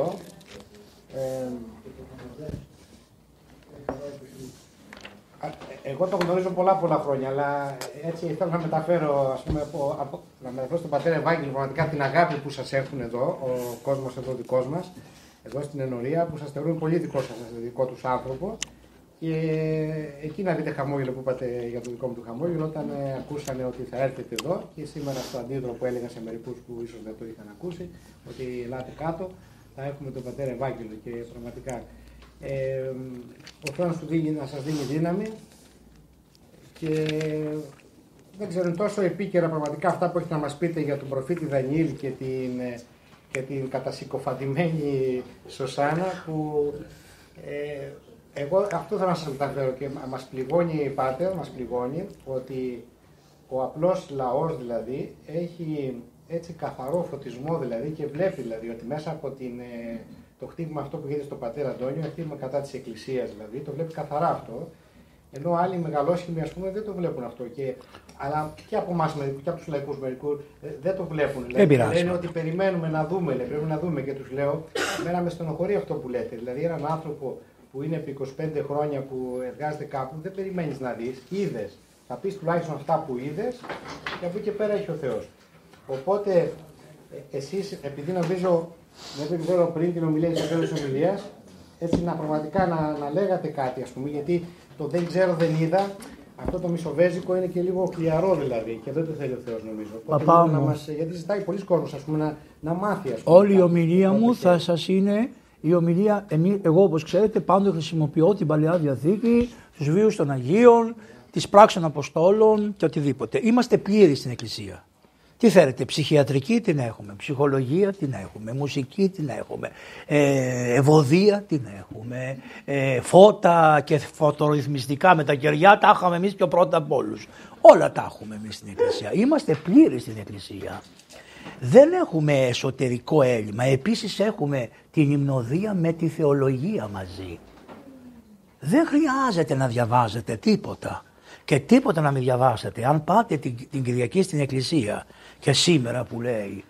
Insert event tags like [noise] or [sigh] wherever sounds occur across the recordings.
εδώ. Ε, εγώ το γνωρίζω πολλά πολλά χρόνια, αλλά έτσι θέλω να μεταφέρω, ας πούμε, από, από, να μεταφέρω στον πατέρα Ευάγγελο πραγματικά την αγάπη που σας έχουν εδώ, ο κόσμος εδώ δικός μας, εδώ στην Ενωρία, που σας θεωρούν πολύ δικό σας, δικό τους άνθρωπο. Και εκεί να δείτε χαμόγελο που είπατε για το δικό μου του χαμόγελο, όταν ε, ακούσανε ότι θα έρθετε εδώ και σήμερα στο αντίδρο που έλεγα σε μερικούς που ίσως δεν το είχαν ακούσει, ότι ελάτε κάτω, θα έχουμε τον πατέρα Ευάγγελο και πραγματικά ε, ο Θεός του δίνει, να σας δίνει δύναμη και δεν ξέρω, είναι τόσο επίκαιρα πραγματικά αυτά που έχετε να μας πείτε για τον προφήτη Δανιήλ και την, ε, και την κατασυκοφαντημένη Σωσάνα που ε, εγώ αυτό θα σας μεταφέρω και μας πληγώνει Πάτερ, μας πληγώνει ότι ο απλός λαός δηλαδή έχει έτσι καθαρό φωτισμό δηλαδή και βλέπει δηλαδή ότι μέσα από την, ε, το χτύπημα αυτό που γίνεται στον πατέρα Αντώνιο, χτύπημα κατά της Εκκλησίας δηλαδή, το βλέπει καθαρά αυτό, ενώ άλλοι μεγαλόσχημοι ας πούμε δεν το βλέπουν αυτό. Και, αλλά και από εμάς μερικού και από τους λαϊκούς μερικούς ε, δεν το βλέπουν. Δηλαδή, λένε ότι περιμένουμε να δούμε, λέει, πρέπει να δούμε και τους λέω, εμένα με στενοχωρεί αυτό που λέτε. Δηλαδή έναν άνθρωπο που είναι επί 25 χρόνια που εργάζεται κάπου, δεν περιμένεις να δεις, είδες. Θα πεις τουλάχιστον αυτά που είδες και από εκεί και πέρα έχει ο Θεός. Οπότε ε, εσείς, επειδή νομίζω, δεν ξέρω πριν την ομιλία της τέλο ομιλίας, έτσι να πραγματικά να, να λέγατε κάτι, ας πούμε, γιατί το δεν ξέρω, δεν είδα, αυτό το μισοβέζικο είναι και λίγο χλιαρό δηλαδή και δεν το θέλει ο Θεός νομίζω. Παπά μου. Να μας, γιατί ζητάει πολλοί κόσμος να, να μάθει. Ας πούμε, Όλη η ομιλία μου θα σας είναι η ομιλία, εγώ όπως ξέρετε πάντοτε χρησιμοποιώ την Παλαιά Διαθήκη, τους βίους των Αγίων, τις πράξεις των Αποστόλων και οτιδήποτε. Είμαστε πλήροι στην Εκκλησία. Τι θέλετε, ψυχιατρική την έχουμε, ψυχολογία την έχουμε, μουσική την έχουμε, ε, ευωδία την έχουμε, ε, φώτα και φωτορυθμιστικά με τα κεριά τα είχαμε εμείς πιο πρώτα από όλους. Όλα τα έχουμε εμείς στην Εκκλησία. Είμαστε πλήροι στην Εκκλησία δεν έχουμε εσωτερικό έλλειμμα. Επίσης έχουμε την υμνοδία με τη θεολογία μαζί. Δεν χρειάζεται να διαβάζετε τίποτα και τίποτα να μην διαβάσετε. Αν πάτε την, την Κυριακή στην Εκκλησία και σήμερα που λέει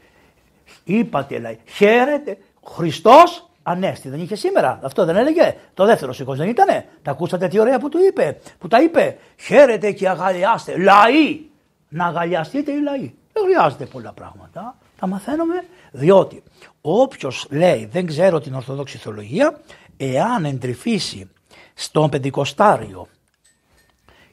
είπατε λέει χαίρετε Χριστός Ανέστη δεν είχε σήμερα. Αυτό δεν έλεγε. Το δεύτερο σηκώ δεν ήτανε. Τα ακούσατε τι ωραία που του είπε. Που τα είπε. Χαίρετε και αγαλιάστε. Λαοί. Να αγαλιαστείτε οι λαοί. Δεν χρειάζεται πολλά πράγματα. Τα μαθαίνουμε διότι όποιος λέει δεν ξέρω την Ορθόδοξη Θεολογία, εάν εντρυφήσει στον Πεντηκοστάριο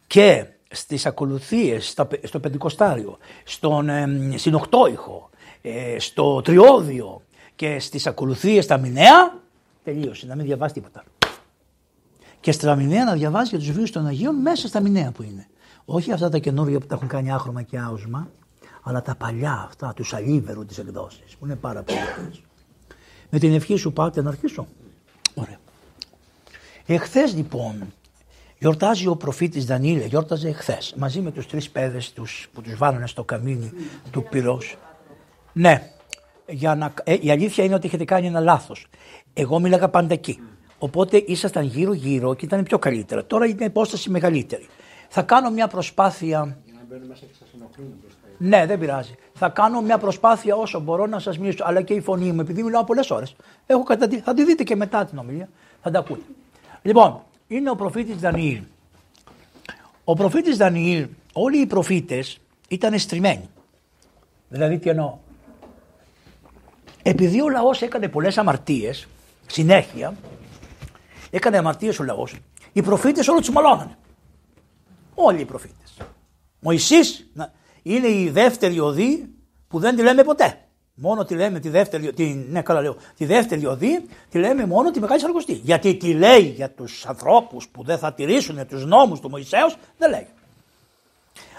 και στις ακολουθίες στο Πεντηκοστάριο, στον, ε, στην Οκτώηχο, ε, στο Τριώδιο και στις ακολουθίες στα Μηνέα, τελείωσε, να μην διαβάσει τίποτα. Και στα Μηνέα να διαβάζει και τους βίους των Αγίων μέσα στα Μηνέα που είναι. Όχι αυτά τα καινούργια που τα έχουν κάνει άχρωμα και άοσμα, αλλά τα παλιά αυτά, τους αλίβερου τις εκδόσεις, που είναι πάρα πολύ ωραίες. Με την ευχή σου πάτε να αρχίσω. Ωραία. Εχθές λοιπόν γιορτάζει ο προφήτης Δανίλε, γιόρταζε εχθές, μαζί με τους τρεις παιδες τους που τους βάλανε στο καμίνι του πυρός. Ναι, για να, ε, η αλήθεια είναι ότι έχετε κάνει ένα λάθος. Εγώ μίλαγα πάντα εκεί. Οπότε ήσασταν γύρω γύρω και ήταν πιο καλύτερα. Τώρα είναι υπόσταση μεγαλύτερη. Θα κάνω μια προσπάθεια. Για να μπαίνουν μέσα και σας ναι, δεν πειράζει. Θα κάνω μια προσπάθεια όσο μπορώ να σας μιλήσω. Αλλά και η φωνή μου, επειδή μιλάω πολλές ώρες. Θα τη δείτε και μετά την ομιλία. Θα τα ακούτε. Λοιπόν, είναι ο προφήτης Δανιήλ. Ο προφήτης Δανιήλ, όλοι οι προφήτες ήταν στριμμένοι. Δηλαδή τι εννοώ; Επειδή ο λαός έκανε πολλές αμαρτίες, συνέχεια, έκανε αμαρτίες ο λαός, οι προφήτες όλοι τους μαλώνανε. Όλοι οι προφήτες. Μωυσής, είναι η δεύτερη οδή που δεν τη λέμε ποτέ. Μόνο τη λέμε τη δεύτερη, τη, ναι, καλά λέω, τη δεύτερη οδή τη λέμε μόνο τη Μεγάλη Σαρκοστή. Γιατί τη λέει για τους ανθρώπους που δεν θα τηρήσουν τους νόμους του Μωυσέως, δεν λέει.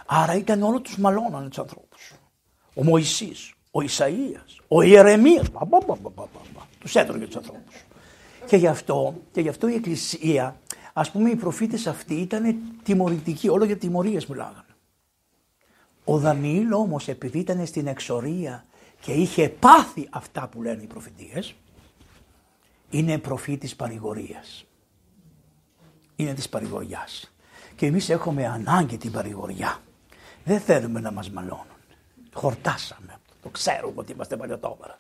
Άρα ήταν όλο τους μαλώνανε τους ανθρώπους. Ο Μωυσής, ο Ισαΐας, ο Ιερεμίας, τους έτρωγε τους ανθρώπους. Και γι, αυτό, και γι' αυτό η Εκκλησία, ας πούμε οι προφήτες αυτοί ήταν τιμωρητικοί, όλο για τιμωρίες μιλάγανε. Ο Δανιήλ όμως επειδή ήταν στην εξορία και είχε πάθει αυτά που λένε οι προφητείες, είναι προφήτης παρηγορίας. Είναι της παρηγοριάς. Και εμείς έχουμε ανάγκη την παρηγοριά. Δεν θέλουμε να μας μαλώνουν. Χορτάσαμε. Το ξέρουμε ότι είμαστε παλιωτόμερα.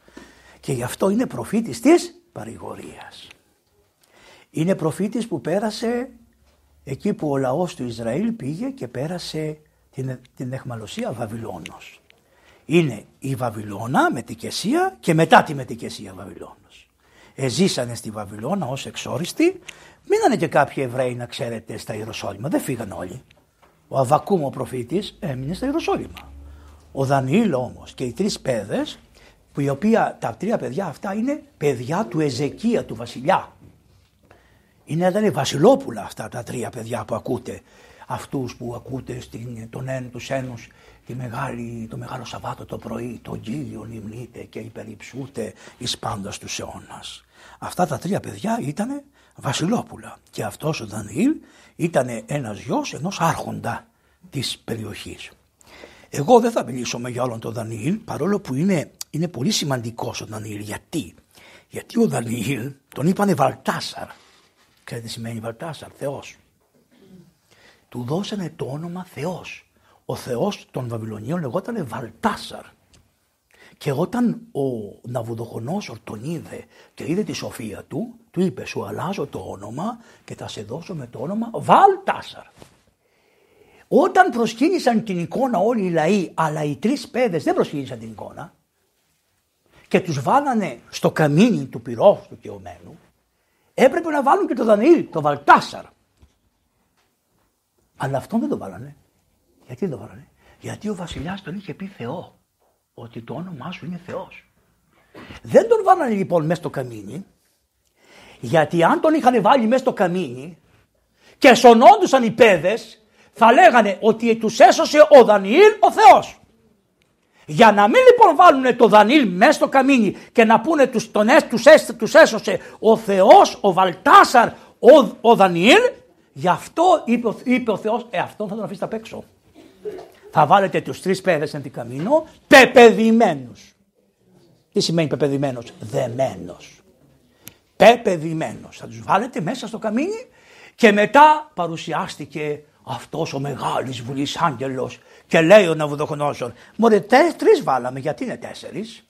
Και γι' αυτό είναι προφήτης της παρηγορίας. Είναι προφήτης που πέρασε εκεί που ο λαός του Ισραήλ πήγε και πέρασε την, την εχμαλωσία Βαβυλώνος. Είναι η Βαβυλώνα με και μετά τη μετικεσία Βαβυλώνος. Εζήσανε στη Βαβυλώνα ως εξόριστοι, μείνανε και κάποιοι Εβραίοι να ξέρετε στα Ιεροσόλυμα, δεν φύγαν όλοι. Ο Αβακούμ ο προφήτης έμεινε στα Ιεροσόλυμα. Ο Δανιήλ όμως και οι τρεις παιδες, που οι οποία τα τρία παιδιά αυτά είναι παιδιά του Εζεκία, του βασιλιά. Είναι ήταν βασιλόπουλα αυτά τα τρία παιδιά που ακούτε. Αυτούς που ακούτε στην, τον ένα τους ένους τη μεγάλη, το μεγάλο Σαββάτο το πρωί, το γύλιο λιμνείτε και υπερυψούτε εις πάντας τους αιώνας. Αυτά τα τρία παιδιά ήταν βασιλόπουλα και αυτός ο Δανιήλ ήταν ένας γιος ενός άρχοντα της περιοχής. Εγώ δεν θα μιλήσω για όλον τον Δανιήλ παρόλο που είναι, είναι πολύ σημαντικός ο Δανιήλ. Γιατί; Γιατί ο Δανιήλ τον είπανε Βαλτάσαρ. Ξέρετε τι σημαίνει Βαλτάσαρ, Θεός. Του δώσανε το όνομα Θεός. Ο Θεός των Βαβυλωνίων λεγόταν Βαλτάσαρ. Και όταν ο Ναβουδοχονόσορ τον είδε και είδε τη σοφία του, του είπε σου αλλάζω το όνομα και θα σε δώσω με το όνομα Βαλτάσαρ. Όταν προσκύνησαν την εικόνα όλοι οι λαοί, αλλά οι τρεις παιδες δεν προσκύνησαν την εικόνα και τους βάλανε στο καμίνι του πυρός του κεωμένου, έπρεπε να βάλουν και το Δανιήλ, το Βαλτάσαρ. Αλλά αυτόν δεν το βάλανε. Γιατί δεν το βάλανε; Γιατί ο βασιλιάς τον είχε πει Θεό. Ότι το όνομά σου είναι Θεός. Δεν τον βάλανε λοιπόν μέσα στο καμίνι. Γιατί αν τον είχαν βάλει μέσα στο καμίνι και σωνόντουσαν οι παιδες θα λέγανε ότι τους έσωσε ο Δανιήλ ο Θεός. Για να μην λοιπόν βάλουν το Δανιήλ μέσα στο καμίνι και να πούνε τους, τον, τους, τους έσωσε ο Θεός, ο Βαλτάσαρ, ο, ο Δανιήλ, γι' αυτό είπε, είπε ο Θεός, ε αυτό θα τον αφήσει απ' έξω. Θα βάλετε τους τρεις παιδες εν την καμίνο, πεπεδημένους. Τι σημαίνει πεπεδημένος, δεμένος. Πεπεδημένος. Θα τους βάλετε μέσα στο καμίνι και μετά παρουσιάστηκε αυτός ο μεγάλης βουλής άγγελος και λέει ο Ναβουδοχονόσορ, μωρέ τρεις βάλαμε, γιατί είναι τέσσερις;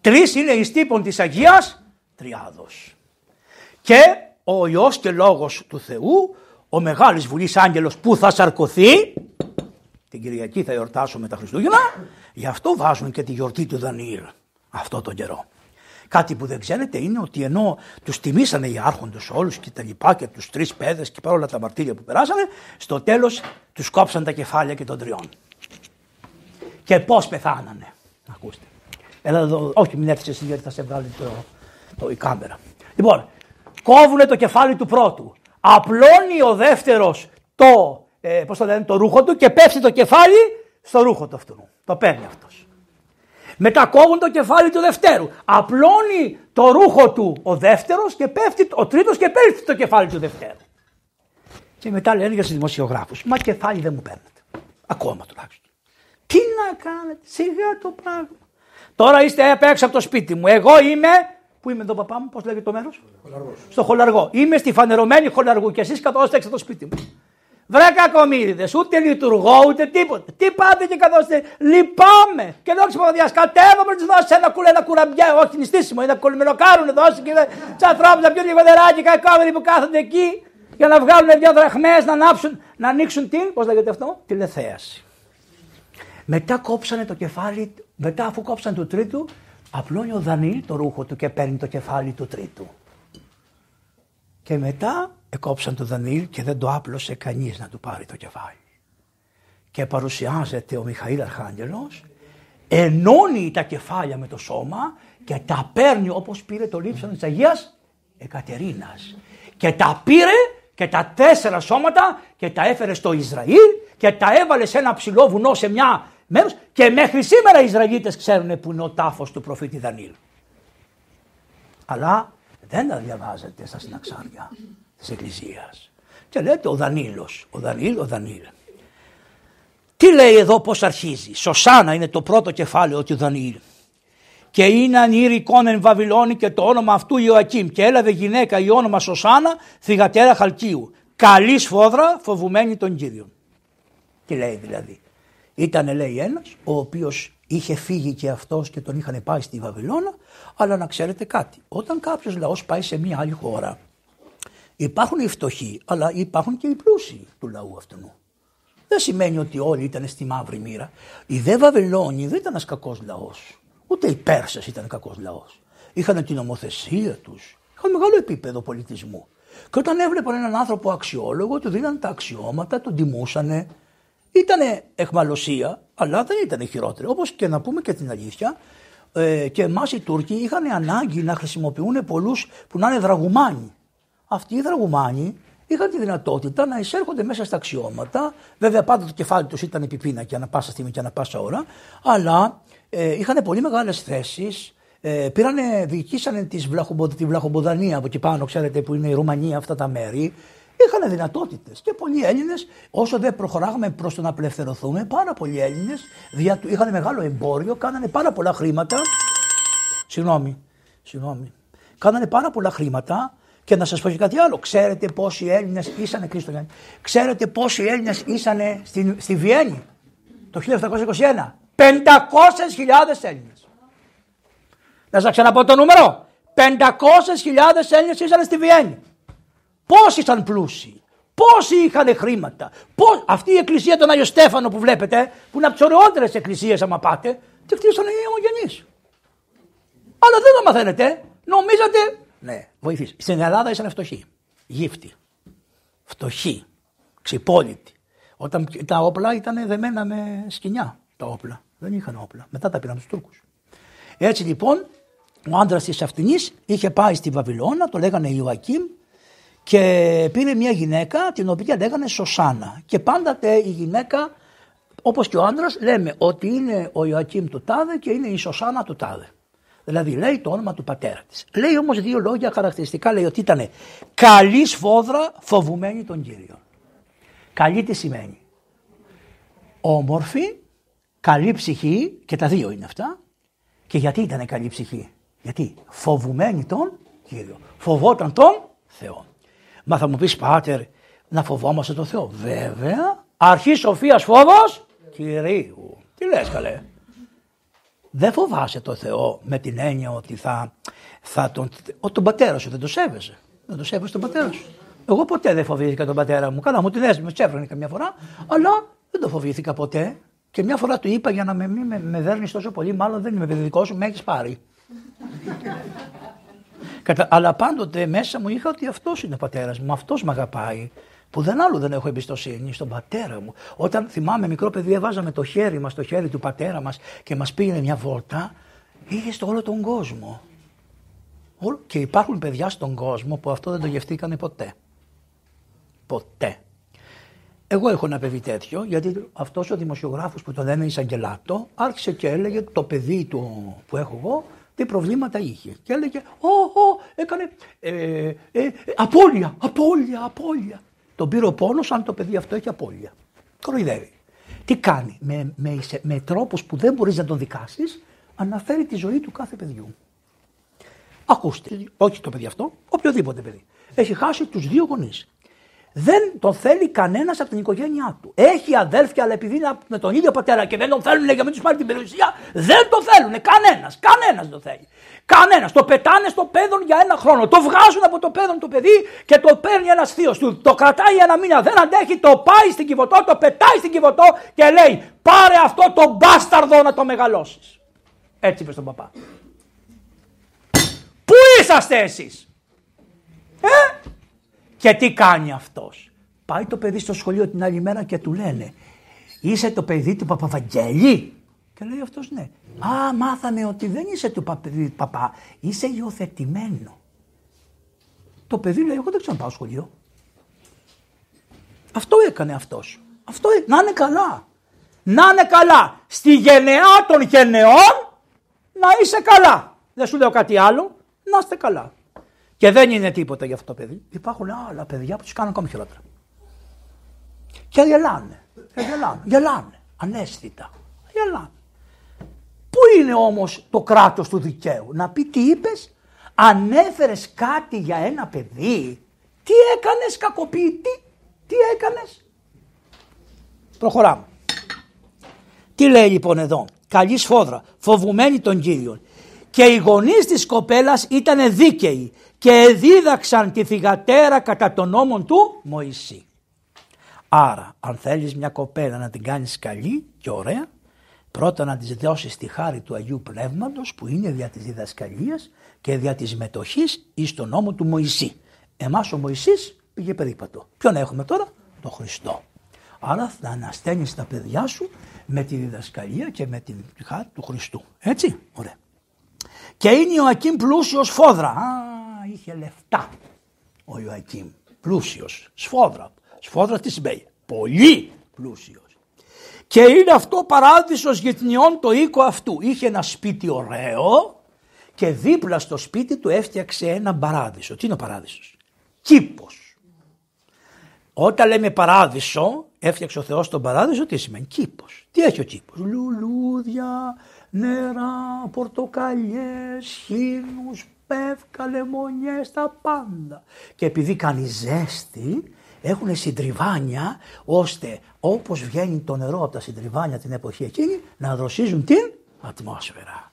Τρεις είναι εις τύπων της Αγίας Τριάδος. Και ο Υιός και Λόγος του Θεού, ο μεγάλης βουλής άγγελος που θα σαρκωθεί, την Κυριακή θα εορτάσουμε τα Χριστούγεννα, γι' αυτό βάζουν και τη γιορτή του Δανιήλ αυτό τον καιρό. Κάτι που δεν ξέρετε είναι ότι ενώ τους τιμήσανε οι άρχοντες όλους και τα λοιπά και τους τρεις παιδες και παρόλα τα μαρτύρια που περάσανε, στο τέλος τους κόψαν τα κεφάλια και των τριών. Και πώς πεθάνανε. Ακούστε. Έλα εδώ, όχι μην έρθεις εσύ γιατί θα σε βγάλει το, το, η κάμερα. Λοιπόν, κόβουν το κεφάλι του πρώτου. Απλώνει ο δεύτερος το, ε, πώς το, λένε, το ρούχο του και πέφτει το κεφάλι στο ρούχο του αυτού. Το παίρνει αυτός. Μετά κόβουν το κεφάλι του δευτέρου. Απλώνει το ρούχο του ο δεύτερος και πέφτει, ο τρίτος και πέφτει το κεφάλι του δευτέρου. Και μετά λένε για τους δημοσιογράφους, μα κεφάλι δεν μου παίρνετε. Ακόμα τουλάχιστον. Τι να κάνετε, σιγά το πράγμα. Τώρα είστε απ' έξω από το σπίτι μου. Εγώ είμαι, πού είμαι εδώ παπά μου, πώς λέγεται το μέρος; Στο χολαργό. Είμαι στη φανερωμένη χολαργού και εσείς καθόστε έξω από το σπίτι μου. Βρε κακομύριδε, ούτε λειτουργώ ούτε τίποτα. Τι πάτε και καθόστε, λυπάμαι. Και δόξα παπαδιά, κατέβαμε να τους δώσει ένα κουλέ, ένα κουραμπιέ, όχι νηστίσιμο, ένα κολυμενοκάρουν, δώσει και τους ανθρώπους να πιούν λίγο νεράκι, κακόμεροι που κάθονται εκεί για να βγάλουν δύο δραχμές, να ανάψουν, να ανοίξουν την, πώς λέγεται αυτό, τηλεθέαση. Μετά κόψανε το κεφάλι, μετά αφού κόψαν του τρίτου, απλώνει ο Δανίλ το ρούχο του και παίρνει το κεφάλι του τρίτου. Και μετά εκόψαν τον Δανίλ και δεν το άπλωσε κανείς να του πάρει το κεφάλι. Και παρουσιάζεται ο Μιχαήλ Αρχάγγελος, ενώνει τα κεφάλια με το σώμα και τα παίρνει όπως πήρε το λείψανο της Αγίας Εκατερίνας. Και τα πήρε και τα τέσσερα σώματα και τα έφερε στο Ισραήλ και τα έβαλε σε ένα ψηλό βουνό σε μια μέρος και μέχρι σήμερα οι Ισραηλίτες ξέρουν που είναι ο τάφος του προφήτη Δανίλ. Αλλά δεν τα διαβάζετε στα συναξάρια της Εκκλησίας. Και λέτε ο Δανίλος, ο Δανίλ, ο Δανίλ. Τι λέει εδώ πώς αρχίζει. Σωσάνα είναι το πρώτο κεφάλαιο του Δανίλ. Και είναι ανήρικον εν Βαβυλώνη και το όνομα αυτού Ιωακήμ. Και έλαβε γυναίκα η όνομα Σωσάνα, θυγατέρα Χαλκίου. Καλή σφόδρα, φοβουμένη των Κύριων. Τι λέει δηλαδή. Ήταν λέει ένας ο οποίος είχε φύγει και αυτός και τον είχαν πάει στη Βαβυλώνα, αλλά να ξέρετε κάτι, όταν κάποιος λαός πάει σε μια άλλη χώρα, υπάρχουν οι φτωχοί, αλλά υπάρχουν και οι πλούσιοι του λαού αυτού. Δεν σημαίνει ότι όλοι ήταν στη μαύρη μοίρα. Οι δε Βαβυλώνοι δεν ήταν ένας κακός λαός. Ούτε οι Πέρσες ήταν κακός λαός. Είχαν την ομοθεσία τους. Είχαν μεγάλο επίπεδο πολιτισμού. Και όταν έβλεπαν έναν άνθρωπο αξιόλογο, του δίναν τα αξιώματα, τον τιμούσαν. Ήταν εχμαλωσία, αλλά δεν ήταν χειρότερο. Όπως και να πούμε και την αλήθεια, ε, και εμάς οι Τούρκοι είχαν ανάγκη να χρησιμοποιούν πολλούς που να είναι δραγουμάνοι. Αυτοί οι δραγουμάνοι είχαν τη δυνατότητα να εισέρχονται μέσα στα αξιώματα. Βέβαια, πάντα το κεφάλι τους ήταν επιπίνα και ανα πάσα στιγμή και ανα πάσα ώρα, αλλά ε, είχαν πολύ μεγάλες θέσεις. Ε, πήρανε, διοικήσανε τις τη Βλαχομποδανία από εκεί πάνω, ξέρετε, που είναι η Ρουμανία, αυτά τα μέρη. Είχαν δυνατότητες και πολλοί Έλληνες, όσο δεν προχωράγαμε προς το να απελευθερωθούμε, πάρα πολλοί Έλληνες είχαν μεγάλο εμπόριο, κάνανε πάρα πολλά χρήματα. Συγγνώμη, συγγνώμη. Κάνανε πάρα πολλά χρήματα και να σας πω και κάτι άλλο. Ξέρετε πόσοι Έλληνες ήσανε, Κρίστο Γιάννη, ξέρετε πόσοι Έλληνες ήσανε στη, στη Βιέννη το 1721. 500.000 Έλληνες. Να σας ξαναπώ το νούμερο. 500.000 Έλληνες ήσαν στη Βιέννη. Πόσοι ήταν πλούσιοι. Πόσοι είχαν χρήματα. Πώς... Αυτή η εκκλησία των Άγιο Στέφανο που βλέπετε, που είναι από τις ωραιότερες εκκλησίες, άμα πάτε, τη χτίσανε οι ομογενείς. Αλλά δεν το μαθαίνετε. Νομίζατε ναι, βοηθήσει. Στην Ελλάδα ήσαν φτωχοί. Γύφτοι. Φτωχοί. Ξυπόλυτοι. Όταν τα όπλα ήταν δεμένα με σκηνιά. Τα όπλα. Δεν είχαν όπλα. Μετά τα πήραν τους Τούρκους. Έτσι λοιπόν, ο άντρας της Αυτινής είχε πάει στη Βαβυλώνα, το λέγανε Ιωακήμ, και πήρε μια γυναίκα την οποία λέγανε Σωσάνα. Και πάντα η γυναίκα, όπως και ο άντρας, λέμε ότι είναι ο Ιωακήμ του Τάδε και είναι η Σωσάνα του Τάδε. Δηλαδή λέει το όνομα του πατέρα της. Λέει όμως δύο λόγια χαρακτηριστικά. Λέει ότι ήταν καλή σφόδρα φοβουμένη τον Κύριο. Καλή τι σημαίνει; Όμορφη, καλή ψυχή και τα δύο είναι αυτά. Και γιατί ήταν καλή ψυχή; Γιατί φοβουμένη τον Κύριο. Φοβόταν τον Θεό. Μα θα μου πεις πάτερ να φοβόμαστε τον Θεό. Βέβαια. Αρχής σοφίας φόβος Κυρίου. Τι λες καλέ δεν φοβάσαι το Θεό με την έννοια ότι θα, θα τον, ο, τον πατέρα σου δεν το σέβεσαι. Δεν το σέβεσαι τον πατέρα σου. Εγώ ποτέ δεν φοβήθηκα τον πατέρα μου. Καλά, μου την έστειλε, με τσέφρανε καμιά φορά, αλλά δεν το φοβήθηκα ποτέ. Και μια φορά του είπα για να με, με, με δέρνεις τόσο πολύ, μάλλον δεν είμαι παιδί δικό σου, με έχεις πάρει. Κατα... Αλλά πάντοτε μέσα μου είχα ότι αυτός είναι ο πατέρας μου, αυτός με αγαπάει που δεν άλλο δεν έχω εμπιστοσύνη στον πατέρα μου. Όταν θυμάμαι μικρό παιδί έβαζαμε το χέρι μας στο χέρι του πατέρα μας και μας πήγαινε μια βόλτα, είχε στο όλο τον κόσμο. Και υπάρχουν παιδιά στον κόσμο που αυτό δεν το γευτήκανε ποτέ. Ποτέ. Εγώ έχω ένα παιδί τέτοιο, γιατί αυτός ο δημοσιογράφος που τον λένε Ισαγγελάτο άρχισε και έλεγε το παιδί του που έχω εγώ τι προβλήματα είχε. Και έλεγε, Ω, έκανε ε, ε, απώλεια, απώλεια, απώλεια. Τον πήρε ο πόνος αν το παιδί αυτό έχει απώλεια. Κοροϊδεύει. Τι κάνει, με, με, με τρόπους που δεν μπορείς να τον δικάσεις, αναφέρει τη ζωή του κάθε παιδιού. Ακούστε, όχι το παιδί αυτό, οποιοδήποτε παιδί. Έχει χάσει τους δύο γονείς. Δεν τον θέλει κανένας από την οικογένειά του. Έχει αδέλφια, αλλά επειδή είναι με τον ίδιο πατέρα και δεν τον θέλουν για να μην τους πάρει την περιουσία, δεν το θέλουν. Κανένας. Κανένας δεν το θέλει. Κανένας. Το πετάνε στο παιδόν για ένα χρόνο. Το βγάζουν από το παιδόν το παιδί και το παίρνει ένας θείος του. Το κρατάει ένα μήνα. Δεν αντέχει, το πάει στην κυβωτό, το πετάει στην κυβωτό και λέει: Πάρε αυτό το μπάσταρδο να το μεγαλώσεις. Έτσι είπε στον παπά. Πού είσαστε εσείς, Ε, και τι κάνει αυτός; Πάει το παιδί στο σχολείο την άλλη μέρα και του λένε Είσαι το παιδί του Παπαβαγγέλη; Και λέει αυτός ναι. Α, μάθαμε ότι δεν είσαι του παιδί του παπά, είσαι υιοθετημένο. Το παιδί λέει: Εγώ δεν ξέρω να πάω σχολείο. Αυτό έκανε αυτός. Αυτό να είναι καλά. Να είναι καλά. Στη γενεά των γενεών να είσαι καλά. Δεν σου λέω κάτι άλλο. Να είστε καλά. Και δεν είναι τίποτα για αυτό το παιδί. Υπάρχουν άλλα παιδιά που τους κάνουν ακόμη χειρότερα. Και γελάνε. Και γελάνε. Γελάνε. Ανέστητα. Γελάνε. Πού είναι όμως το κράτος του δικαίου; Να πει τι είπες; Ανέφερες κάτι για ένα παιδί. Τι έκανες κακοποιητή; Τι έκανες; Προχωράμε. Τι λέει λοιπόν εδώ; καλή σφόδρα, φοβουμένη των Κύριων. Και οι γονείς της κοπέλας ήταν δίκαιοι και δίδαξαν τη θυγατέρα κατά τον νόμον του Μωυσή. Άρα αν θέλεις μια κοπέλα να την κάνεις καλή και ωραία πρώτα να της δώσεις τη χάρη του Αγίου Πνεύματος που είναι δια της διδασκαλίας και δια της μετοχής εις τον νόμο του Μωυσή. Εμάς ο Μωυσής πήγε περίπατο. Ποιον έχουμε τώρα; Τον Χριστό. Άρα θα ανασταίνεις τα παιδιά σου με τη διδασκαλία και με την χάρη του Χριστού. Έτσι, ωραία. Και είναι Ιωακήμ πλούσιος φόδρα. Α, είχε λεφτά ο Ιωακήμ. Πλούσιος, σφόδρα. Σφόδρα τι σημαίνει. Πολύ πλούσιος. Και είναι αυτό παράδεισος γετνιών το οίκο αυτού. Είχε ένα σπίτι ωραίο και δίπλα στο σπίτι του έφτιαξε ένα παράδεισο. Τι είναι ο παράδεισος; Κήπος. Όταν λέμε παράδεισο, έφτιαξε ο Θεός τον παράδεισο, τι σημαίνει; Κήπος. Τι έχει ο κήπος; Λουλούδια, νερά, πορτοκαλιές, χίνους, πεύκα, λεμονιές, τα πάντα. Και επειδή κάνει ζέστη, έχουν συντριβάνια ώστε όπως βγαίνει το νερό από τα συντριβάνια την εποχή εκείνη να δροσίζουν την ατμόσφαιρα.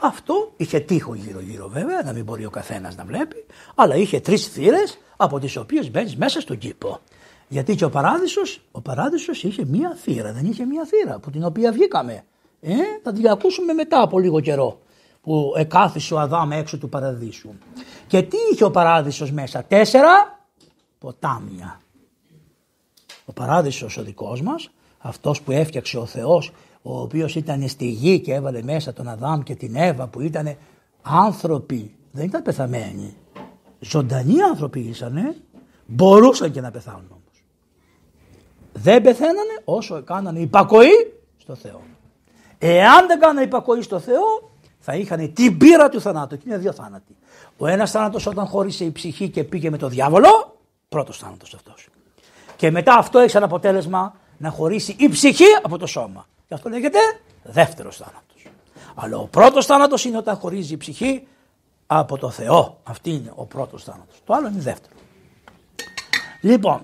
Αυτό είχε τείχο γύρω γύρω βέβαια, να μην μπορεί ο καθένας να βλέπει, αλλά είχε τρεις θύρες από τις οποίες μπαίνεις μέσα στον κήπο. Γιατί και ο παράδεισος, ο παράδεισος είχε μία θύρα, δεν είχε μία θύρα από την οποία βγήκαμε. Ε, θα την ακούσουμε μετά από λίγο καιρό που εκάθισε ο Αδάμ έξω του παραδείσου. Και τι είχε ο παράδεισος μέσα, τέσσερα ποτάμια. Ο παράδεισος ο δικός μας, αυτός που έφτιαξε ο Θεός, ο οποίος ήταν στη γη και έβαλε μέσα τον Αδάμ και την Εύα που ήταν άνθρωποι, δεν ήταν πεθαμένοι. Ζωντανοί άνθρωποι ήσανε, μπορούσαν και να πεθάνουν όμως. Δεν πεθαίνανε όσο κάνανε υπακοή στο Θεό. Εάν δεν κάνανε υπακοή στο Θεό, θα είχαν την πείρα του θανάτου. Και είναι δύο θάνατοι. Ο ένας θάνατος όταν χώρισε η ψυχή και πήγε με το διάβολο, πρώτος θάνατος αυτός. Και μετά αυτό έχει σαν αποτέλεσμα να χωρίσει η ψυχή από το σώμα. Και αυτό λέγεται δεύτερος θάνατος. Αλλά ο πρώτος θάνατος είναι όταν χωρίζει η ψυχή από το Θεό. Αυτή είναι ο πρώτος θάνατος. Το άλλο είναι δεύτερο. Λοιπόν,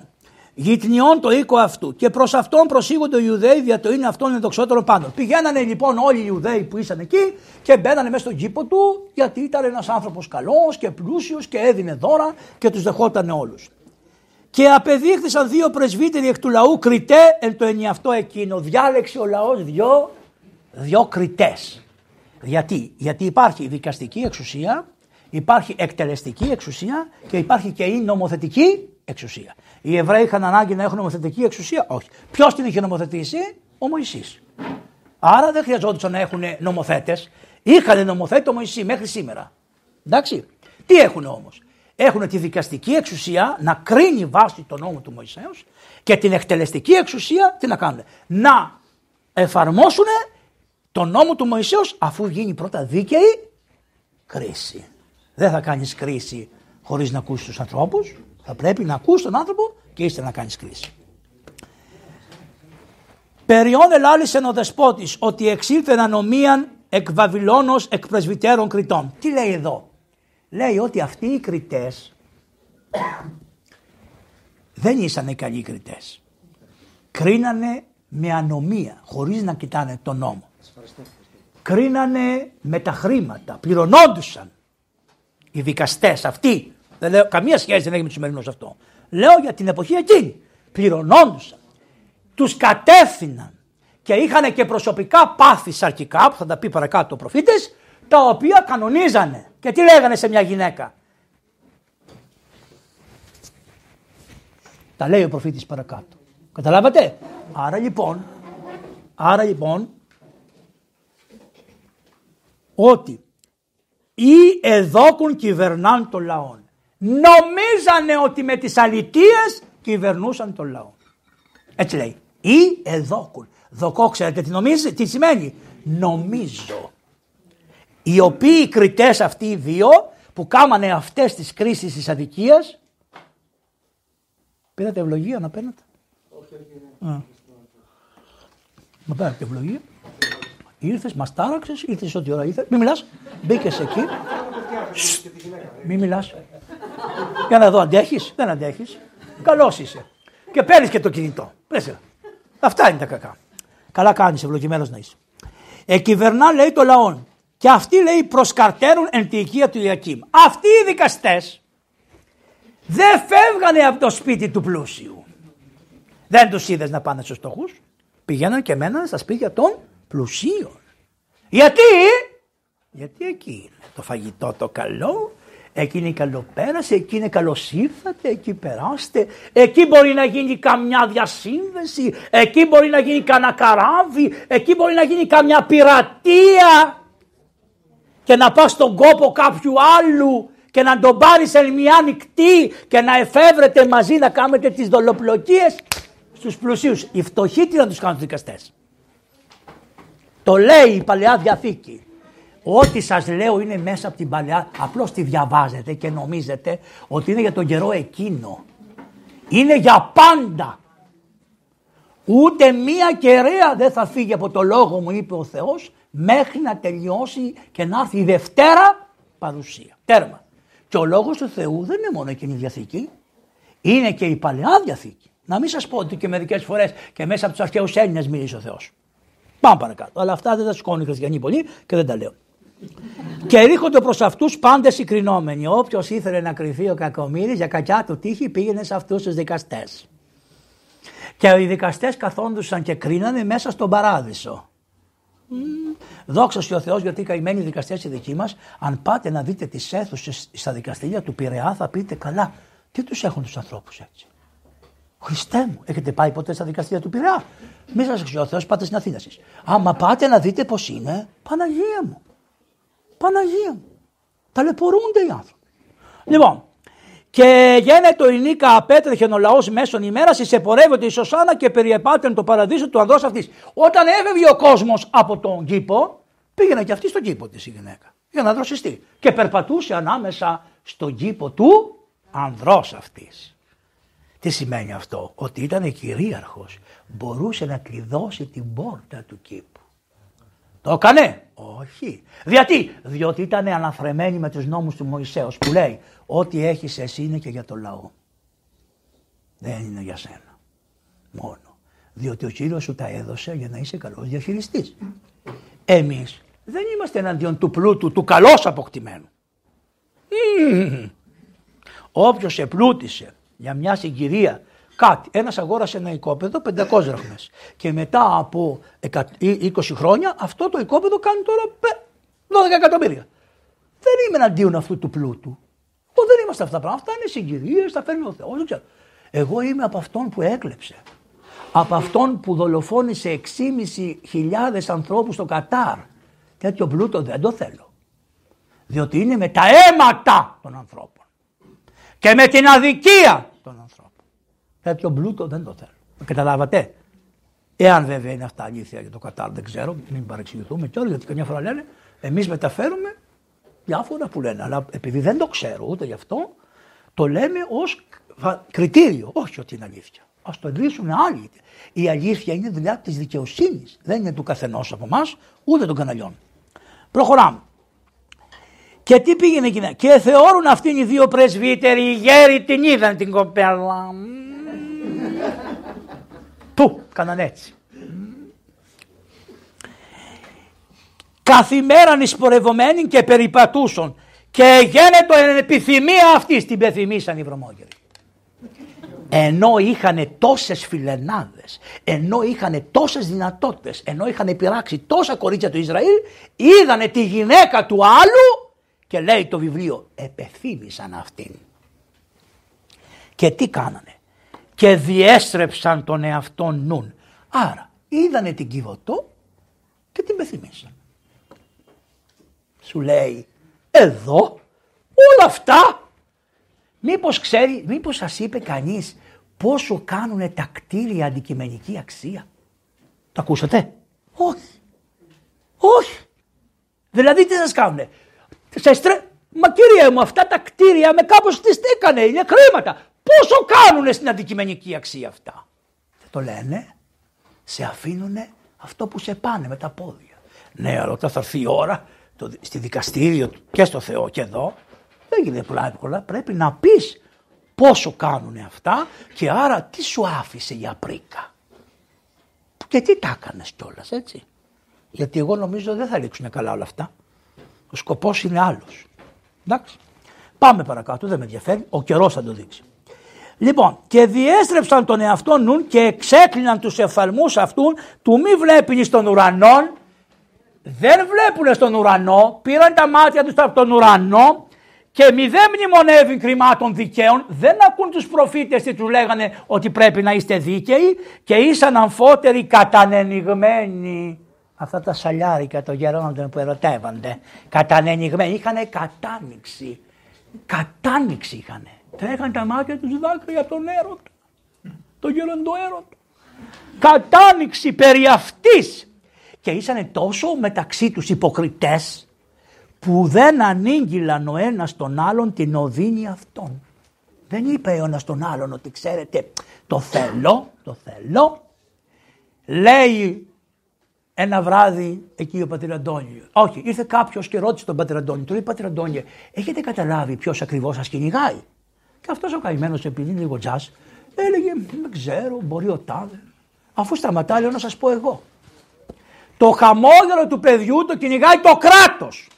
γυτνιών το οίκο αυτού και προς αυτόν προσήγονται οι Ιουδαίοι δια το είναι αυτόν ενδοξότερο πάνω. Πηγαίνανε λοιπόν όλοι οι Ιουδαίοι που ήσαν εκεί και μπαίνανε μέσα στον κήπο του γιατί ήταν ένας άνθρωπος καλός και πλούσιος και έδινε δώρα και τους δεχόταν όλους. Και απεδείχθησαν δύο πρεσβύτεροι εκ του λαού κριτέ εν το ενιαυτό εκείνο. Διάλεξε ο λαός δυο, δυο κριτές. Γιατί, γιατί υπάρχει δικαστική εξουσία, υπάρχει εκτελεστική εξουσία και υπάρχει και η νομοθετική εξουσία. Οι Εβραίοι είχαν ανάγκη να έχουν νομοθετική εξουσία, όχι. Ποιος την είχε νομοθετήσει, ο Μωυσής. Άρα δεν χρειαζόντουσαν να έχουν νομοθέτες. Είχαν νομοθέτη ο Μωυσή μέχρι σήμερα. Εντάξει. Τι έχουν όμως; Έχουν τη δικαστική εξουσία να κρίνει βάσει τον νόμο του Μωυσέως και την εκτελεστική εξουσία τι να κάνουν. Να εφαρμόσουν τον νόμο του Μωυσέως αφού γίνει πρώτα δίκαιη κρίση. Δεν θα κάνεις κρίση χωρίς να ακούσεις τους ανθρώπους. Θα πρέπει να ακούσεις τον άνθρωπο και ύστερα να κάνεις κρίση. Περιόν ελάλησε ο δεσπότης ότι εξήλθε ανομίαν εκ Βαβυλώνος εκ πρεσβυτέρων κριτών. Τι λέει εδώ; Λέει ότι αυτοί οι κριτές δεν ήσανε καλοί κριτές. Κρίνανε με ανομία, χωρίς να κοιτάνε τον νόμο. Κρίνανε με τα χρήματα, πληρωνόντουσαν οι δικαστές αυτοί. Δεν λέω, καμία σχέση δεν έχει με τους σημερινούς αυτό. Λέω για την εποχή εκείνη. Πληρωνόντουσαν. Τους κατεύθυναν και είχαν και προσωπικά πάθη σαρκικά, που θα τα πει παρακάτω ο προφήτης, τα οποία κανονίζανε. Και τι λέγανε σε μια γυναίκα; Τα λέει ο προφήτης παρακάτω. Καταλάβατε; Άρα λοιπόν, άρα λοιπόν, ότι ή εδόκουν κυβερνάν των λαών. Νομίζανε ότι με τις αλητίες κυβερνούσαν τον λαό. Έτσι λέει. Ή εδόκουν. Δοκό ξέρετε τι νομίζει, τι σημαίνει; Νομίζω οι οποίοι οι κριτές αυτοί οι δύο που κάμανε αυτές τις κρίσεις της αδικίας πήρατε ευλογία να παίρνετε; Όχι, όχι. Να παίρνετε ευλογία. Ήρθες, μας τάραξες, ήρθες ό,τι ώρα ήρθε. Μην μιλάς. Μπήκες εκεί. Μην μιλάς. Για να δω, αντέχεις. Δεν αντέχεις. Καλός είσαι. Και παίρνεις και το κινητό. Πλέσαι. Αυτά είναι τα κακά. Καλά κάνεις, ευλογημένος να είσαι. εκυβερνά λέει το λαό. Και αυτοί λέει προσκαρτέρουν εν τη οικία του Ιακήμ. Αυτοί οι δικαστές δεν φεύγανε από το σπίτι του πλούσιου. Δεν τους είδες να πάνε στους στόχους. Πηγαίναν και μέναν στα σπίτια των πλουσίων. Γιατί, γιατί εκεί είναι το φαγητό το καλό, εκεί είναι η καλοπέραση, εκεί είναι καλώ ήρθατε, εκεί περάστε, εκεί μπορεί να γίνει καμιά διασύνδεση, εκεί μπορεί να γίνει κανένα καράβι, εκεί μπορεί να γίνει καμιά πειρατεία και να πας στον κόπο κάποιου άλλου και να τον πάρεις σε μια νυχτή και να εφεύρετε μαζί να κάνετε τις δολοπλοκίες στους πλουσίους. Οι φτωχοί τι να τους κάνουν δικαστές; Το λέει η Παλαιά Διαθήκη. Ό,τι σας λέω είναι μέσα από την Παλαιά, απλώς τη διαβάζετε και νομίζετε ότι είναι για τον καιρό εκείνο. Είναι για πάντα. Ούτε μία κεραία δεν θα φύγει από το λόγο μου είπε ο Θεός μέχρι να τελειώσει και να έρθει η Δευτέρα παρουσία. Τέρμα. Και ο λόγος του Θεού δεν είναι μόνο εκείνη η Διαθήκη, είναι και η Παλαιά Διαθήκη. Να μην σας πω ότι και μερικές φορές και μέσα από τους αρχαίους Έλληνες μίλησε ο Θεός. Πάμε παρακάτω. Αλλά αυτά δεν τα σηκώνουν οι χριστιανοί πολύ και δεν τα λέω. και ρίχονται προς αυτούς πάντε συγκρινόμενοι. Όποιος ήθελε να κρυθεί ο κακομοίρης για κακιά του τύχη πήγαινε σε αυτούς τους δικαστές. Και οι δικαστές καθόντουσαν και κρίνανε μέσα στον παράδεισο. Δόξα σου ο Θεός, γιατί οι καημένοι δικαστές οι δικοί μας, αν πάτε να δείτε τις αίθουσες στα δικαστήρια του Πειραιά, θα πείτε καλά, τι τους έχουν τους ανθρώπους έτσι. Χριστέ μου, έχετε πάει ποτέ στα δικαστήρια του Πειραιά; Μη σας εξηγώ, ο Θεός πάτε στην Αθήνα εσείς. Άμα πάτε να δείτε πώς είναι, Παναγία μου. Παναγία μου. Ταλαιπωρούνται οι άνθρωποι. Λοιπόν, και γένετο η νίκα απέτρεχε ο λαός μέσων ημέρας, εισεπορεύεται η Σωσάνα και περιεπάτεν το παραδείσο του ανδρός αυτής. Όταν έφευγε ο κόσμος από τον κήπο, πήγαινε και αυτή στον κήπο της η γυναίκα για να δροσιστεί. Και περπατούσε ανάμεσα στον κήπο του ανδρός αυτής. Τι σημαίνει αυτό, ότι ήταν κυρίαρχος, μπορούσε να κλειδώσει την πόρτα του κήπου. Το έκανε, όχι. Γιατί, διότι ήταν αναθρεμένη με τους νόμους του Μωυσέως που λέει ό,τι έχεις εσύ είναι και για το λαό. Δεν είναι για σένα. Μόνο. Διότι ο Κύριος σου τα έδωσε για να είσαι καλός διαχειριστής. Εμείς δεν είμαστε εναντίον του πλούτου, του καλώς αποκτημένου. Mm. Όποιος επλούτησε για μια συγκυρία κάτι. Ένας αγόρασε ένα οικόπεδο 500 δραχμές και μετά από 20 χρόνια αυτό το οικόπεδο κάνει τώρα 12 εκατομμύρια. Δεν είμαι εναντίον αυτού του πλούτου. Εγώ δεν είμαστε αυτά τα πράγματα. Αυτά είναι συγκυρίες, τα φέρνει ο Θεός. Εγώ είμαι από αυτόν που έκλεψε. Από αυτόν που δολοφόνησε 6.500 ανθρώπους στο Κατάρ. Τέτοιο πλούτο δεν το θέλω. Διότι είναι με τα αίματα των ανθρώπων και με την αδικία των ανθρώπων. Τέτοιο πλούτο δεν το θέλω. Καταλάβατε; Εάν βέβαια είναι αυτά αλήθεια για το Κατάρ, δεν ξέρω, μην παρεξηγηθούμε και όλοι, γιατί καμιά φορά λένε εμείς μεταφέρουμε διάφορα που λένε. Αλλά επειδή δεν το ξέρω ούτε γι' αυτό, το λέμε ως κριτήριο, όχι ότι είναι αλήθεια. Α το λύσουν άλλοι. Η αλήθεια είναι δουλειά της δικαιοσύνης. Δεν είναι του καθενός από εμάς, ούτε των καναλιών. Προχωράμε. Και τι πήγαινε εκεί. Και θεωρούν αυτήν οι δύο πρεσβύτεροι, οι γέροι την είδαν την κοπέλα. Πού, κάναν έτσι. Καθημέραν εισπορευομένοι και περιπατούσαν. Και γένετο εν επιθυμία αυτής την πεθυμίσαν οι βρωμόγεροι. Ενώ είχαν τόσες φιλενάδες, ενώ είχαν τόσες δυνατότητες, ενώ είχαν πειράξει τόσα κορίτσια του Ισραήλ, είδανε τη γυναίκα του άλλου και λέει το βιβλίο, επεθύμησαν αυτήν. Και τι κάνανε. Και διέστρεψαν τον εαυτόν νουν. Άρα είδανε την κυβωτό και την πεθυμίσαν. Σου λέει, εδώ όλα αυτά. Μήπως ξέρει, μήπως σας είπε κανείς πόσο κάνουν τα κτίρια αντικειμενική αξία; Το ακούσατε; Όχι. Όχι. Δηλαδή τι σας κάνουνε; Σε στρε... Μα κύριε μου, αυτά τα κτίρια με κάπως στήκανε, είναι χρήματα. Πόσο κάνουνε στην αντικειμενική αξία αυτά; Δεν το λένε. Σε αφήνουνε αυτό που σε πάνε με τα πόδια. Ναι, αλλά όταν θα έρθει η ώρα, το, στη δικαστήριο και στο Θεό και εδώ, δεν γίνεται πολλά εύκολα. Πρέπει να πεις πόσο κάνουνε αυτά και άρα τι σου άφησε η απρίκα. Και τι τα έκανες κιόλας, έτσι. Γιατί εγώ νομίζω δεν θα λήξουν καλά όλα αυτά. Ο σκοπός είναι άλλος. Εντάξει. Πάμε παρακάτω, δεν με ενδιαφέρει. Ο καιρός θα το δείξει. Λοιπόν, και διέστρεψαν τον εαυτό νουν και εξέκλειναν τους εφθαλμούς αυτούν του μη βλέπουν στον ουρανό. Δεν βλέπουν στον ουρανό, πήραν τα μάτια τους από τον ουρανό και μη δεν μνημονεύει κρυμάτων δικαίων, δεν ακούν τους προφήτες και τους λέγανε ότι πρέπει να είστε δίκαιοι και ήσαν αμφότεροι κατανενιγμένοι. Αυτά τα σαλιάρικα των γερόντων που ερωτεύονται, κατανενιγμένοι, είχαν κατάνοιξη. Κατάνοιξη είχανε. Τρέχαν τα μάτια τους δάκρυα από τον έρωτα, τον γεροντό έρωτα. Κατάνοιξη περί αυτής. Και ήσαν τόσο μεταξύ τους υποκριτές που δεν ανήγγυλαν ο ένας τον άλλον την οδύνη αυτών. Δεν είπε ο ένας τον άλλον ότι ξέρετε το θέλω, το θέλω. Λέει ένα βράδυ εκεί ο πατήρ Αντώνιο. Όχι, ήρθε κάποιος και ρώτησε τον πατήρ Αντώνιο. Του λέει πατήρ Αντώνιο, έχετε καταλάβει ποιος ακριβώς σας κυνηγάει; Και αυτός ο καημένος, επειδή είναι λίγο τζας, έλεγε Δεν ξέρω, μπορεί ο τάδε. Αφού σταματάει, λέω να σας πω εγώ. Το χαμόγελο του παιδιού το κυνηγάει το κράτος.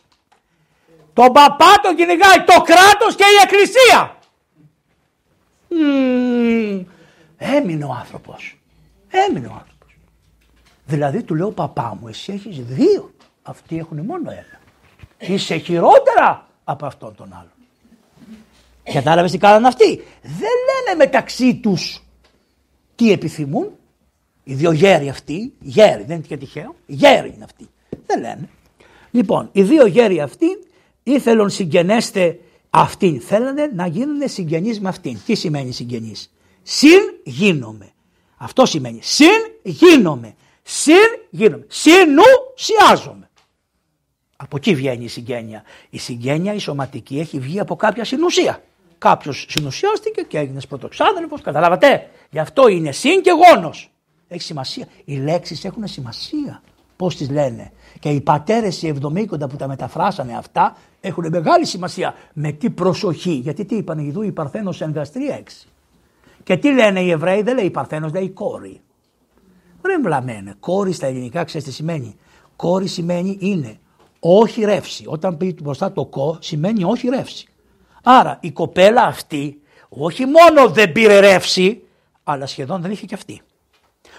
Τον παπά το κυνηγάει το κράτος και η εκκλησία. έμεινε ο άνθρωπος. Έμεινε ο άνθρωπος. Δηλαδή του λέω παπά μου, εσύ έχεις δύο. Αυτοί έχουν μόνο ένα. Είσαι χειρότερα από αυτόν τον άλλον. Κατάλαβες τι κάνανε αυτοί; Δεν λένε μεταξύ τους τι επιθυμούν. Οι δύο γέροι αυτοί, γέροι, δεν είναι και τυχαίο, γέροι είναι αυτοί. Δεν λένε. Λοιπόν, οι δύο γέροι αυτοί ήθελαν συγγενέστε αυτήν. Θέλανε να γίνουν συγγενείς με αυτήν. Τι σημαίνει συγγενείς; Συν γίνομαι. Αυτό σημαίνει. Συν γίνομαι. Συν γίνομαι. Συνου σιάζομαι. Από εκεί βγαίνει η συγγένεια. Η συγγένεια η σωματική έχει βγει από κάποια συνουσία. Κάποιος συνουσιάστηκε και έγινε πρωτοξάδελφο. Καταλάβατε; Γι' αυτό είναι συν και γόνος. Έχει σημασία. Οι λέξεις έχουν σημασία. Πώς τις λένε; Και οι πατέρες οι εβδομήκοντα που τα μεταφράσανε αυτά έχουν μεγάλη σημασία. Με τι προσοχή; Γιατί τι είπαν οι Ιδού, η Παρθένος εργαστρία έξι. Και τι λένε οι Εβραίοι, δεν λέει Παρθένος, λέει κόρη. Δεν βλαμμένε. Κόρη στα ελληνικά ξέρεις τι σημαίνει; Κόρη σημαίνει είναι όχι ρεύση. Όταν πει μπροστά το κο σημαίνει όχι ρεύση. Άρα η κοπέλα αυτή όχι μόνο δεν πήρε ρεύση, αλλά σχεδόν δεν είχε και αυτή.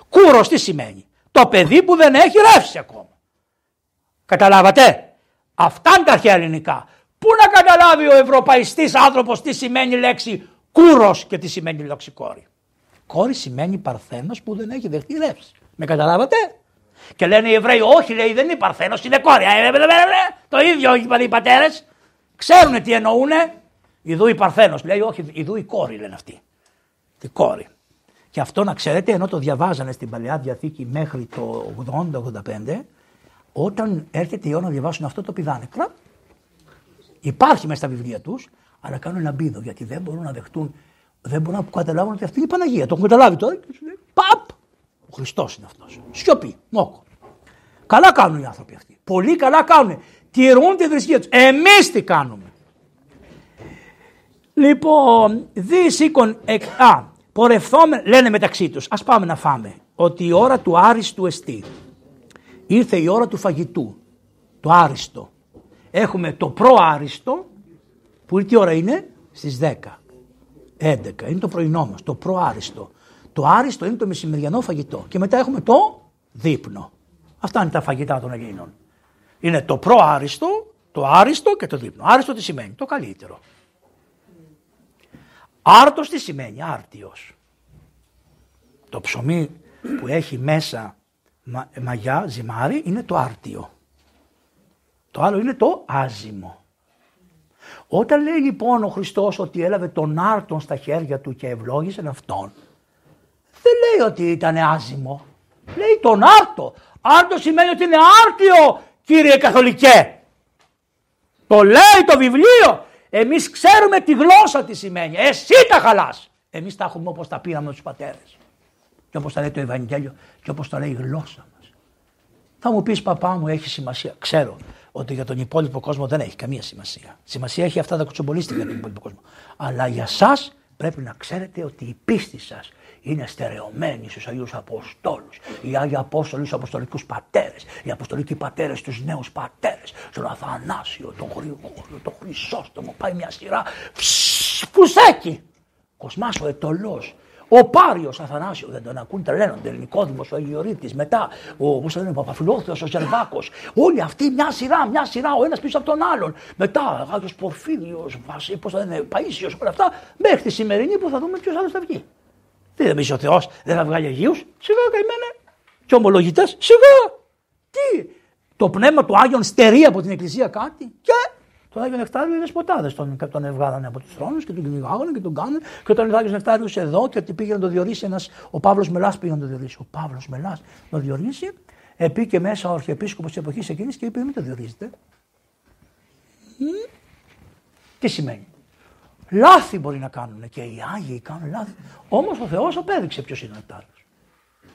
Κούρος τι σημαίνει; Το παιδί που δεν έχει ρεύση ακόμα. Καταλάβατε; Αυτά είναι τα αρχαία ελληνικά. Πού να καταλάβει ο ευρωπαϊστής άνθρωπος τι σημαίνει η λέξη κούρος και τι σημαίνει η λέξη κόρη; Κόρη σημαίνει παρθένος που δεν έχει δεχτεί ρεύση. Με καταλάβατε. Και λένε οι Εβραίοι, όχι λέει δεν είναι παρθένος, είναι κόρη. Ε, ε, ε, το ίδιο είπαν οι πατέρες. Ξέρουν τι εννοούνε. Ιδού η Παρθένος λέει, όχι, ιδού η κόρη λένε αυτοί. Τη κόρη. Και αυτό να ξέρετε, ενώ το διαβάζανε στην Παλαιά Διαθήκη μέχρι το 80-85, όταν έρχεται η ώρα να διαβάσουν αυτό το πηδάνε. Κρά. Υπάρχει μέσα στα βιβλία του, αλλά κάνουν ένα μπίδο γιατί δεν μπορούν να δεχτούν, δεν μπορούν να καταλάβουν ότι αυτή είναι η Παναγία. Το έχουν καταλάβει τώρα και σου λέει Παπ! Ο Χριστός είναι αυτός. Σιωπή, μόκο. Καλά κάνουν οι άνθρωποι αυτοί. Πολύ καλά κάνουν. Τηρούν τη θρησκεία τους. Εμείς τι κάνουμε. Λοιπόν, δι σήκων εκ... Α, πορευθόμε, λένε μεταξύ τους, ας πάμε να φάμε, ότι η ώρα του άριστου εστί. Ήρθε η ώρα του φαγητού, το άριστο. Έχουμε το προάριστο, που τι ώρα είναι, στις 10, 11, είναι το πρωινό μας, το προάριστο. Το άριστο είναι το μεσημεριανό φαγητό και μετά έχουμε το δείπνο. Αυτά είναι τα φαγητά των Ελλήνων. Είναι το προάριστο, το άριστο και το δείπνο. Άριστο τι σημαίνει, το καλύτερο. Άρτος τι σημαίνει, άρτιος. Το ψωμί που έχει μέσα μαγιά, ζυμάρι, είναι το άρτιο. Το άλλο είναι το άζυμο. Όταν λέει λοιπόν ο Χριστός ότι έλαβε τον άρτον στα χέρια του και ευλόγησε αυτόν, δεν λέει ότι ήταν άζυμο. Λέει τον άρτο. Άρτο σημαίνει ότι είναι άρτιο κύριε Καθολικέ. Το λέει το βιβλίο. Εμείς ξέρουμε τη γλώσσα τι σημαίνει. Εσύ τα χαλάς. Εμείς τα έχουμε όπως τα πήραμε τους πατέρες. Και όπως τα λέει το Ευαγγέλιο και όπως τα λέει η γλώσσα μας. Θα μου πεις παπά μου έχει σημασία. Ξέρω ότι για τον υπόλοιπο κόσμο δεν έχει καμία σημασία. Σημασία έχει αυτά τα κουτσομπολίστικα για τον υπόλοιπο κόσμο. Αλλά για εσά πρέπει να ξέρετε ότι η πίστη σας είναι στερεωμένη στους Αγίους Αποστόλους. Οι Άγιοι Απόστολοι στους Αποστολικούς Πατέρες, οι Αποστολικοί Πατέρες στους νέους Πατέρες, στον Αθανάσιο, τον Γρηγόριο, τον Χρυσόστομο, πάει μια σειρά, φουσέκι. Κοσμάς ο Ετωλός, ο Πάριο Αθανάσιο, δεν τον ακούν, τρελαίνονται. Νικόδημο, ο Ελιορίτη, μετά ο, πώς λένε, ο Παπαφιλόθεο, ο Ζερβάκο. Όλοι αυτοί μια σειρά, μια σειρά, ο ένα πίσω από τον άλλον. Μετά Άγιο Πορφύριο, πώ θα λένε, Παίσιο, όλα αυτά, μέχρι τη σημερινή που θα δούμε ποιο άλλο θα βγει. Τι δεν πει ο Θεός, δεν θα βγάλει Αγίους. Σιγά καημένα. Και ομολογητές, σιγά. Τι. Το πνεύμα του Άγιον στερεί από την Εκκλησία κάτι; Και τον Άγιο Νεκτάριο οι δεσποτάδε τον, τον ευγάλανε από τους θρόνους και τον κυνηγάγανε και τον κάνανε. Και όταν ο Άγιος Νεκτάριος εδώ και ότι πήγε να το διορίσει ένας, ο Παύλος Μελάς πήγε να το διορίσει. Ο Παύλος Μελάς να το διορίσει, επίκε μέσα ο Αρχιεπίσκοπος της εποχής εκείνης και είπε: Μην το διορίζετε. Τι σημαίνει. Λάθη μπορεί να κάνουν και οι Άγιοι κάνουν λάθη. Όμως ο Θεός απέδειξε ποιος είναι ο Νεκτάριος.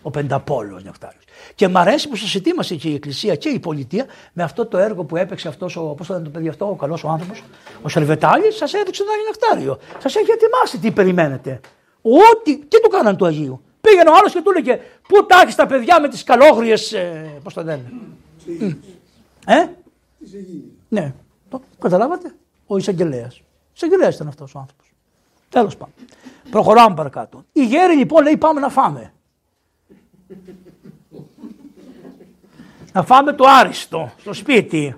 Ο Πενταπόλο Νεκτάριος. Και μ' αρέσει που σας ετοίμασε και η Εκκλησία και η πολιτεία με αυτό το έργο που έπαιξε αυτός ο, πώς το λένε το παιδί αυτό, ο καλός ο άνθρωπος, ο Σερβετάλη, σας έδειξε τον Άγιο Νεκτάριο. Σας έχει ετοιμάσει τι περιμένετε. Ό,τι, τι του κάναν του Αγίου. Πήγαινε ο άλλος και του έλεγε Πού τα έχεις τα παιδιά με τις καλόγριες, ε, πώς το λένε. Ε; Ναι. Το, καταλάβατε. Ο εισαγγελέας. Εισαγγελέα ήταν αυτός ο άνθρωπος. Τέλος πάντων. Προχωράμε παρακάτω. Η γέρη λοιπόν λέει πάμε να φάμε. να φάμε το άριστο στο σπίτι.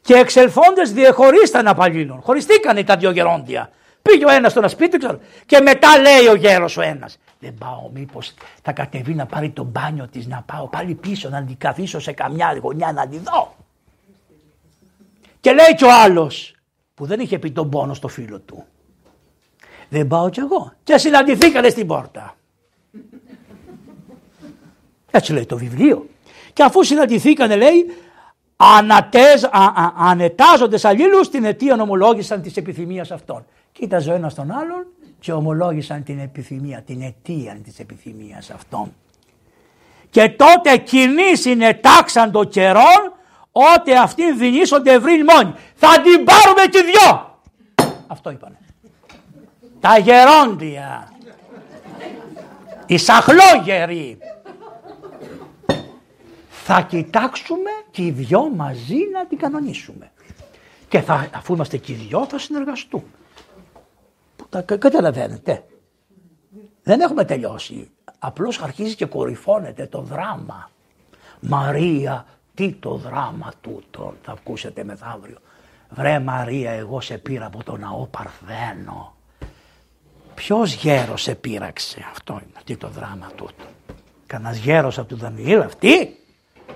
Και εξελθόντες διεχωρίσταν απαλύνων. Χωριστήκανε τα δύο γερόντια. Πήγε ο ένας στο ένα σπίτι ξέρω, και μετά λέει ο γέρος ο ένας. Δεν πάω, μήπως θα κατεβεί να πάρει το μπάνιο της, να πάω πάλι πίσω να την καθίσω σε καμιά γωνιά να τη δω. Και λέει και ο άλλος, που δεν είχε πει τον πόνο στο φίλο του. Δεν πάω κι εγώ. Και συναντηθήκανε στην πόρτα. Έτσι λέει το βιβλίο. Και αφού συναντηθήκανε λέει ανατέζ, α, α, ανετάζοντες αλλήλους την αιτία ομολόγησαν της επιθυμίας αυτών. Κοίταζε ο ένας τον άλλον και ομολόγησαν την επιθυμία, την αιτία της επιθυμίας αυτών. Και τότε κοινοί συνετάξαν το καιρόν ότι αυτοί βινήσονται ευρύ μόνοι. Θα την πάρουμε και δυο. Αυτό είπανε. Τα γερόντια. Οι σαχλόγεροι θα κοιτάξουμε και οι δυο μαζί να την κανονίσουμε. Και θα, αφού είμαστε και οι δυο θα συνεργαστούμε. Καταλαβαίνετε. Δεν έχουμε τελειώσει. Απλώς αρχίζει και κορυφώνεται το δράμα. Μαρία, τι το δράμα τούτο θα ακούσετε μεθαύριο. Βρε Μαρία εγώ σε πήρα από το ναό Παρθένο. Ποιος γέρος σε πείραξε; Αυτό είναι τι το δράμα τούτο. Κανένας γέρος από του Δανιήλ αυτή.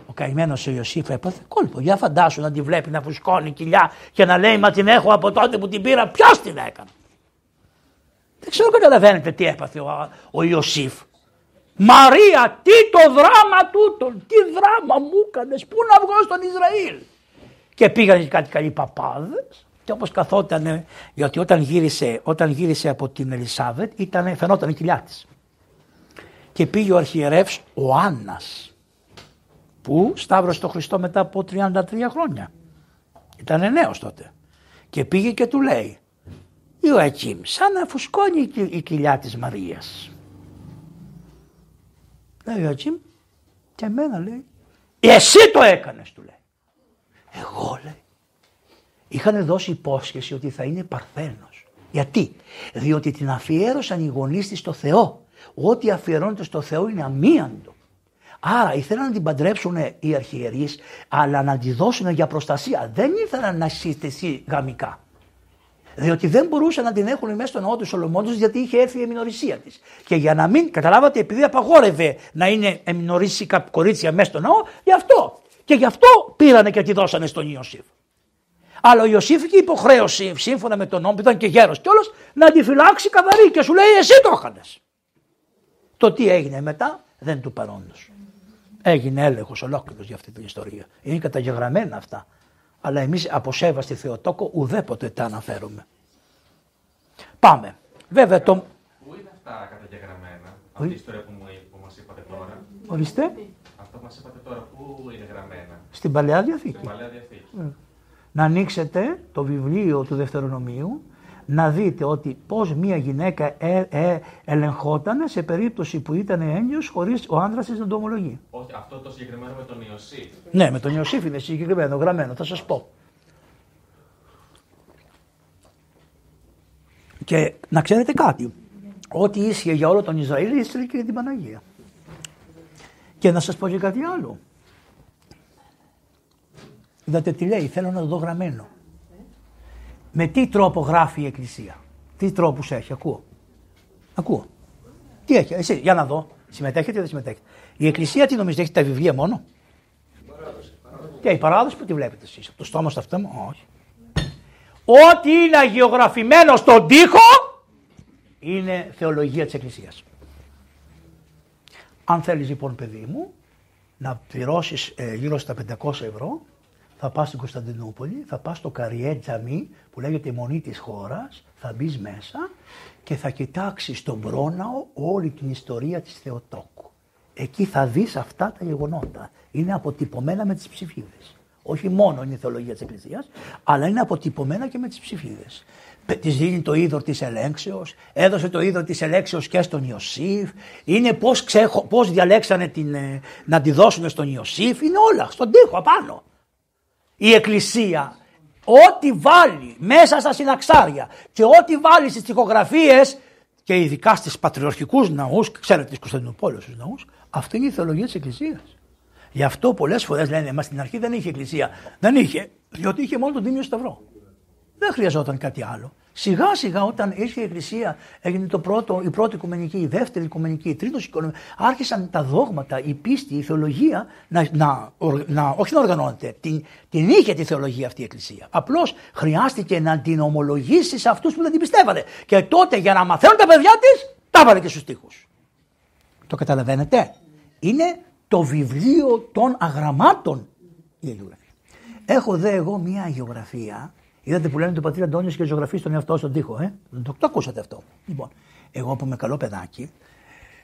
Ο καημένος ο Ιωσήφ έπαθε κόλπο. Για φαντάσου να τη βλέπει να φουσκώνει κοιλιά και να λέει Μα την έχω από τότε που την πήρα. Ποιος την έκανε. Δεν ξέρω καταλαβαίνετε τι έπαθε ο, ο Ιωσήφ. Μαρία, τι το δράμα τούτο, τι δράμα μου έκανες, πού να βγω στον Ισραήλ; Και πήγαν και κάτι καλοί παπάδες. Και όπως καθόταν, γιατί όταν γύρισε, όταν γύρισε από την Ελισάβετ, ήταν, φαινόταν η κοιλιά της. Και πήγε ο αρχιερεύς ο Άννας που σταύρωσε τον Χριστό μετά από 33 χρόνια. Ήταν νέος τότε. Και πήγε και του λέει Ιωακήμ, σαν να φουσκώνει η κοιλιά της Μαρίας. Λέει Ιωακήμ, και εμένα λέει, εσύ το έκανες του λέει. Εγώ λέει. Είχαν δώσει υπόσχεση ότι θα είναι παρθένος. Γιατί, διότι την αφιέρωσαν οι γονείς της στο Θεό. Ό,τι αφιερώνεται στο Θεό είναι αμίαντο. Άρα ήθελαν να την παντρέψουν οι αρχιερείς, αλλά να τη δώσουν για προστασία. Δεν ήθελαν να συστηθεί γαμικά. Διότι δεν μπορούσαν να την έχουν μέσα στο ναό του Σολομόντος γιατί είχε έρθει η εμινορρησία της. Και για να μην, καταλάβατε, επειδή απαγόρευε να είναι εμινορρήσικα κορίτσια μέσα στο ναό, γι' αυτό. Και γι' αυτό πήρανε και τη δώσανε στον Ιωσήφ. Αλλά ο Ιωσήφ είχε υποχρέωση, σύμφωνα με τον νόμο, που ήταν και γέρος κιόλας, να τη φυλάξει καθαρή και σου λέει: Εσύ το έκανε. Το τι έγινε μετά δεν του παρόντος. Έγινε έλεγχος ολόκληρος για αυτή την ιστορία. Είναι καταγεγραμμένα αυτά. Αλλά εμείς από σέβαστη Θεοτόκο ουδέποτε τα αναφέρουμε. Πάμε. Βέβαια το. Πού είναι αυτά καταγεγραμμένα, αυτή η ιστορία που, που μας είπατε τώρα; Ορίστε. Αυτό που μας είπατε τώρα, πού είναι γραμμένα; Στην παλαιά διαθήκη. Στην παλαιά διαθήκη. Να ανοίξετε το βιβλίο του Δευτερονομίου, να δείτε ότι πώς μια γυναίκα ε, ε, ελεγχόταν σε περίπτωση που ήταν έγκυος χωρίς ο άντρας της να το ομολογεί. Όχι, αυτό το συγκεκριμένο με τον Ιωσήφ. Ναι, με τον Ιωσήφ είναι συγκεκριμένο, γραμμένο, θα σας πω. Και να ξέρετε κάτι, ό,τι ίσχυε για όλο τον Ισραήλ ίσχυε και για την Παναγία. Και να σας πω και κάτι άλλο. Είδατε τι λέει, θέλω να το δω γραμμένο. Με τι τρόπο γράφει η Εκκλησία; Τι τρόπους έχει, ακούω. Ακούω. Τι έχει, εσύ, για να δω. Συμμετέχετε ή δεν συμμετέχετε; Η Εκκλησία τι νομίζετε, έχει τα βιβλία μόνο; Τι, η παράδοση που τη βλέπετε εσείς, από το στόμα στο αυτό μου, όχι. Ό,τι είναι αγιογραφημένο στον τοίχο είναι θεολογία της Εκκλησίας. Αν θέλεις λοιπόν παιδί μου να πληρώσεις ε, γύρω στα 500 ευρώ θα πας στην Κωνσταντινούπολη, θα πας στο Καριέ Τζαμί που λέγεται η μονή της χώρας, θα μπεις μέσα και θα κοιτάξεις στον Πρόναο όλη την ιστορία της Θεοτόκου. Εκεί θα δεις αυτά τα γεγονότα. Είναι αποτυπωμένα με τις ψηφίδες. Όχι μόνο είναι η θεολογία της Εκκλησίας, αλλά είναι αποτυπωμένα και με τις ψηφίδες. Της δίνει το είδο της ελέγξεως, έδωσε το είδο της ελέγξεως και στον Ιωσήφ. Είναι πώς πώς διαλέξανε την, ε, να τη δώσουν στον Ιωσήφ. Είναι όλα στον τοίχο απάνω η Εκκλησία ό,τι βάλει μέσα στα συναξάρια και ό,τι βάλει στις τοιχογραφίες και ειδικά στις πατριορχικούς ναούς, ξέρετε τις Κωνσταντινούπολες τους ναούς, αυτό είναι η θεολογία της Εκκλησίας. Γι' αυτό πολλές φορές λένε, μα στην αρχή δεν είχε Εκκλησία. Δεν είχε, διότι είχε μόνο τον Τίμιο Σταυρό. Δεν χρειαζόταν κάτι άλλο. Σιγά σιγά όταν ήρθε η Εκκλησία έγινε το πρώτο, η πρώτη οικουμενική, η δεύτερη οικουμενική, η τρίτη οικουμενική. Άρχισαν τα δόγματα, η πίστη, η θεολογία να, να, να όχι να οργανώνεται. Την, την είχε τη θεολογία αυτή η Εκκλησία. Απλώς χρειάστηκε να την ομολογήσεις σε αυτούς που δεν την πιστεύανε. Και τότε για να μαθαίνουν τα παιδιά της, τα βάλε και στους τοίχου. Το καταλαβαίνετε; Είναι το βιβλίο των αγραμμάτων η Αγιογραφία. Έχω δε εγώ μια αγιογραφία Είδατε που λένε του πατήρ Αντώνιος και ζωγραφεί στον εαυτό στον τοίχο, ε; Το, το ακούσατε αυτό. Λοιπόν, εγώ που είμαι καλό παιδάκι,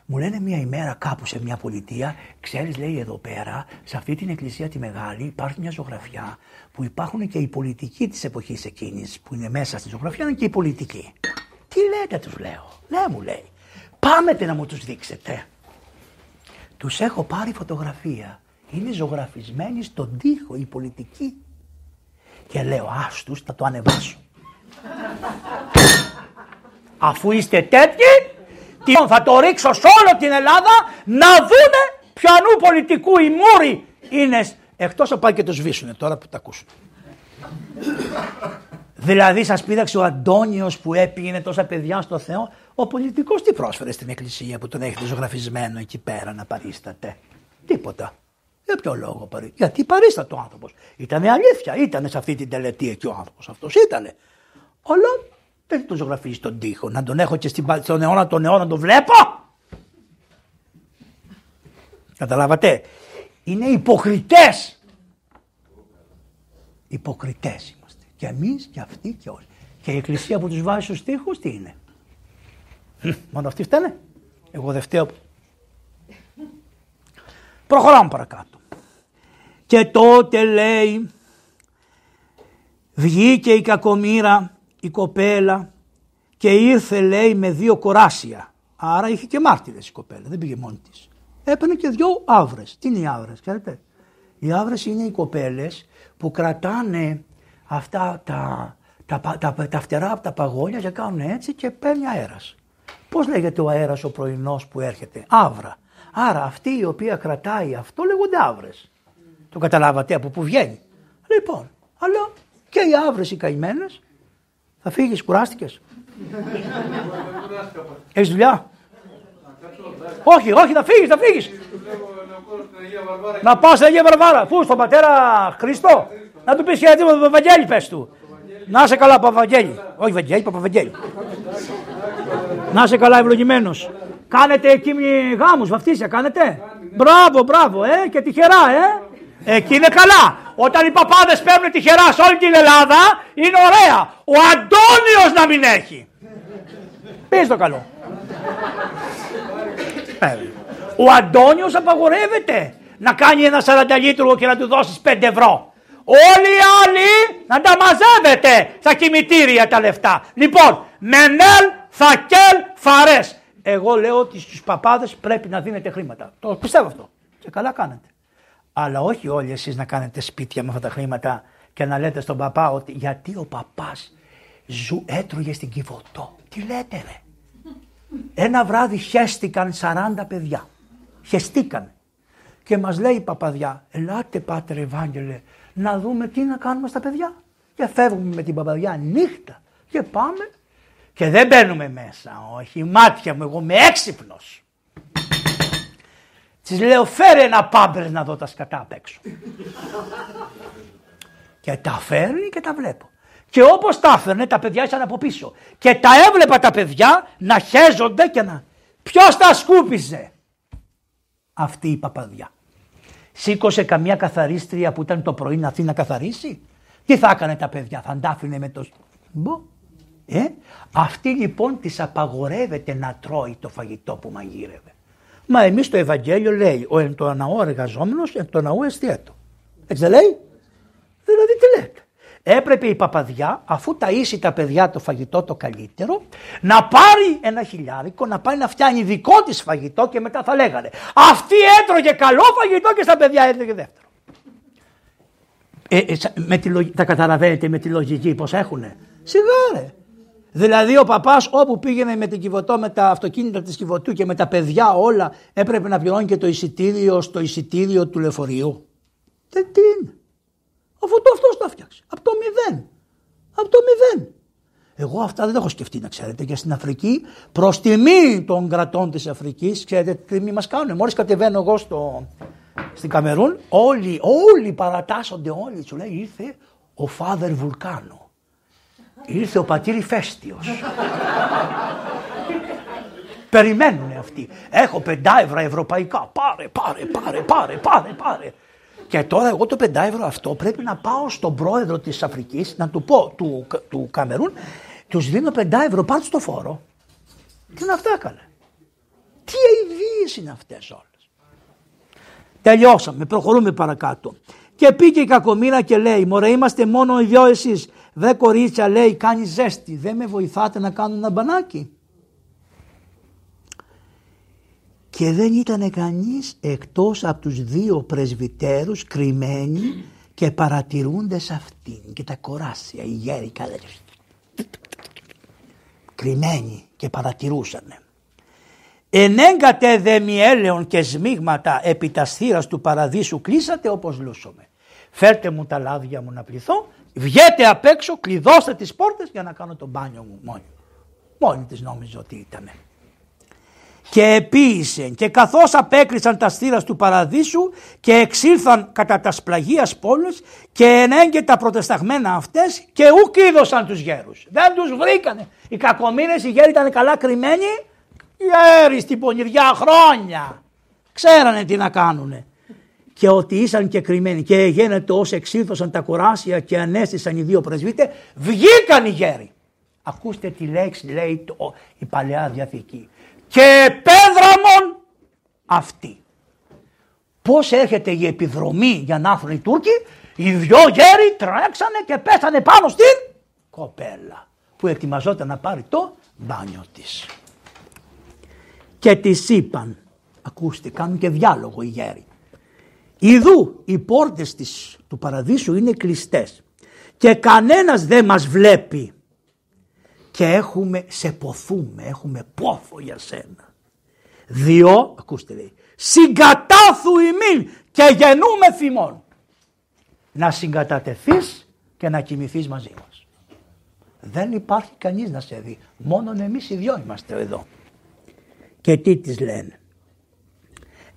μου λένε μια ημέρα κάπου σε μια πολιτεία, ξέρεις, λέει εδώ πέρα, σε αυτή την εκκλησία τη μεγάλη, υπάρχει μια ζωγραφιά που υπάρχουν και οι πολιτικοί της εποχής εκείνης, που είναι μέσα στη ζωγραφιά, είναι και οι πολιτικοί. Τι λέτε, τους λέω. Ναι, μου λέει. Πάμε να μου τους δείξετε. Τους έχω πάρει φωτογραφία. Είναι ζωγραφισμένοι στον τοίχο οι πολιτικοί. Και λέω άστους θα το ανεβάσω. [laughs] Αφού είστε τέτοιοι, θα το ρίξω σε όλη την Ελλάδα να δούνε ποιανού πολιτικού οι μούροι είναι. Εκτός από πάει και το σβήσουνε τώρα που τα ακούσουν. Δηλαδή σας πείραξε ο Αντώνιος που έπηγαινε τόσα παιδιά στο Θεό. Ο πολιτικός τι πρόσφερε στην εκκλησία που τον έχετε ζωγραφισμένο εκεί πέρα να παρίσταται; Τίποτα. Για ποιο λόγο παρή. Γιατί παρίστατο ο άνθρωπος. Ήταν αλήθεια. Ήταν σε αυτή την τελετή εκεί ο άνθρωπος. Αυτός ήταν. Αλλά δεν τον ζωγραφίζει στον τοίχο. Να τον έχω και στον αιώνα τον αιώνα να τον βλέπω. Καταλάβατε. Είναι υποκριτές. Υποκριτές είμαστε. Και εμείς και αυτοί και όλοι. Και η εκκλησία που τους βάζει στους τοίχου τι είναι; Μόνο αυτοί φταίνε; Εγώ δεν φταίω. Προχωράμε παρακάτω. Και τότε λέει βγήκε η κακομήρα η κοπέλα και ήρθε λέει με δύο κοράσια. Άρα είχε και μάρτυρες η κοπέλα, δεν πήγε μόνη της. Έπαιρνε και δυο άβρες. Τι είναι οι άβρες, ξέρετε; Οι άβρες είναι οι κοπέλες που κρατάνε αυτά τα, τα, τα, τα, φτερά από τα παγόνια και κάνουν έτσι και παίρνει αέρας. Πώς λέγεται ο αέρας ο πρωινός που έρχεται; Άβρα. Άρα αυτή η οποία κρατάει αυτό λέγονται άβρες. Το καταλάβατε από πού βγαίνει. Λοιπόν, αλλά και οι άβρες οι καημένες. Θα φύγεις, κουράστηκες; Έχεις δουλειά; Όχι, όχι, θα φύγεις, θα φύγεις. Να πας στην Αγία Βαρβάρα. Πού, στον πατέρα Χριστό. Να του πεις γιατί με τον Παπαβαγγέλη, πες του. Να είσαι καλά, Παπαβαγγέλη. Όχι, Βαγγέλη, Παπαβαγγέλη. Να είσαι καλά, ευλογημένος. Κάνετε εκεί γάμους, βαφτίσια, κάνετε. Μπράβο, μπράβο, ε, και τυχερά, ε. Εκεί είναι καλά. Όταν οι παπάδες παίρνουν τυχερά σε όλη την Ελλάδα είναι ωραία. Ο Αντώνιος να μην έχει. Πες το καλό. Ε, ο Αντώνιος απαγορεύεται να κάνει ένα 40 λίτρο και να του δώσεις 5 ευρώ. Όλοι οι άλλοι να τα μαζεύετε στα κημητήρια τα λεφτά. Λοιπόν, Μενέλ, Θακέλ, Φαρές. Εγώ λέω ότι στους παπάδες πρέπει να δίνετε χρήματα. Το πιστεύω αυτό. Και καλά κάνετε. Αλλά όχι όλοι εσείς να κάνετε σπίτια με αυτά τα χρήματα και να λέτε στον παπά ότι γιατί ο παπάς ζου, έτρωγε στην Κιβωτό. Τι λέτε ρε. Ένα βράδυ χέστηκαν 40 παιδιά. Χεστήκαν. Και μας λέει η παπαδιά, ελάτε πάτερ Ευάγγελε, να δούμε τι να κάνουμε στα παιδιά. Και φεύγουμε με την παπαδιά νύχτα και πάμε και δεν μπαίνουμε μέσα. Όχι, μάτια μου, εγώ είμαι έξυπνος. Της λέω φέρε ένα πάμπερ να δω τα σκατά απ' έξω. και τα φέρνει και τα βλέπω. Και όπως τα έφερνε, τα παιδιά ήσαν από πίσω. Και τα έβλεπα τα παιδιά να χέζονται και να. Ποιος τα σκούπιζε, αυτή η παπαδιά. Σήκωσε καμιά καθαρίστρια που ήταν το πρωί να έρθει να καθαρίσει. Τι θα έκανε τα παιδιά, θα αντάφηνε με το. Μπο. Ε; Αυτή λοιπόν της απαγορεύεται να τρώει το φαγητό που μαγείρευε. Μα εμείς το Ευαγγέλιο λέει: Ο εν το αναό εργαζόμενος, εν το ναό εστιατό. Έτσι δεν λέει. Δηλαδή τι λέτε. Έπρεπε η παπαδιά, αφού ταΐσει τα παιδιά το φαγητό το καλύτερο, να πάρει ένα χιλιάρικο, να πάει να φτιάνει δικό της φαγητό και μετά θα λέγανε αυτή έτρωγε καλό φαγητό και στα παιδιά έτρωγε δεύτερο. Ε, ε, με τη, τα καταλαβαίνετε με τη λογική πως έχουνε; Σιγά ρε. Δηλαδή ο παπάς όπου πήγαινε με την κυβωτό, με τα αυτοκίνητα της κυβωτού και με τα παιδιά όλα έπρεπε να πληρώνει και το εισιτήριο στο εισιτήριο του λεωφορείου. Δεν τι είναι; Αφού το αυτό το φτιάξει. Από το μηδέν. Από το μηδέν. Εγώ αυτά δεν τα έχω σκεφτεί να ξέρετε και στην Αφρική προς τιμή των κρατών της Αφρικής, ξέρετε τι τιμή μας κάνουν. Μόλις κατεβαίνω εγώ στο, στην Καμερούν, όλοι, όλοι παρατάσσονται, όλοι σου λέει ήρθε ο Φάδερ Βουλκάνο. Ήρθε ο πατήρ Φέστιος. Περιμένουν αυτοί. Έχω πεντά ευρώ ευρωπαϊκά. Πάρε, πάρε, πάρε, πάρε, πάρε, πάρε. Και τώρα εγώ το 5 ευρώ αυτό πρέπει να πάω στον πρόεδρο της Αφρικής να του πω του, του Καμερούν τους δίνω 5 ευρώ πάρτε στο φόρο. Και να αυτά έκανε. Τι αηδίες είναι αυτές όλες. Τελειώσαμε, προχωρούμε παρακάτω. Και πήγε η κακομήρα και λέει: Μωρέ, είμαστε μόνο οι δυο εσείς. Δε κορίτσια, λέει, κάνει ζέστη. Δεν με βοηθάτε να κάνω ένα μπανάκι. Και δεν ήταν κανείς εκτός από τους δύο πρεσβυτέρους κρυμμένοι και παρατηρούνται σε αυτήν και τα κοράσια, οι γέροι κρυμμένοι και παρατηρούσαν. Ενέγκατε δε μιέλεον και σμίγματα επί τας του παραδείσου κλείσατε όπως λούσομαι. Φέρτε μου τα λάδια μου να πληθώ, βγείτε απ' έξω, κλειδώστε τις πόρτες για να κάνω το μπάνιο μου μόνη. Μόνη της νόμιζε ότι ήταν και επίησε και καθώς απέκρισαν τα στήρας του παραδείσου και εξήλθαν κατά τας σπλαγίας πόλης και ενέγγε τα προτεσταγμένα αυτές και ουκ είδωσαν τους γέρους. Δεν τους βρήκανε. Οι κακομύρες οι γέροι ήταν καλά κρυμμένοι. Γέροι στην πονηριά χρόνια. Ξέρανε τι να κάνουνε. Και ότι ήσαν και κρυμμένοι και γίνεται όσο εξήλθωσαν τα κοράσια και ανέστησαν οι δύο πρεσβύτε, βγήκαν οι γέροι. Ακούστε τη λέξη λέει το, η Παλαιά Διαθήκη και επέδραμον αυτή. Πώς έρχεται η επιδρομή για να έρθουν οι Τούρκοι, οι δυο γέροι τρέξανε και πέσανε πάνω στην κοπέλα που ετοιμαζόταν να πάρει το μπάνιο της. Και της είπαν, ακούστε κάνουν και διάλογο οι γέροι. Ιδού οι πόρτες της, του παραδείσου είναι κλειστές και κανένας δεν μας βλέπει και έχουμε, σε ποθούμε, έχουμε πόθο για σένα. Διό, ακούστε λέει, συγκατάθου ημίν και γεννούμε θυμών. Να συγκατατεθείς και να κοιμηθείς μαζί μας. Δεν υπάρχει κανείς να σε δει, μόνο εμείς οι δυο είμαστε εδώ. Και τι τις λένε.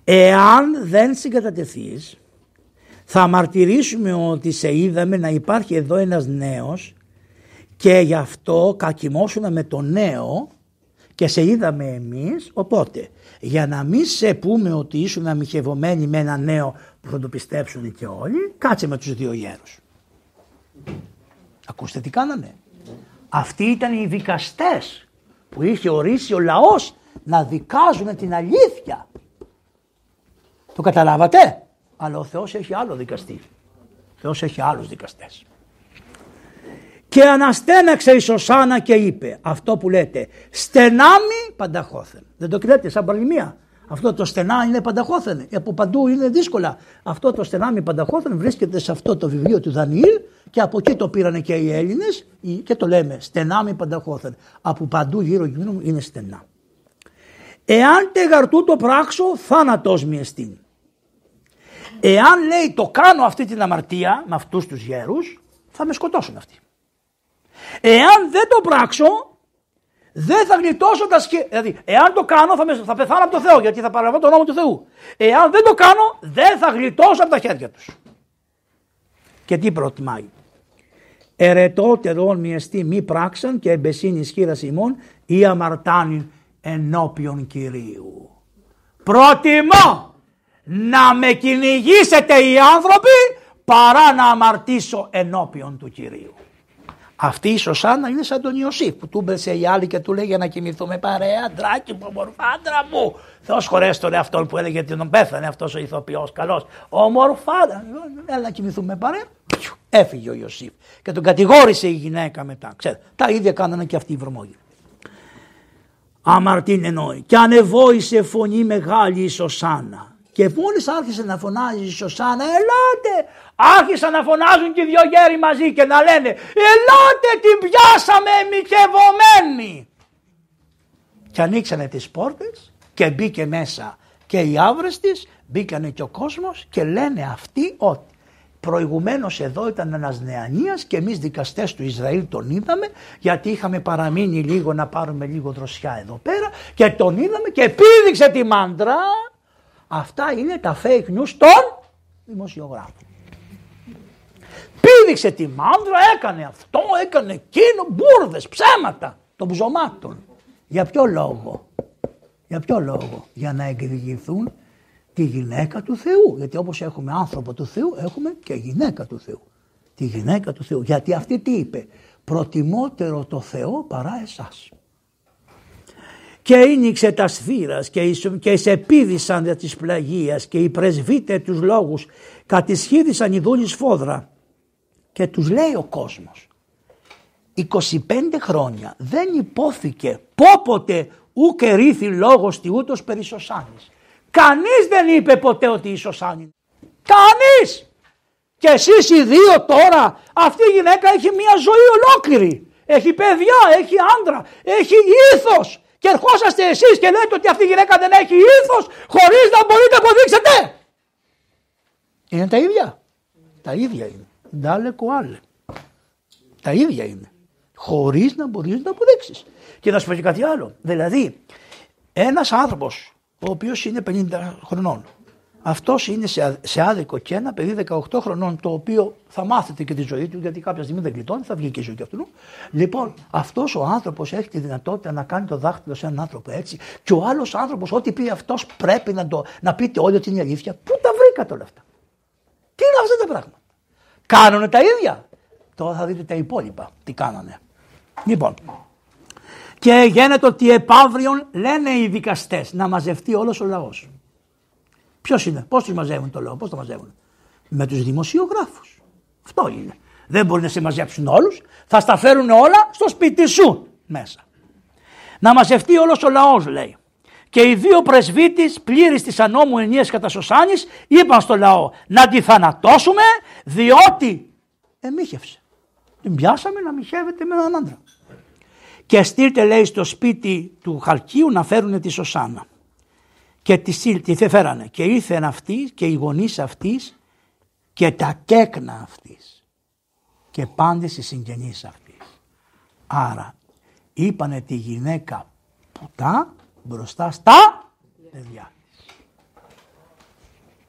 Εάν δεν συγκατατεθείς θα μαρτυρήσουμε ότι σε είδαμε να υπάρχει εδώ ένας νέος και γι' αυτό κακιμώσουμε με το νέο και σε είδαμε εμείς, οπότε για να μην σε πούμε ότι ήσουν αμυχευωμένοι με ένα νέο που θα το πιστέψουν και όλοι, κάτσε με τους δύο γέρους. Ακούστε τι κάνανε. Αυτοί ήταν οι δικαστές που είχε ορίσει ο λαός να δικάζουν την αλήθεια. Το καταλάβατε; Αλλά ο Θεός έχει άλλο δικαστή. Θεός έχει άλλους δικαστές. Και αναστέναξε η Σωσάνα και είπε αυτό που λέτε στενάμι πανταχώθεν. Δεν το λέτε σαν παροιμία. Αυτό το στενά είναι πανταχώθεν. Από παντού είναι δύσκολα. Αυτό το στενάμι πανταχώθεν βρίσκεται σε αυτό το βιβλίο του Δανιήλ και από εκεί το πήρανε και οι Έλληνες και το λέμε στενάμι πανταχώθεν. Από παντού γύρω γύρω μου είναι στενά. Εάν τεγαρτού το πράξω θάνατος μη εστίν. Εάν λέει το κάνω αυτή την αμαρτία με αυτούς τους γέρους θα με σκοτώσουν αυτοί. Εάν δεν το πράξω δεν θα γλιτώσω τα σκε... Δηλαδή, εάν το κάνω θα, με... θα πεθάνω από το Θεό γιατί θα παραλαμβάνω τον νόμο του Θεού. Εάν δεν το κάνω δεν θα γλιτώσω από τα χέρια τους. Και τι προτιμάει; Ερετότερον μιεστή μη πράξαν και εμπεσίνη ισχύρα ημών ή αμαρτάνει ενώπιον Κυρίου. Προτιμώ να με κυνηγήσετε οι άνθρωποι παρά να αμαρτήσω ενώπιον του Κυρίου. Αυτή η Σωσάνα είναι σαν τον Ιωσήφ που του έμπεσε η άλλη και του λέει για να κοιμηθούμε παρέα, αντράκι μου, ομορφάντρα μου. Θεός χωρέσει τον εαυτό που έλεγε ότι τον πέθανε αυτός ο ηθοποιός καλός. Ομορφάντρα, έλα να κοιμηθούμε παρέα. Έφυγε ο Ιωσήφ και τον κατηγόρησε η γυναίκα μετά. Ξέρετε, τα ίδια κάνανε και αυτοί οι βρωμόγοι. Αμαρτήν εννοεί. Και ανεβόησε φωνή μεγάλη η Σωσάνα. Και μόλις άρχισε να φωνάζει η Σωσάνα, ελάτε! Άρχισαν να φωνάζουν και οι δυο γέροι μαζί και να λένε, ελάτε την πιάσαμε εμικευωμένη. Και ανοίξανε τις πόρτες και μπήκε μέσα και οι άβρες της, μπήκανε και ο κόσμος και λένε αυτοί ότι Προηγουμένως εδώ ήταν ένας νεανίας και εμείς δικαστές του Ισραήλ τον είδαμε γιατί είχαμε παραμείνει λίγο να πάρουμε λίγο δροσιά εδώ πέρα και τον είδαμε και επίδειξε τη μάντρα. Αυτά είναι τα fake news των δημοσιογράφων. Πήδηξε τη μάνδρα, έκανε αυτό, έκανε εκείνο, μπουρδες, ψέματα των ψωμάτων. Για ποιο λόγο, για ποιο λόγο, για να εκδικηθούν τη γυναίκα του Θεού. Γιατί όπως έχουμε άνθρωπο του Θεού έχουμε και γυναίκα του Θεού. Τη γυναίκα του Θεού. Γιατί αυτή τι είπε; Προτιμότερο το Θεό παρά εσάς. Και ίνιξε τα σφύρας και, και επίδησαν δια της πλαγίας και οι πρεσβύτε τους λόγους κατησχύδησαν οι δούλοι φόδρα. Και τους λέει ο κόσμος 25 χρόνια δεν υπόθηκε πόποτε ούκε ρίθη λόγος τη ούτως περί Σωσάνης. Κανείς δεν είπε ποτέ ότι η Σωσάνη. Κανείς. Και εσείς οι δύο τώρα, αυτή η γυναίκα έχει μια ζωή ολόκληρη. Έχει παιδιά, έχει άντρα, έχει ήθος. Και ερχόσαστε εσείς και λέτε ότι αυτή η γυναίκα δεν έχει ήθος χωρίς να μπορείτε να αποδείξετε. Είναι τα ίδια. Τα ίδια είναι. Ντάλε κουάλε. Τα ίδια είναι. Χωρίς να μπορείς να αποδείξεις. Και να σου πω και κάτι άλλο. Δηλαδή, ένας άνθρωπος ο οποίος είναι 50 χρονών. Αυτός είναι σε, σε άδικο και ένα παιδί 18 χρονών, το οποίο θα μάθετε και τη ζωή του, γιατί κάποια στιγμή δεν γλιτώνει, θα βγει και η ζωή του αυτού. Λοιπόν, αυτός ο άνθρωπος έχει τη δυνατότητα να κάνει το δάχτυλο σε έναν άνθρωπο έτσι, και ο άλλος άνθρωπος, ό,τι πει αυτός, πρέπει να, το, να πείτε όλοι ότι είναι αλήθεια. Πού τα βρήκατε όλα αυτά; Τι είναι αυτά τα πράγματα; Κάνανε τα ίδια; Τώρα θα δείτε τα υπόλοιπα τι κάνανε. Λοιπόν, και γίνεται ότι επαύριον λένε οι δικαστές να μαζευτεί όλος ο λαός. Ποιος είναι, πώς τους μαζεύουν το λαό, πώς το μαζεύουν. Με τους δημοσιογράφους. Αυτό είναι. Δεν μπορεί να σε μαζέψουν όλους, θα στα φέρουν όλα στο σπίτι σου μέσα. Να μαζευτεί όλος ο λαός, λέει. Και οι δύο πρεσβύτες πλήρης της ανώμου ενίας κατά Σωσάνης είπαν στο λαό να τη θανατώσουμε διότι εμίχευσε. Την πιάσαμε να μιχεύεται με έναν άντρα και στείλτε λέει στο σπίτι του Χαλκίου να φέρουν τη Σωσάνα. Και τη, τη φέρανε και ήρθαν αυτής και οι γονείς αυτής και τα κέκνα αυτής και πάντες οι συγγενείς αυτής. Άρα είπανε τη γυναίκα πουτά μπροστά στα παιδιά της.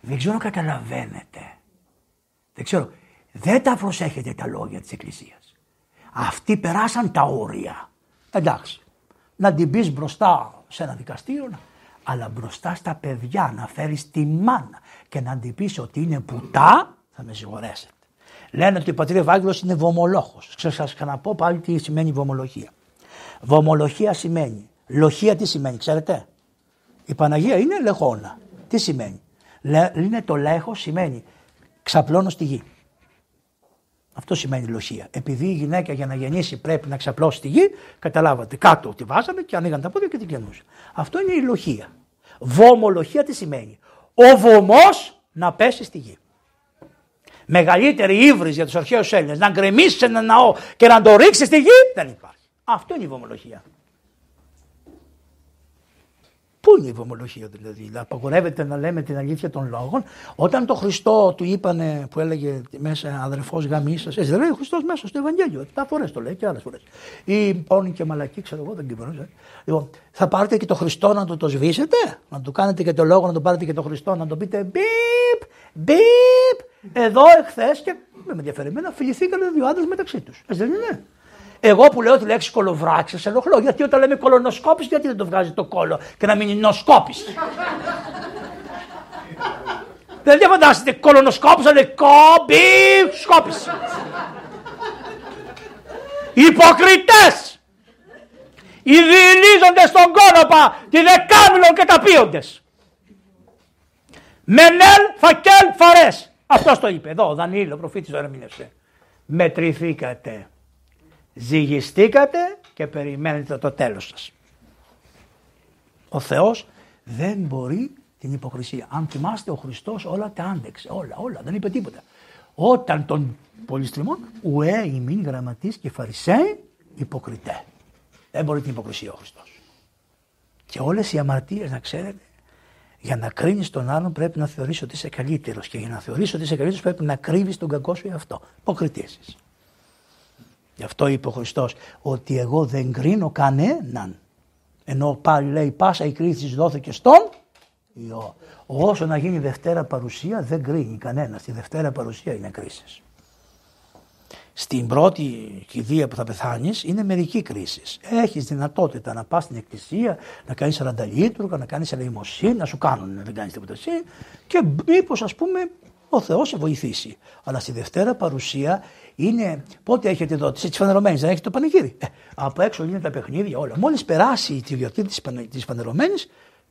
Δεν ξέρω καταλαβαίνετε. Δεν ξέρω. Δεν τα προσέχετε τα λόγια της Εκκλησίας. Αυτοί περάσαν τα όρια. Εντάξει, να την πεις μπροστά σε ένα δικαστήριο, αλλά μπροστά στα παιδιά να φέρεις τη μάνα και να την πεις ότι είναι πουτά, θα με συγχωρέσετε. Λένε ότι ο πατήρ Ευάγγελος είναι βομολόχος. Ξέρω σας ξαναπώ πάλι τι σημαίνει βομολογία. Βομολογία σημαίνει, λοχεία τι σημαίνει, ξέρετε; Η Παναγία είναι λεχόνα. Τι σημαίνει; είναι το λέχος σημαίνει ξαπλώνω στη γη. Αυτό σημαίνει λοχεία. Επειδή η γυναίκα για να γεννήσει πρέπει να ξαπλώσει τη γη, καταλάβατε κάτω τη βάζαμε και ανοίγαν τα πόδια και την κλενούσε. Αυτό είναι η λοχεία. Βομολοχεία τι σημαίνει; Ο βωμός να πέσει στη γη. Μεγαλύτερη ύβρις για τους αρχαίους Έλληνες να γκρεμίσεις ένα ναό και να το ρίξεις στη γη δεν υπάρχει. Αυτό είναι η βομολογία. Πού είναι η βομολογία δηλαδή, απαγορεύεται να λέμε την αλήθεια των λόγων. Όταν το Χριστό του είπανε που έλεγε μέσα αδερφός γαμίσα, έτσι δεν λέει ο Χριστός μέσα στο Ευαγγέλιο. Τα φορές το λέει και άλλες φορές. Ή πόνοι και μαλακή, ξέρω εγώ, δεν κυβερνούσε. Λοιπόν, θα πάρετε και το Χριστό να το, το σβήσετε, να του κάνετε και το λόγο, να το πάρετε και το Χριστό, να το πείτε μπιπ, μπιπ. Εδώ εχθές και με ενδιαφέρει εμένα φιληθήκανε δύο άντρες μεταξύ τους. Έτσι δεν είναι. Εγώ που λέω τη λέξη κολοβράξι, σε ενοχλώ. Γιατί όταν λέμε κολονοσκόπηση, γιατί δεν το βγάζει το κόλο και να μην [laughs] είναι νοσκόπηση. δεν δεν φαντάζεστε κολονοσκόπηση, αλλά κόμπι σκόπηση. Υποκριτές! Οι διηλίζοντες στον κόνοπα, τη δεκάμιλον και τα πίοντες. Μενέλ φακέλ φαρές. Αυτός το είπε. Εδώ ο Δανίλο, ο προφήτης το ερμήνευσε. Μετρηθήκατε ζυγιστήκατε και περιμένετε το τέλος σας. Ο Θεός δεν μπορεί την υποκρισία. Αν θυμάστε ο Χριστός όλα τα άντεξε, όλα, όλα, δεν είπε τίποτα. Όταν τον πολυστριμών, ουέ ημίν γραμματής και φαρισαίοι υποκριτέ. Δεν μπορεί την υποκρισία ο Χριστός. Και όλες οι αμαρτίες να ξέρετε, για να κρίνεις τον άλλον πρέπει να θεωρήσει ότι είσαι καλύτερος και για να θεωρήσει ότι είσαι καλύτερος πρέπει να κρύβεις τον κακό σου εαυτό. Υποκριτήσεις. Γι' αυτό είπε ο Χριστός ότι εγώ δεν κρίνω κανέναν. Ενώ πάλι λέει πάσα η κρίση δόθηκε στον Υιό. Όσο να γίνει Δευτέρα παρουσία δεν κρίνει κανένας. Στη Δευτέρα παρουσία είναι κρίση. Στην πρώτη κηδεία που θα πεθάνεις είναι μερική κρίση. Έχεις δυνατότητα να πας στην εκκλησία, να κάνεις 40 λίτρου, να κάνεις ελεημοσύνη, να σου κάνουν, δεν κάνεις τίποτα εσύ και μήπως ας πούμε ο Θεός σε βοηθήσει. Αλλά στη Δευτέρα παρουσία είναι πότε έχετε εδώ, τη φανερωμένη, δεν έχετε το πανηγύρι. Ε, από έξω γίνεται τα παιχνίδια όλα. Μόλις περάσει της γιορτή της φανερωμένη,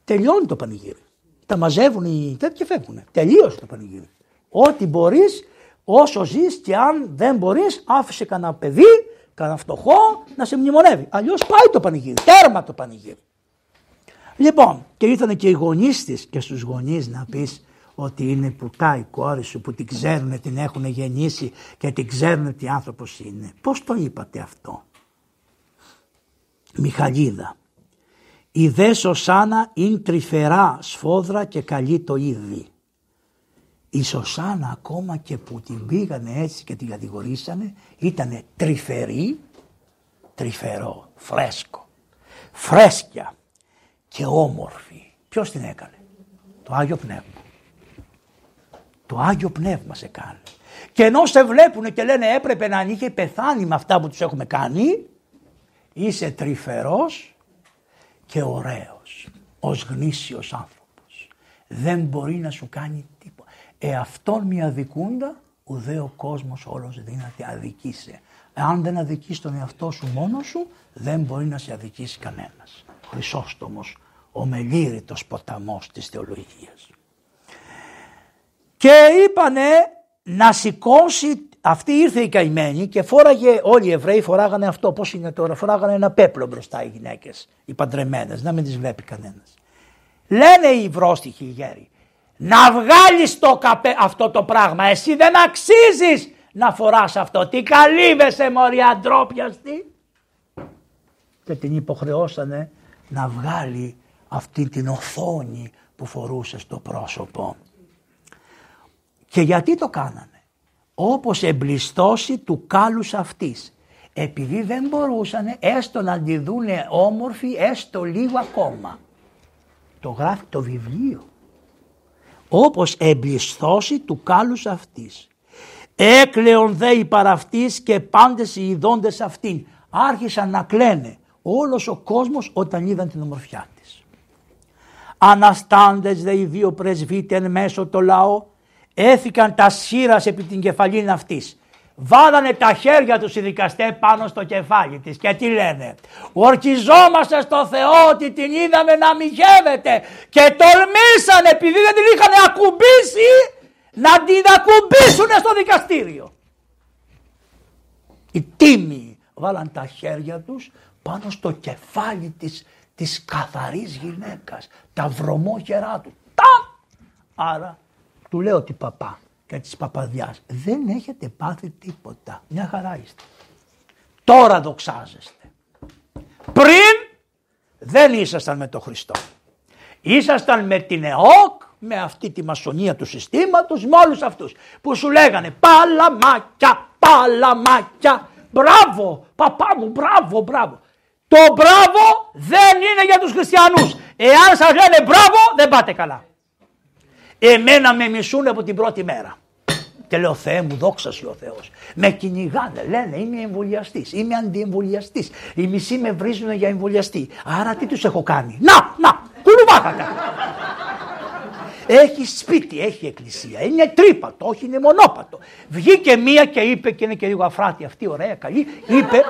τελειώνει το πανηγύρι. Τα μαζεύουν οι τέτοιοι και φεύγουν. Τελείωσε το πανηγύρι. Ό,τι μπορείς, όσο ζεις και αν δεν μπορείς, άφησε κανένα παιδί, κανένα φτωχό να σε μνημονεύει. Αλλιώς πάει το πανηγύρι. Τέρμα το πανηγύρι. Λοιπόν, και ήρθαν και οι γονείς της και στους γονείς να πεις ότι είναι πουτά η κόρη σου που την ξέρουν, την έχουν γεννήσει και την ξέρουν τι άνθρωπος είναι. Πώς το είπατε αυτό; Μιχαλίδα. Η δε Σωσάνα είναι τρυφερά σφόδρα και καλή το είδη. Η Σωσάνα ακόμα και που την πήγανε έτσι και την κατηγορήσανε ήταν τρυφερή, τρυφερό, φρέσκο, φρέσκια και όμορφη. Ποιος την έκανε, το Άγιο Πνεύμα. Το Άγιο Πνεύμα σε κάνει. Και ενώ σε βλέπουν και λένε έπρεπε να είχε πεθάνει με αυτά που τους έχουμε κάνει, είσαι τρυφερός και ωραίος, ως γνήσιος άνθρωπος. Δεν μπορεί να σου κάνει τίποτα. Εαυτόν μη αδικούντα, ουδέ ο κόσμος όλος δύναται αδικήσε. Αν δεν αδικείς τον εαυτό σου μόνος σου, δεν μπορεί να σε αδικήσει κανένας. Χρυσόστομος, ο μελήρητος ποταμός της θεολογίας και είπανε να σηκώσει, αυτή ήρθε η καημένη και φόραγε, όλοι οι Εβραίοι φοράγανε αυτό, πώς είναι τώρα, φοράγανε ένα πέπλο μπροστά οι γυναίκες, οι παντρεμένες, να μην τις βλέπει κανένας. Λένε οι βρόστιχοι οι γέροι, να βγάλεις το καπέ, αυτό το πράγμα, εσύ δεν αξίζεις να φοράς αυτό, τι καλύβεσαι μωρή ντρόπιαστη. Και την υποχρεώσανε να βγάλει αυτή την οθόνη που φορούσε στο πρόσωπο. Και γιατί το κάνανε; Όπως εμπλιστώσει του κάλους αυτής. Επειδή δεν μπορούσαν έστω να τη δούνε όμορφη έστω λίγο ακόμα. Το γράφει το βιβλίο. Όπως εμπλιστώσει του κάλους αυτής. Έκλεον δε η παραυτής και πάντες οι ειδώντες αυτήν. Άρχισαν να κλαίνε όλος ο κόσμος όταν είδαν την ομορφιά της. Αναστάντες δε οι δύο πρεσβύτες μέσω το λαό έθηκαν τα σχήρας επί την κεφαλήν αυτής. Βάλανε τα χέρια τους οι δικαστές πάνω στο κεφάλι της και τι λένε; Ορκιζόμαστε στο Θεό ότι την είδαμε να μοιχεύεται και τολμήσανε επειδή δεν την είχαν ακουμπήσει να την ακουμπήσουν στο δικαστήριο. οι τίμοι βάλαν τα χέρια τους πάνω στο κεφάλι της, της καθαρής γυναίκας, τα βρωμόχερά τους. Τα! Άρα του λέω ότι παπά και της παπαδιάς δεν έχετε πάθει τίποτα. Μια χαρά είστε. Τώρα δοξάζεστε. Πριν δεν ήσασταν με τον Χριστό. Ήσασταν με την ΕΟΚ, με αυτή τη μασονία του συστήματος, με όλους αυτούς που σου λέγανε παλαμάκια, παλαμάκια, μπράβο, παπά μου, μπράβο, μπράβο. Το μπράβο δεν είναι για τους χριστιανούς. Εάν σας λένε μπράβο δεν πάτε καλά. Εμένα με μισούν από την πρώτη μέρα. Και λέω Θεέ μου δόξα σου ο Θεός. Με κυνηγάνε λένε είμαι εμβολιαστής, είμαι αντιεμβολιαστής. Οι μισοί με βρίζουν για εμβολιαστή. Άρα τι τους έχω κάνει; Να, να, κουλουβάκακα. Έχει σπίτι, έχει εκκλησία. Είναι τρύπατο, όχι είναι μονόπατο. Βγήκε μία και είπε, και είναι και λίγο αφράτη αυτή, ωραία, καλή. Είπε,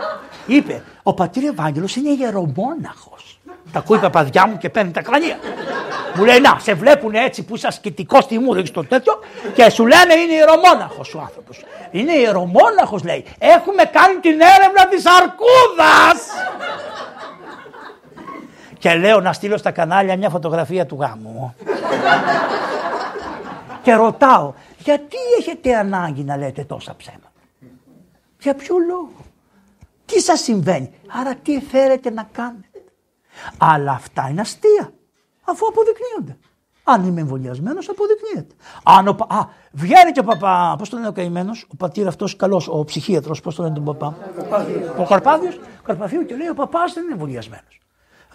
είπε, ο πατήρ Ευάγγελος είναι ιερομόναχος. Τα ακούει η παπαδιά μου και παίρνει τα κρανία. Μου λέει, Να, σε βλέπουν έτσι που είσαι ασκητικό στη μου, το τέτοιο και σου λένε είναι ιερομόναχος ο άνθρωπος. Είναι ιερομόναχος, λέει. Έχουμε κάνει την έρευνα της αρκούδας. και λέω να στείλω στα κανάλια μια φωτογραφία του γάμου μου. και ρωτάω, γιατί έχετε ανάγκη να λέτε τόσα ψέματα; Για ποιο λόγο; Τι σας συμβαίνει; Άρα τι θέλετε να κάνετε; Αλλά αυτά είναι αστεία αφού αποδεικνύονται. Αν είμαι εμβολιασμένος, αποδεικνύεται. Αν ο, α, βγαίνει και ο παπά, πώς το λένε ο καημένος, ο πατήρ αυτός καλός, ο ψυχίατρος, πώς το λένε τον παπά; Ο Καρπάδιο, Καρπαθίου και λέει: Ο παπάς δεν είναι εμβολιασμένος.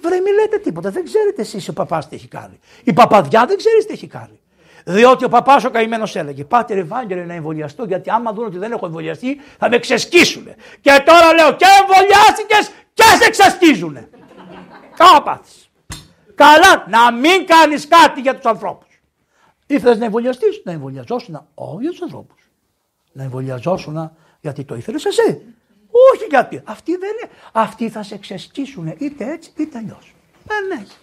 Βρε, μην λέτε τίποτα, δεν ξέρετε εσείς ο παπάς τι έχει κάνει. Η παπαδιά δεν ξέρεις τι έχει κάνει. Διότι ο παπάς ο καημένος έλεγε: Πάτε Ευάγγελε να εμβολιαστώ, γιατί άμα δουν ότι δεν έχω εμβολιαστεί θα με ξεσκίσουν. Και τώρα λέω: Και εμβολιάστηκες και σε ξεσκίζουν. Κάπαθ. Καλά, να μην κάνεις κάτι για τους ανθρώπους. Ήθελες να εμβολιαστείς, να εμβολιαζόσουν όχι για τους ανθρώπους. Να εμβολιαζόσουν γιατί το ήθελες εσύ. Όχι γιατί. Αυτοί δεν είναι. Αυτοί θα σε ξεσκίσουν είτε έτσι είτε αλλιώς. Δεν έχει.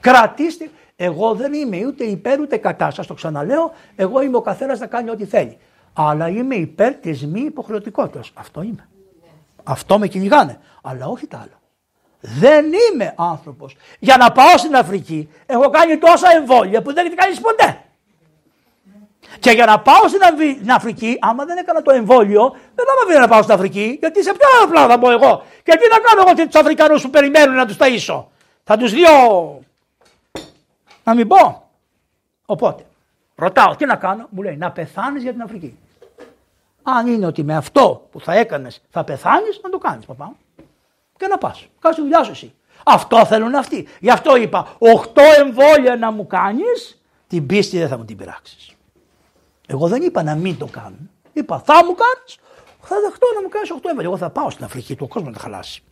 Κρατήστε. Εγώ δεν είμαι ούτε υπέρ ούτε κατά. Σας το ξαναλέω. Εγώ είμαι ο καθένας να κάνει ό,τι θέλει. Αλλά είμαι υπέρ της μη υποχρεωτικότητας. Αυτό είμαι. Αυτό με κυνηγάνε. Αλλά όχι τα άλλα. Δεν είμαι άνθρωπος. Για να πάω στην Αφρική έχω κάνει τόσα εμβόλια που δεν έχει κάνει ποτέ. Και για να πάω στην Αφρική, άμα δεν έκανα το εμβόλιο, δεν θα με να πάω στην Αφρική, γιατί σε ποιο άλλο πλάνο θα μπω εγώ; Και τι να κάνω εγώ τους Αφρικανούς που περιμένουν να τους ταΐσω; Θα τους δύο. Να μην πω. Οπότε, ρωτάω τι να κάνω, μου λέει να πεθάνεις για την Αφρική. Αν είναι ότι με αυτό που θα έκανες θα πεθάνεις, να το κάνεις, παπά και να πας. Κάτσε τη δουλειά σου εσύ. Αυτό θέλουν αυτοί. Γι' αυτό είπα, 8 εμβόλια να μου κάνεις, την πίστη δεν θα μου την πειράξεις. Εγώ δεν είπα να μην το κάνουν. Είπα, θα μου κάνεις, θα δεχτώ να μου κάνεις 8 εμβόλια. Εγώ θα πάω στην Αφρική, του κόσμο να τα χαλάσει.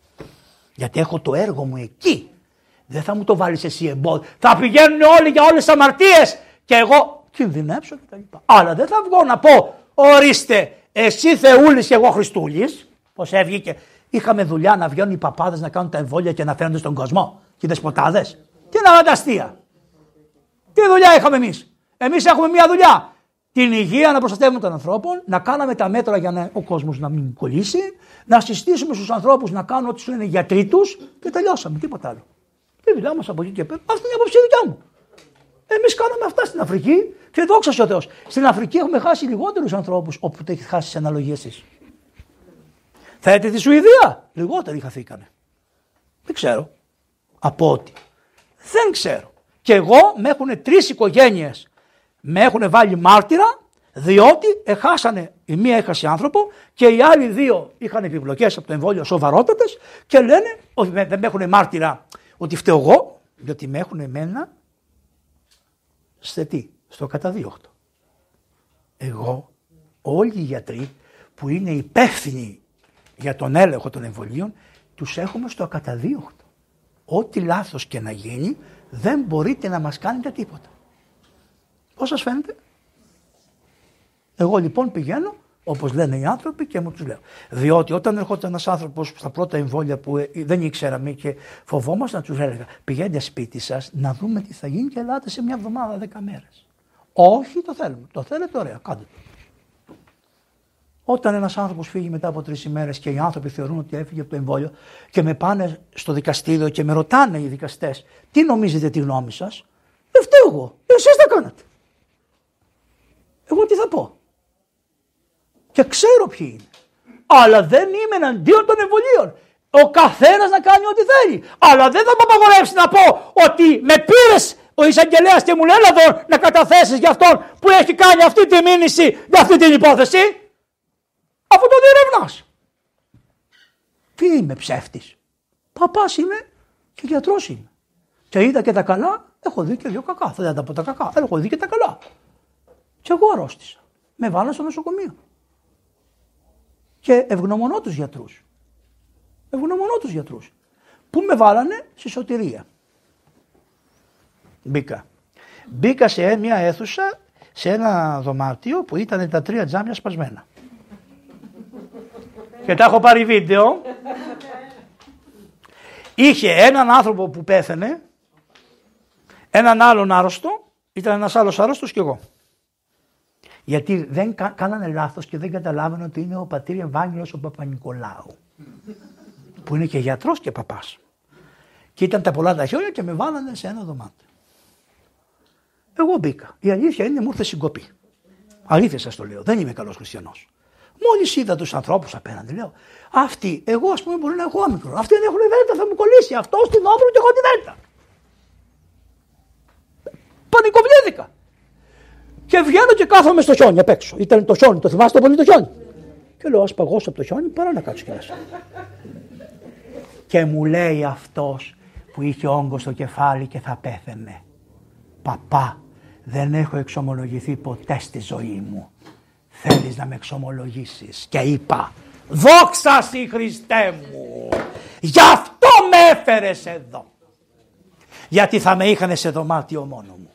Γιατί έχω το έργο μου εκεί. Δεν θα μου το βάλεις εσύ εμπόδιο. Θα πηγαίνουν όλοι για όλες τις αμαρτίες και εγώ κινδυνεύσω κτλ. Αλλά δεν θα βγω να πω, ορίστε, εσύ Θεούλης και εγώ Χριστούλης. Πώ έβγηκε Είχαμε δουλειά να βγαίνουν οι παπάδες να κάνουν τα εμβόλια και να φαίνονται στον κόσμο. Και οι δεσποτάδε. Τι να τα αστεία. Τι δουλειά είχαμε εμείς. Εμείς έχουμε μία δουλειά. Την υγεία να προστατεύουμε των ανθρώπων, να κάναμε τα μέτρα για να, ο κόσμος να μην κολλήσει, να συστήσουμε στους ανθρώπους να κάνουν ό,τι σου λένε οι γιατροί τους και τελειώσαμε. Τίποτα άλλο. Η δουλειά μας από εκεί και πέρα. Αυτή είναι η άποψη δικιά μου. Εμείς κάναμε αυτά στην Αφρική και δόξα ο Θεός. Στην Αφρική έχουμε χάσει λιγότερους ανθρώπους όπου το έχεις χάσει τις αναλογίες εσεί. Θέλετε της Σουηδία. Λιγότεροι χαθήκανε. Δεν ξέρω. Από ό,τι. Δεν ξέρω. Και εγώ με έχουν τρεις οικογένειες με έχουν βάλει μάρτυρα διότι έχασανε, η μία έχασε άνθρωπο και οι άλλοι δύο είχαν επιπλοκές από το εμβόλιο σοβαρότατες και λένε ότι δεν με έχουν μάρτυρα ότι φταίω εγώ, διότι με έχουν εμένα σε τι, στο καταδίωκτο. Εγώ, όλοι οι γιατροί που είναι υπεύθυνοι για τον έλεγχο των εμβολίων, τους έχουμε στο ακαταδίωκτο. Ό,τι λάθος και να γίνει, δεν μπορείτε να μας κάνετε τίποτα. Πώς σας φαίνεται; Εγώ λοιπόν πηγαίνω, όπως λένε οι άνθρωποι και μου τους λέω. Διότι όταν ερχόταν ένας άνθρωπος στα πρώτα εμβόλια που ε, δεν ήξεραμε και φοβόμαστε να τους έλεγα πηγαίνετε σπίτι σας να δούμε τι θα γίνει και ελάτε σε μια εβδομάδα δέκα μέρες. Όχι το θέλουμε. Το θέλετε ωραία, κάντε το. Όταν ένας άνθρωπος φύγει μετά από τρεις ημέρες και οι άνθρωποι θεωρούν ότι έφυγε από το εμβόλιο και με πάνε στο δικαστήριο και με ρωτάνε οι δικαστές, τι νομίζετε τη γνώμη σας, δεν φταίω εγώ. Εσείς τα κάνατε. Εγώ τι θα πω. Και ξέρω ποιοι είναι. Αλλά δεν είμαι εναντίον των εμβολίων. Ο καθένας να κάνει ό,τι θέλει. Αλλά δεν θα μου απαγορεύσει να πω ότι με πήρες ο εισαγγελέας και μου λέει εδώ να καταθέσεις για αυτόν που έχει κάνει αυτή τη μήνυση για αυτή την υπόθεση. Αφού το διερευνάς. Τι είμαι ψεύτης. Παπάς είμαι και γιατρός είμαι. Και είδα και τα καλά, έχω δει και δύο κακά. Θα τα πω τα κακά, έχω δει και τα καλά. Και εγώ αρρώστησα. Με βάλα στο νοσοκομείο. Και ευγνωμονώ τους γιατρούς. Ευγνωμονώ τους γιατρούς. Πού με βάλανε; Στη σωτηρία. Μπήκα. Μπήκα σε μια αίθουσα, σε ένα δωμάτιο που ήταν τα τρία τζάμια σπασμένα. Και τα έχω πάρει βίντεο. Είχε έναν άνθρωπο που πέθανε, έναν άλλον άρρωστο, ήταν ένας άλλος άρρωστος και εγώ. Γιατί δεν κάνανε λάθος και δεν καταλάβανε ότι είναι ο πατήρ Ευάγγελος ο Παπα-Νικολάου. Που είναι και γιατρός και παπάς. Και ήταν τα πολλά τα χέρια και με βάλανε σε ένα δωμάτιο. Εγώ μπήκα. Η αλήθεια είναι μου ήρθε συγκοπή. Αλήθεια σας το λέω. Δεν είμαι καλός χριστιανός. Μόλις είδα τους ανθρώπους απέναντι, λέω Αυτοί, εγώ ας πούμε μπορεί να έχω όμικρο. Αυτοί δεν έχουν δέλτα, θα μου κολλήσει αυτό στην όπλο και εγώ τη δέλτα. Πανικοβλήθηκα. Και βγαίνω και κάθομαι στο χιόνι απ' έξω. Ήταν το χιόνι, το θυμάστε πολύ το χιόνι; Και λέω, ας παγώσω από το χιόνι παρά να κάτσω και μέσα. και μου λέει αυτός που είχε όγκο στο κεφάλι και θα πέθαινε. Παπά, δεν έχω εξομολογηθεί ποτέ στη ζωή μου. Θέλεις να με εξομολογήσεις. Και είπα, δόξα σοι Χριστέ μου, γι' αυτό με έφερες εδώ. Γιατί θα με είχαν σε δωμάτιο μόνο μου.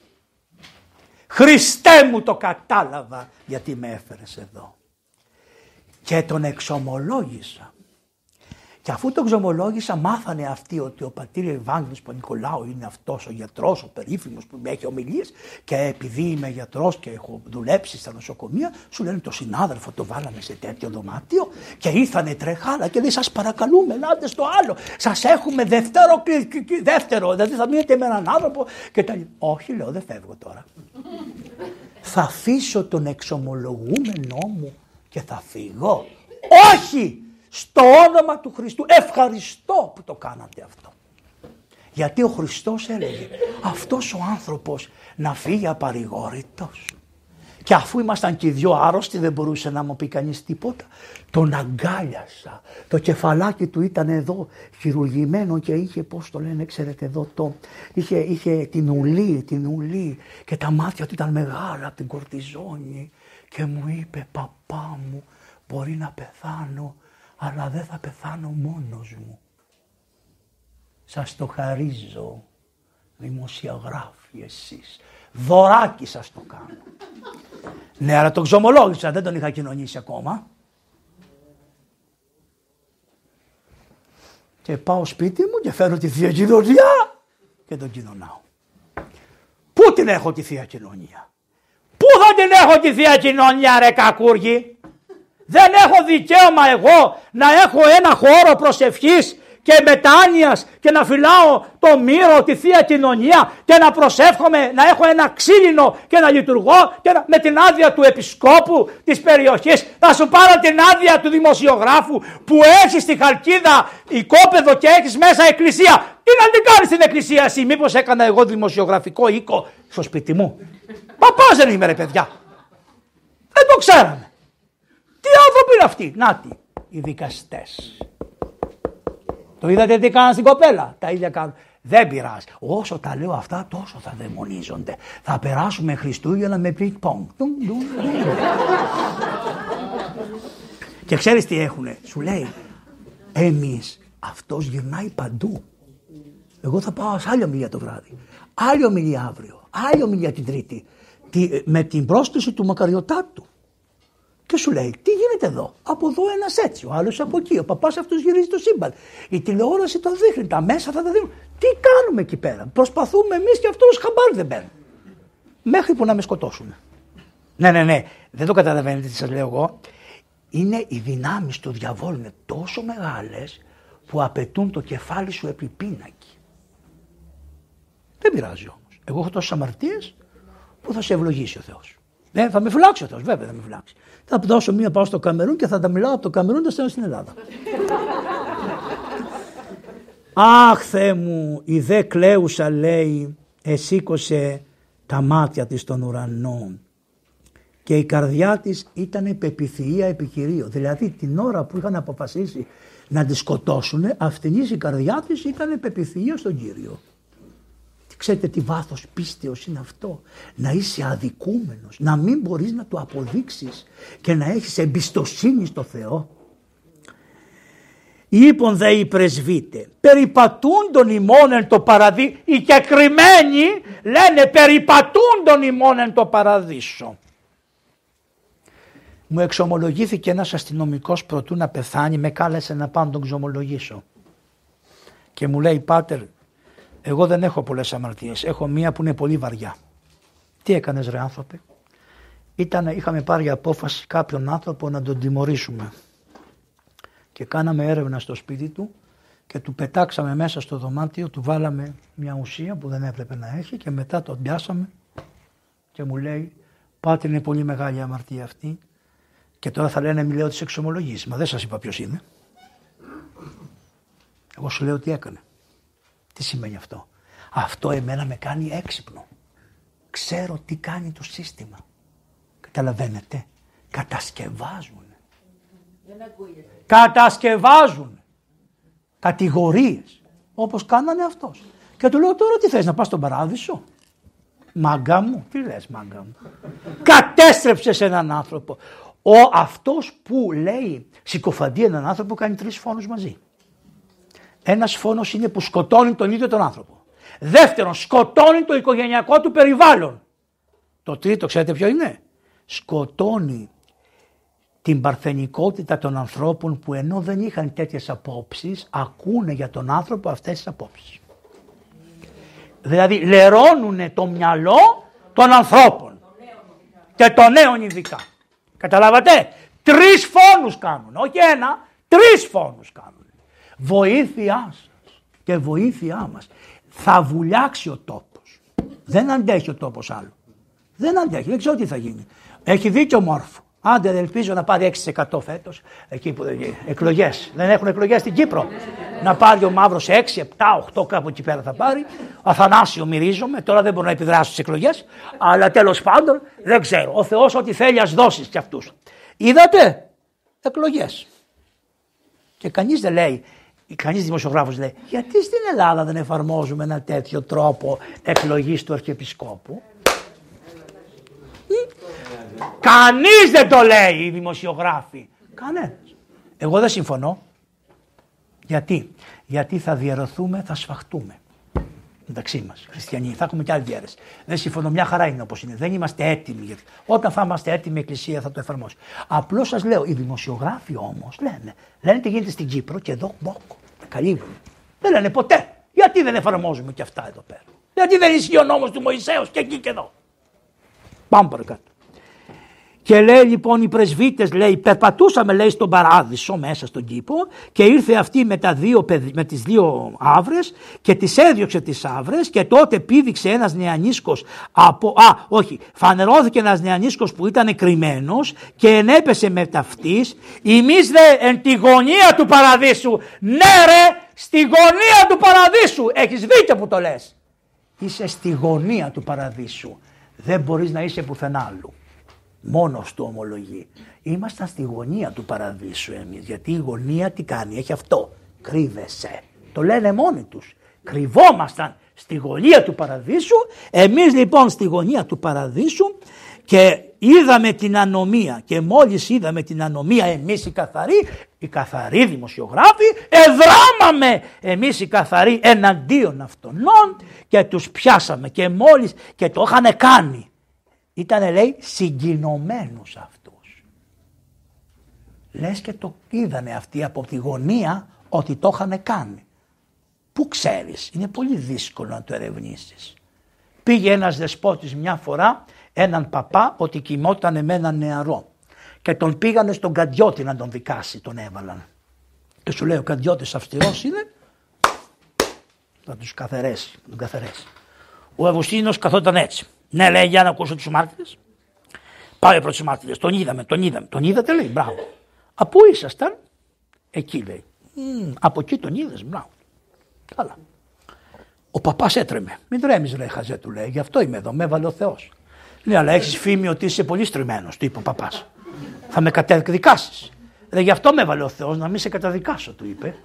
Χριστέ μου το κατάλαβα γιατί με έφερες εδώ. Και τον εξομολόγησα. Και αφού τον ξομολόγησα, μάθανε αυτοί ότι ο πατήρ Ευάγγελος Πανικολάου είναι αυτός ο γιατρός, ο περίφημος που με έχει ομιλίες και επειδή είμαι γιατρός και έχω δουλέψει στα νοσοκομεία, σου λένε το συνάδελφο το βάλαμε σε τέτοιο δωμάτιο και ήρθανε τρεχάλα και λέει σας παρακαλούμε, ελάτε στο άλλο, σας έχουμε δεύτερο, δεύτερο, δηλαδή θα μείνετε με έναν άνθρωπο και τα Όχι λέω δεν φεύγω τώρα. θα αφήσω τον εξομολογούμενό μου και θα φύγω. Όχι! Στο όνομα του Χριστού. Ευχαριστώ που το κάνατε αυτό. Γιατί ο Χριστός έλεγε αυτός ο άνθρωπος να φύγει απαρηγόρητος. Και αφού ήμασταν και οι δυο άρρωστοι δεν μπορούσε να μου πει κανείς τίποτα. Τον αγκάλιασα. Το κεφαλάκι του ήταν εδώ χειρουργημένο και είχε πώς το λένε ξέρετε εδώ το. Είχε, είχε την ουλή, την ουλή και τα μάτια του ήταν μεγάλα από την κορτιζόνη. Και μου είπε παπά μου μπορεί να πεθάνω αλλά δεν θα πεθάνω μόνος μου. Σας το χαρίζω, δημοσιογράφοι εσείς. Δωράκι σας το κάνω. Ναι, αλλά τον ξομολόγησα, δεν τον είχα κοινωνήσει ακόμα. Και πάω σπίτι μου και φέρω τη Θεία Κοινωνία και τον κοινωνάω. Πού την έχω τη Θεία Κοινωνία; Πού θα την έχω τη Θεία Κοινωνία ρε κακούργη; Δεν έχω δικαίωμα εγώ να έχω ένα χώρο προσευχής και μετάνοιας και να φυλάω το μύρο, τη Θεία Κοινωνία και να προσεύχομαι να έχω ένα ξύλινο και να λειτουργώ και με την άδεια του επισκόπου της περιοχής να σου πάρω την άδεια του δημοσιογράφου που έχει στη Χαλκίδα οικόπεδο και έχεις μέσα εκκλησία. Τι να την κάνεις στην εκκλησία εσύ, μήπως έκανα εγώ δημοσιογραφικό οίκο στο σπίτι μου; Παπάς δεν είμαι ρε παιδιά. Δεν το ξέραμε. Τι άνθρωποι είναι αυτοί; Νάτι, οι δικαστές. Το είδατε τι κάναν στην κοπέλα; Τα ίδια κάνουν. Δεν πειράζει. Όσο τα λέω αυτά, τόσο θα δαιμονίζονται. Θα περάσουμε Χριστούγεννα με πινκ πονγκ. Και ξέρεις τι έχουνε; Σου λέει, εμείς αυτός γυρνάει παντού. Εγώ θα πάω σε άλλη ομιλία το βράδυ. Άλλη ομιλία αύριο. Άλλη ομιλία την Τρίτη. με την πρόσκληση του μακαριωτάτου. Και σου λέει, τι γίνεται εδώ; Από εδώ ένας έτσι, ο άλλος από εκεί. Ο παπάς αυτός γυρίζει το σύμπαν. Η τηλεόραση το δείχνει, τα μέσα θα τα δείχνουν. Τι κάνουμε εκεί πέρα; Προσπαθούμε εμείς και αυτός χαμπάρι δεν παίρνει. Μέχρι που να με σκοτώσουν. Ναι, ναι, ναι. Δεν το καταλαβαίνετε τι σας λέω εγώ. είναι οι δυνάμεις του διαβόλου είναι τόσο μεγάλες που απαιτούν το κεφάλι σου επί πίνακι. Δεν πειράζει όμως. Εγώ έχω τόσες αμαρτίες που θα σε ευλογήσει ο Θεός. Δεν θα με φυλάξει ο Θεός, βέβαια θα με φυλάξει. Θα δώσω μία πάω στο Καμερούν και θα τα μιλάω από το Καμερούν τα στην Ελλάδα. [laughs] Αχ Θεέ μου, η δε κλαίουσα λέει εσήκωσε τα μάτια της στον ουρανό και η καρδιά της ήταν επεπιθυΐα επικυρίο. Δηλαδή την ώρα που είχαν αποφασίσει να τη σκοτώσουν, αυτήν η καρδιά της ήταν επεπιθυΐα στον Κύριο. Ξέρετε τι βάθος πίστεως είναι αυτό. Να είσαι αδικούμενος, να μην μπορείς να το αποδείξεις και να έχεις εμπιστοσύνη στο Θεό. Είπον δε οι πρεσβύτε, περιπατούν τον ημών εν το παραδείσο. Οι κεκριμένοι λένε περιπατούν τον ημών εν το παραδείσο. Μου εξομολογήθηκε ένας αστυνομικός προτού να πεθάνει, με κάλεσε να πάω να τον ξομολογήσω. Και μου λέει πάτερ, εγώ δεν έχω πολλές αμαρτίες, έχω μία που είναι πολύ βαριά. Τι έκανες ρε άνθρωπε; Ήταν, είχαμε πάρει απόφαση κάποιον άνθρωπο να τον τιμωρήσουμε. Και κάναμε έρευνα στο σπίτι του και του πετάξαμε μέσα στο δωμάτιο, του βάλαμε μια ουσία που δεν έπρεπε να έχει και μετά τον πιάσαμε και μου λέει πάτε είναι πολύ μεγάλη αμαρτία αυτή και τώρα θα λένε μη λέω τις εξομολογήσεις. Μα δεν σας είπα ποιος είναι. Εγώ σου λέω τι έκανε. Τι σημαίνει αυτό; Αυτό εμένα με κάνει έξυπνο. Ξέρω τι κάνει το σύστημα. Καταλαβαίνετε; Κατασκευάζουν. Κατασκευάζουν. Κατηγορίες. Όπως κάνανε αυτός. Και του λέω τώρα τι θες να πας στον παράδεισο; Μάγκα μου. Τι λες μάγκα μου. Κατέστρεψες έναν άνθρωπο. Ο αυτός που λέει συκοφαντεί έναν άνθρωπο κάνει τρεις φόνους μαζί. Ένας φόνος είναι που σκοτώνει τον ίδιο τον άνθρωπο. Δεύτερον, σκοτώνει το οικογενειακό του περιβάλλον. Το τρίτο, ξέρετε ποιο είναι; Σκοτώνει την παρθενικότητα των ανθρώπων που ενώ δεν είχαν τέτοιες απόψεις, ακούνε για τον άνθρωπο αυτές τις απόψεις. Δηλαδή λερώνουν το μυαλό των ανθρώπων και των νέων ειδικά. Καταλάβατε, τρεις φόνους κάνουν, όχι ένα, τρεις φόνους κάνουν βοήθειά σας και βοήθειά μας θα βουλιάξει ο τόπος. Δεν αντέχει ο τόπος άλλο. Δεν αντέχει, δεν ξέρω τι θα γίνει. Έχει δίκιο μόρφο. Άντε δεν ελπίζω να πάρει 6% φέτος, εκεί που εκλογές. Δεν έχουν εκλογές στην Κύπρο. Να πάρει ο Μαύρος 6, 7, 8 κάπου εκεί πέρα θα πάρει. Αθανάσιο μυρίζομαι, τώρα δεν μπορώ να επιδράσω στις εκλογές. Αλλά τέλος πάντων δεν ξέρω. Ο Θεός ό,τι θέλει ας δώσει κι αυτούς. Είδατε, εκλογές. Και κανείς δεν λέει κανείς δημοσιογράφος λέει γιατί στην Ελλάδα δεν εφαρμόζουμε ένα τέτοιο τρόπο εκλογής του Αρχιεπισκόπου; Κανείς δεν το λέει οι δημοσιογράφοι. Κανένας. Εγώ δεν συμφωνώ. Γιατί; Γιατί θα διαρωθούμε, θα σφαχτούμε. Μεταξύ μας, χριστιανοί. Θα έχουμε και άλλη διαίρεση. Δεν συμφωνώ. Μια χαρά είναι όπως είναι. Δεν είμαστε έτοιμοι. Γιατί όταν θα είμαστε έτοιμοι, η Εκκλησία θα το εφαρμόσει. Απλώς σας λέω, οι δημοσιογράφοι όμως λένε, λένε τι γίνεται στην Κύπρο και εδώ μπόκο. Καλή Δεν λένε ποτέ. Γιατί δεν εφαρμόζουμε και αυτά εδώ πέρα. Γιατί δεν ισχύει ο νόμος του Μωυσέως και εκεί και εδώ. Πάμε παρακάτω. Και λέει λοιπόν οι πρεσβύτες λέει περπατούσαμε λέει στον παράδεισο μέσα στον κήπο και ήρθε αυτή με, τα δύο, με τις δύο άβρες και τις έδιωξε τις άβρες και τότε πήδηξε ένας νεανίσκος από, α όχι φανερώθηκε ένας νεανίσκος που ήταν κρυμμένος και ενέπεσε με ταυτής εμείς δε εν τη γωνία του παραδείσου ναι ρε στη γωνία του παραδείσου έχεις δίκιο που το λες είσαι στη γωνία του παραδείσου δεν μπορείς να είσαι πουθενά άλλου μόνος του ομολογεί. Ήμασταν στη γωνία του παραδείσου εμείς, γιατί η γωνία τι κάνει, έχει αυτό, κρύβεσαι. Το λένε μόνοι τους. Κρυβόμασταν στη γωνία του παραδείσου, εμείς λοιπόν στη γωνία του παραδείσου και είδαμε την ανομία και μόλις είδαμε την ανομία εμείς οι καθαροί, οι καθαροί δημοσιογράφοι, εδράμαμε εμείς οι καθαροί εναντίον αυτών και τους πιάσαμε και μόλις και το είχαν κάνει ήταν λέει συγκινωμένους αυτούς. Λες και το είδανε αυτοί από τη γωνία ότι το είχαν κάνει. Πού ξέρεις, είναι πολύ δύσκολο να το ερευνήσεις. Πήγε ένας δεσπότης μια φορά έναν παπά ότι κοιμόταν με έναν νεαρό. και τον πήγανε στον Καντιώτη να τον δικάσει, τον έβαλαν. Και σου λέει ο Καντιώτης αυστηρός είναι, θα τους καθαρέσει, τον καθαρέσει. Ο Αυγουστίνος καθόταν έτσι. Ναι, λέει, για να ακούσω τους μάρτυρες. Πάει προ του μάρτυρε. Τον είδαμε, τον είδαμε. Τον είδατε, λέει, μπράβο. Από πού ήσασταν, εκεί λέει. από εκεί τον είδες, μπράβο. Καλά. Ο παπάς έτρεμε. Μην τρέμεις, λέει, χαζέ του λέει. Γι' αυτό είμαι εδώ, με έβαλε ο Θεός. Λέει, αλλά έχεις φήμη ότι είσαι πολύ στριμμένος, του είπε ο παπάς. Θα με καταδικάσεις. Λέει, γι' αυτό με έβαλε ο Θεός, να μην σε καταδικάσω, του είπε.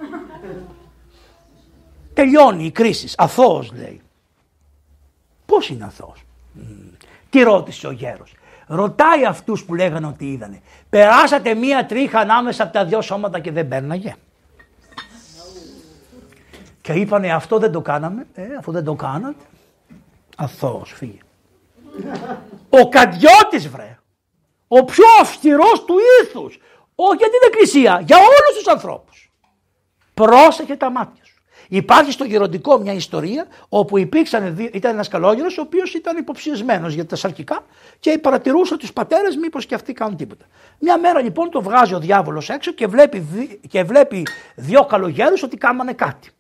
Τελειώνει η κρίση. Αθώος λέει. Πώς είναι αθώος; Τι ρώτησε ο γέρος. Ρωτάει αυτούς που λέγανε ότι είδανε. Περάσατε μία τρίχα ανάμεσα από τα δυο σώματα και δεν παίρναγε. Και είπανε αυτό δεν το κάναμε. Ε, αφού δεν το κάνατε. Αθώος φύγε. Ο Καντιώτης βρε. Ο πιο αυστηρός του ήθους. Όχι για την εκκλησία. Για όλους τους ανθρώπους. Πρόσεχε τα μάτια σου. Υπάρχει στο γεροντικό μια ιστορία όπου υπήρξαν, ήταν ένας καλόγερος ο οποίος ήταν υποψιασμένος για τα σαρκικά και παρατηρούσε τους πατέρες μήπως και αυτοί κάνουν τίποτα. Μια μέρα λοιπόν το βγάζει ο διάβολος έξω και βλέπει, και βλέπει δύο καλογέρους ότι κάμανε κάτι.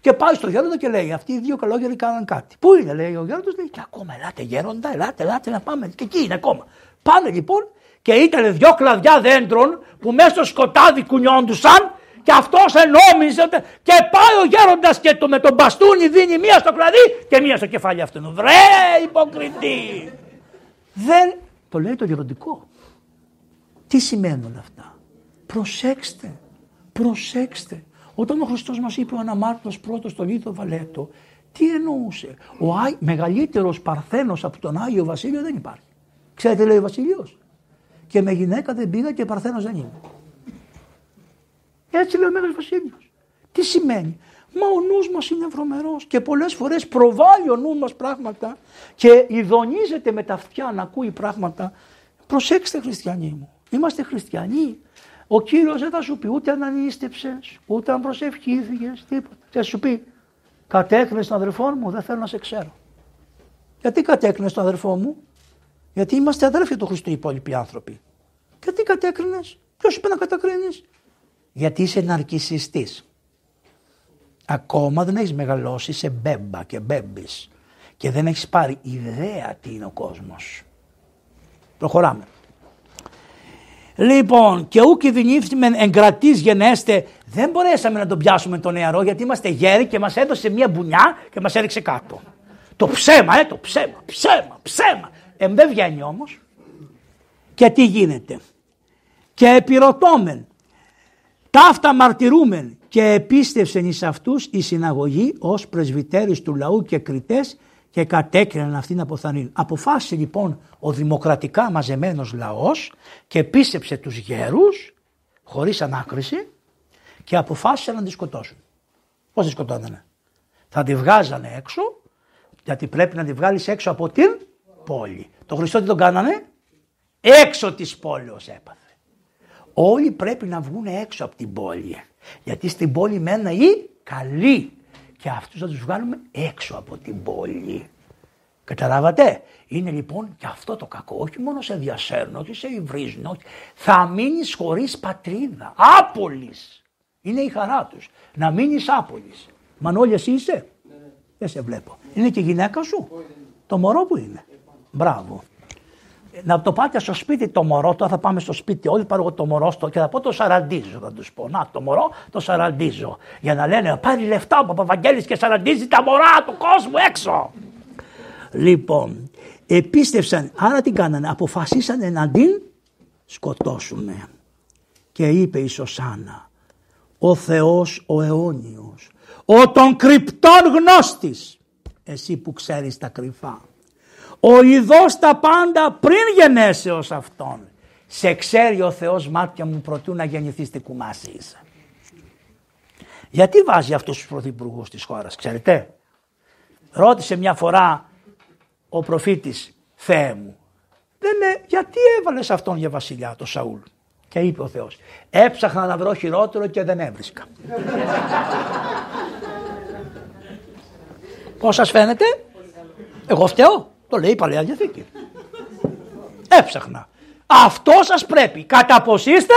Και πάει στο γέροντα και λέει: Αυτοί οι δύο καλόγεροι κάναν κάτι. Πού είναι, λέει ο γέροντας, λέει: Και ακόμα, ελάτε γέροντα, ελάτε, ελάτε να πάμε. Και εκεί είναι ακόμα. Πάνε λοιπόν και ήταν δύο κλαδιά δέντρων που μέσα στο σκοτάδι κουνιόντουσαν και αυτός ενόμιζε και πάει ο γέροντας και το, με τον μπαστούνι δίνει μία στο κλαδί και μία στο κεφάλι αυτού. Βρε υποκριτή. Δεν, το λέει το γεροντικό. Τι σημαίνουν όλα αυτά; Προσέξτε, προσέξτε. Όταν ο Χριστός μας είπε ο αναμάρτητος πρώτος στο Λίθο Βαλέτο, τι εννοούσε; Ο Άγ, μεγαλύτερος παρθένος από τον Άγιο Βασίλειο δεν υπάρχει. Ξέρετε λέει ο Βασίλειος. Και με γυναίκα δεν πήγα και παρθένος δεν είναι. Έτσι λέει ο Μέγας Βασίλειος. Τι σημαίνει; Μα ο νους μας είναι βρωμερός και πολλές φορές προβάλλει ο νους μας πράγματα και ειδονίζεται με τα αυτιά να ακούει πράγματα. Προσέξτε χριστιανοί μου. Είμαστε χριστιανοί. Ο Κύριος δεν θα σου πει ούτε αν ανίστεψες, ούτε αν προσευχήθηκες, τίποτα. Θα σου πει κατέκρινες τον αδερφό μου, δεν θέλω να σε ξέρω. Γιατί κατέκρινες τον αδερφό μου, γιατί είμαστε αδέρφια του Χριστού οι υπόλοιποι άνθρωποι. Γιατί κατέκρινες, ποιος είπε να κατακρίνεις, γιατί είσαι ναρκισιστής. Ακόμα δεν έχεις μεγαλώσει σε μπέμπα και μπέμπης και δεν έχεις πάρει ιδέα τι είναι ο κόσμος. Προχωράμε. Λοιπόν, και ού κινδυνεύσουμε εγκρατής γενέστε, δεν μπορέσαμε να τον πιάσουμε τον νεαρό γιατί είμαστε γέροι και μας έδωσε μια μπουνιά και μας έριξε κάτω. Το ψέμα, ε, το ψέμα, ψέμα, ψέμα. Ε, δεν βγαίνει όμως. Και τι γίνεται. Και επιρωτώμεν Ταύτα μαρτυρούμεν και επίστευσεν εις αυτούς η συναγωγή ως πρεσβυτέρης του λαού και κριτές και κατέκριναν αυτήν από θανήν. Αποφάσισε λοιπόν ο δημοκρατικά μαζεμένος λαός και πίστεψε τους γέρους χωρίς ανάκριση και αποφάσισε να τη σκοτώσουν. Πώς τη σκοτώνανε; Θα τη βγάζανε έξω γιατί πρέπει να τη βγάλεις έξω από την πόλη. Το Χριστό τι τον κάνανε; Έξω της πόλεως έπαθε. Όλοι πρέπει να βγουν έξω από την πόλη. Γιατί στην πόλη μένουν οι καλοί. Και αυτούς θα τους βγάλουμε έξω από την πόλη. Καταλάβατε; Είναι λοιπόν και αυτό το κακό. Όχι μόνο σε διασέρνουν, όχι σε υβρίζουν. Όχι. Θα μείνεις χωρίς πατρίδα. Άπολης. Είναι η χαρά τους. Να μείνεις άπολης. Μανώλη, εσύ είσαι; Δεν σε βλέπω. Είναι και η γυναίκα σου; Το μωρό που είναι; Μπράβο να το πάτε στο σπίτι το μωρό, τώρα θα πάμε στο σπίτι όλοι πάρω το μωρό στο και θα πω το σαραντίζω θα τους πω. Να το μωρό το σαραντίζω. Για να λένε πάρει λεφτά ο Παπαβαγγέλης και σαραντίζει τα μωρά του κόσμου έξω. Λοιπόν, επίστευσαν, άρα τι κάνανε, αποφασίσανε να την σκοτώσουμε. Και είπε η Σωσάνα, ο Θεός ο αιώνιος, ο των κρυπτών γνώστης, εσύ που ξέρεις τα κρυφά ο ειδός τα πάντα πριν γενέσεως αυτόν. Σε ξέρει ο Θεός μάτια μου προτού να γεννηθείς τι κουμάσι είσαι. Γιατί βάζει αυτούς τους πρωθυπουργούς της χώρας, ξέρετε; Ρώτησε μια φορά ο προφήτης Θεέ μου. Λένε γιατί έβαλες αυτόν για βασιλιά το Σαούλ; Και είπε ο Θεός έψαχνα να βρω χειρότερο και δεν έβρισκα. Πώς σας φαίνεται; Εγώ φταίω. Το λέει η Παλαιά Διαθήκη. Έψαχνα. Αυτό σας πρέπει. Κατά πως είστε,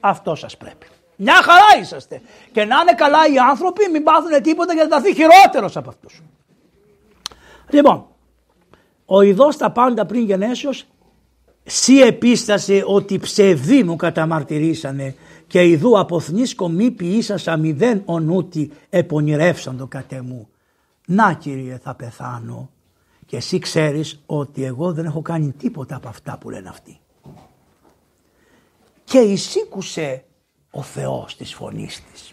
αυτό σας πρέπει. Μια χαρά είσαστε. Και να είναι καλά οι άνθρωποι, μην πάθουν τίποτα γιατί θα έρθει χειρότερος από αυτούς. Λοιπόν, ο ειδός τα πάντα πριν γενέσεως Σύ επίστασε ότι ψευδοί μου καταμαρτυρήσανε και ειδού αποθνίσκω μη ποιήσας αμηδέν ονούτι επονηρεύσαντο κατ' μου. Να Κύριε θα πεθάνω και εσύ ξέρεις ότι εγώ δεν έχω κάνει τίποτα από αυτά που λένε αυτοί. Και εισήκουσε ο Θεός της φωνής της.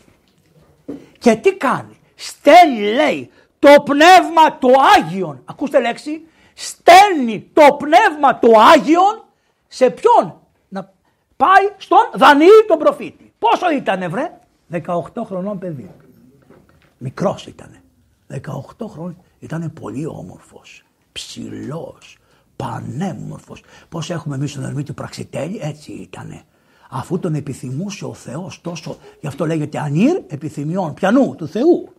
Και τι κάνει; Στέλνει λέει το πνεύμα του Άγιον. Ακούστε λέξη στέλνει το πνεύμα του Άγιον σε ποιον; Να πάει στον Δανιήλ τον προφήτη. Πόσο ήτανε βρε; 18 χρονών παιδί. Μικρός ήτανε. 18 χρόνια ήταν πολύ όμορφος, ψηλός, πανέμορφος. Πώς έχουμε εμείς τον Ερμήτη Πραξιτέλη, έτσι ήτανε. Αφού τον επιθυμούσε ο Θεός τόσο, γι' αυτό λέγεται ανήρ επιθυμιών, πιανού, του Θεού.